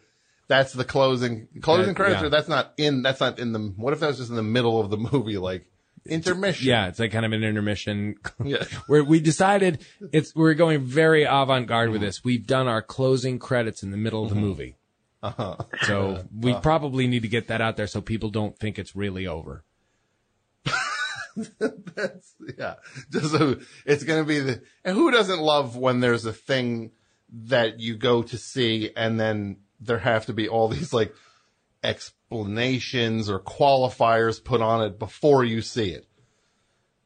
that's the closing closing That- credits. yeah. Or that's not in. That's not in the. What if that was just in the middle of the movie, like intermission? yeah, it's like kind of an intermission. Yeah. *laughs* where we decided it's we're going very avant garde with this. We've done our closing credits in the middle of the mm-hmm. movie, Uh-huh. so uh, we uh. probably need to get that out there so people don't think it's really over. *laughs* That's yeah. Just so it's gonna be the. And who doesn't love when there's a thing that you go to see and then there have to be all these like explanations or qualifiers put on it before you see it.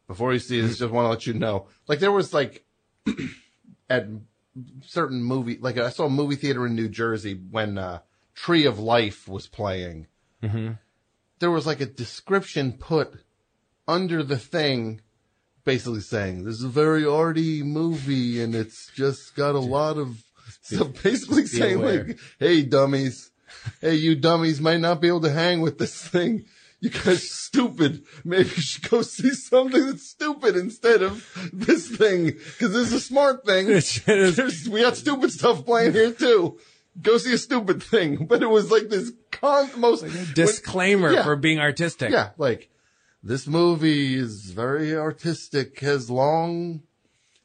Before you see it, it's just want to let you know. Like there was like *clears throat* at certain movie, like I saw a movie theater in New Jersey when uh, Tree of Life was playing. Mm-hmm. There was like a description put under the thing basically saying this is a very arty movie and it's just got a lot of so *laughs* basically saying aware. like hey dummies hey you dummies might not be able to hang with this thing you guys are stupid maybe you should go see something that's stupid instead of this thing because this is a smart thing There's- we got stupid stuff playing here too go see a stupid thing but it was like this con most like Disclaimer Yeah. for being artistic. yeah, like this movie is very artistic, has long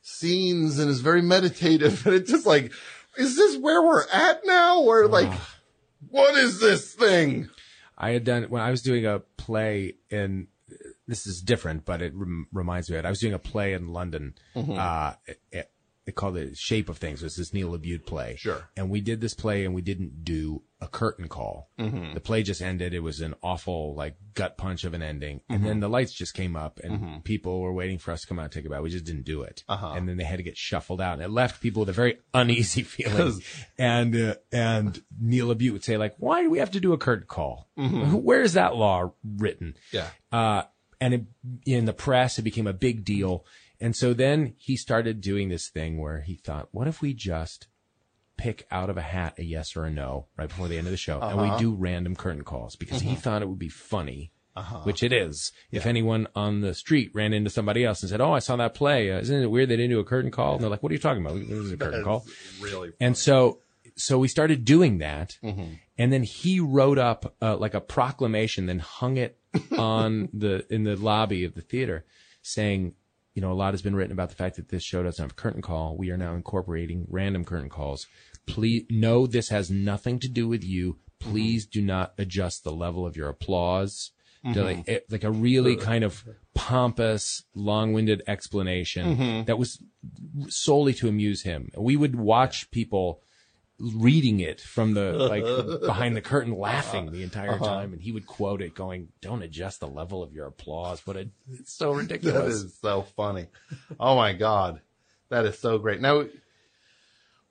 scenes, and is very meditative. *laughs* And it's just like, is this where we're at now? Or *sighs* like, what is this thing? I had done when I was doing a play in. This is different, but it rem- reminds me of it. I was doing a play in London. Mhm. Uh, it, it, it called it Shape of Things. It was this Neil LaBute play. Sure. And we did this play, and we didn't do a curtain call. Mhm. The play just ended. It was an awful, like gut punch of an ending. And then the lights just came up, and Mhm. people were waiting for us to come out and take a bow. We just didn't do it. Uh-huh. And then they had to get shuffled out, and it left people with a very uneasy *laughs* feeling. and uh, and Neil LaBute would say, like, "Why do we have to do a curtain call? Mhm. Where is that law written?" Yeah. Uh, and it, in the press, it became a big deal. And so then he started doing this thing where he thought, what if we just pick out of a hat a yes or a no right before the end of the show and Uh-huh. we do random curtain calls because he Mhm. thought it would be funny. Uh-huh. Which it is. If anyone on the street ran into somebody else and said, "Oh, I saw that play. Uh, isn't it weird they didn't do a curtain call?" And they're like, "What are you talking about? There was a curtain call." really And so, so we started doing that, Mhm. and then he wrote up uh, like a proclamation, then hung it *laughs* on the in the lobby of the theater, saying, you know, a lot has been written about the fact that this show doesn't have a curtain call. We are now incorporating random curtain calls. Please, no, this has nothing to do with you. Please do not adjust the level of your applause. Mhm. like, it- like a really kind of pompous, long-winded explanation Mhm. that was solely to amuse him. We would watch people reading it from the like *laughs* behind the curtain laughing the entire Uh-huh. time and he would quote it going don't adjust the level of your applause but it, it's so ridiculous is so funny. Oh my God. That is so great. Now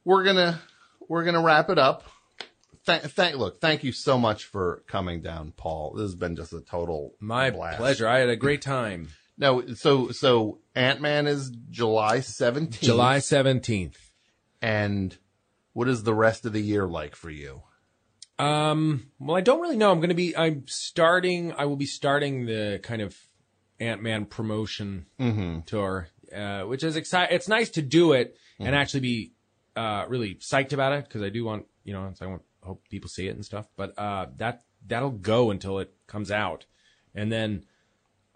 we're gonna, we're gonna wrap it up. th- th- look, thank you so much for coming down, Paul. This has been just a total My blast. pleasure. I had a great time. *laughs* No, so so Ant Man is July seventeenth. July 17th. And what is the rest of the year like for you? Um, well, I don't really know. I'm going to be, I'm starting, I will be starting the kind of Ant-Man promotion Mhm. tour, uh, which is exciting. It's nice to do it and Mhm. actually be, uh, really psyched about it because I do want, you know, I want, hope people see it and stuff, but, uh, that, that'll go until it comes out. And then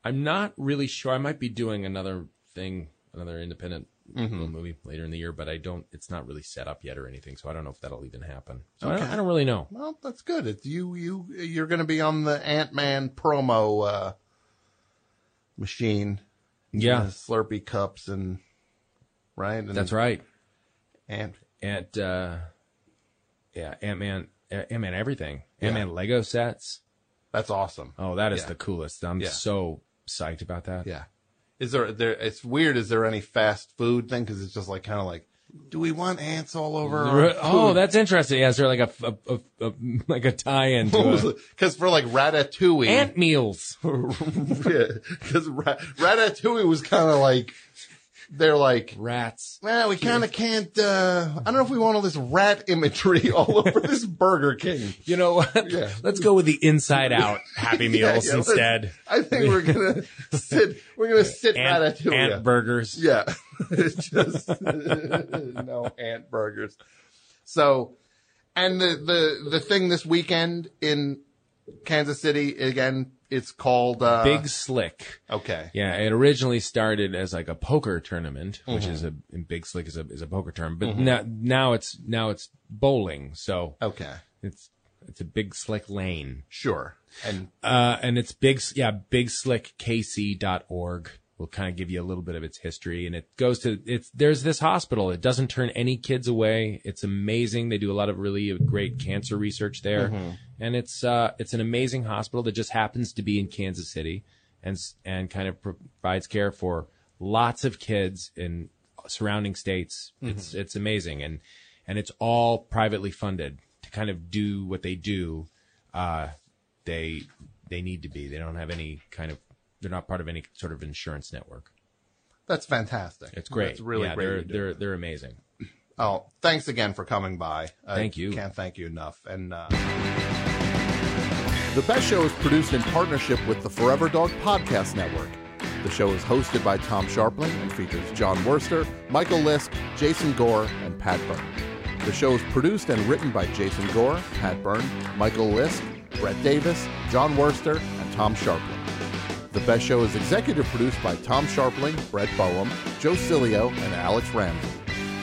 I'm not really sure. I might be doing another thing, another independent Mhm. movie later in the year, but I don't, it's not really set up yet or anything. So I don't know if that'll even happen. So I, don't, I don't really know. Well, that's good. It's you you you're going to be on the Ant Man promo uh, machine. Yeah. Slurpee cups and right. And That's right. And and uh, yeah, Ant Man, Ant Man, everything. Yeah. Ant Man Lego sets. That's awesome. Oh, that is Yeah. the coolest. I'm Yeah. so psyched about that. Yeah. Is there there? It's weird. Is there any fast food thing? Because it's just like kind of like, do we want ants all over? oh, that's interesting. Yeah, is there like a, a, a, a like a tie-in? Because *laughs* for like Ratatouille, Ant meals. *laughs* Because Ra- Ratatouille was kind of like, they're like rats. Well, we kind of can't. uh I don't know if we want all this rat imagery *laughs* all over this Burger King. *laughs* You know what? Yeah. Let's go with the Inside Out Happy *laughs* Meals yeah, let's- instead. I think we're gonna sit. We're gonna sit Ant- Ratatouille. ant burgers. Yeah, it's just no ant burgers. So, and the the the thing this weekend in Kansas City again, it's called uh Big Slick. Okay. Yeah, it originally started as like a poker tournament, which Mhm. is a Big Slick is a is a poker term, but Mhm. now now it's now it's bowling. So okay, it's it's a Big Slick lane. Sure, and uh, and it's big yeah bigslickkc.org will kind of give you a little bit of its history, and it goes to it's there's this hospital. It doesn't turn any kids away. It's amazing. They do a lot of really great cancer research there, Mhm. and it's uh it's an amazing hospital that just happens to be in Kansas City, and and kind of provides care for lots of kids in surrounding states. It's it's amazing, and and it's all privately funded to kind of do what they do. Uh, they they need to be. They don't have any kind of. They're not part of any sort of insurance network. that's fantastic. It's great. It's really yeah, great. They're they're they're amazing. Oh, thanks again for coming by. I Thank you. Can't thank you enough. And uh, The Best Show is produced in partnership with the Forever Dog Podcast Network. The show is hosted by Tom Scharpling and features Jon Wurster, Michael Lisk, Jason Gore, and Pat Byrne. The show is produced and written by Jason Gore, Pat Byrne, Michael Lisk, Brett Davis, Jon Wurster, and Tom Scharpling. The Best Show is executive produced by Tom Scharpling, Brett Boehm, Joe Cilio, and Alex Ramsey.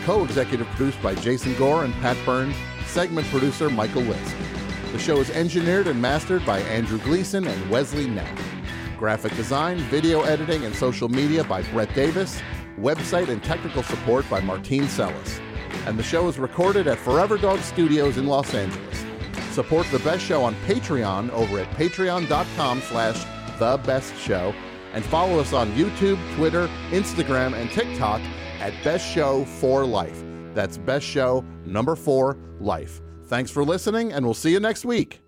Co-executive produced by Jason Gore and Pat Byrne. Segment producer Michael Lisk. The show is engineered and mastered by Andrew Gleason and Wesley Knapp. Graphic design, video editing, and social media by Brett Davis. Website and technical support by Martine Sellis. And the show is recorded at Forever Dog Studios in Los Angeles. Support the best show on Patreon over at patreon.com slash the best show and follow us on YouTube, Twitter, Instagram, and TikTok at Best Show for Life. That's Best Show number four life. Thanks for listening, and we'll see you next week.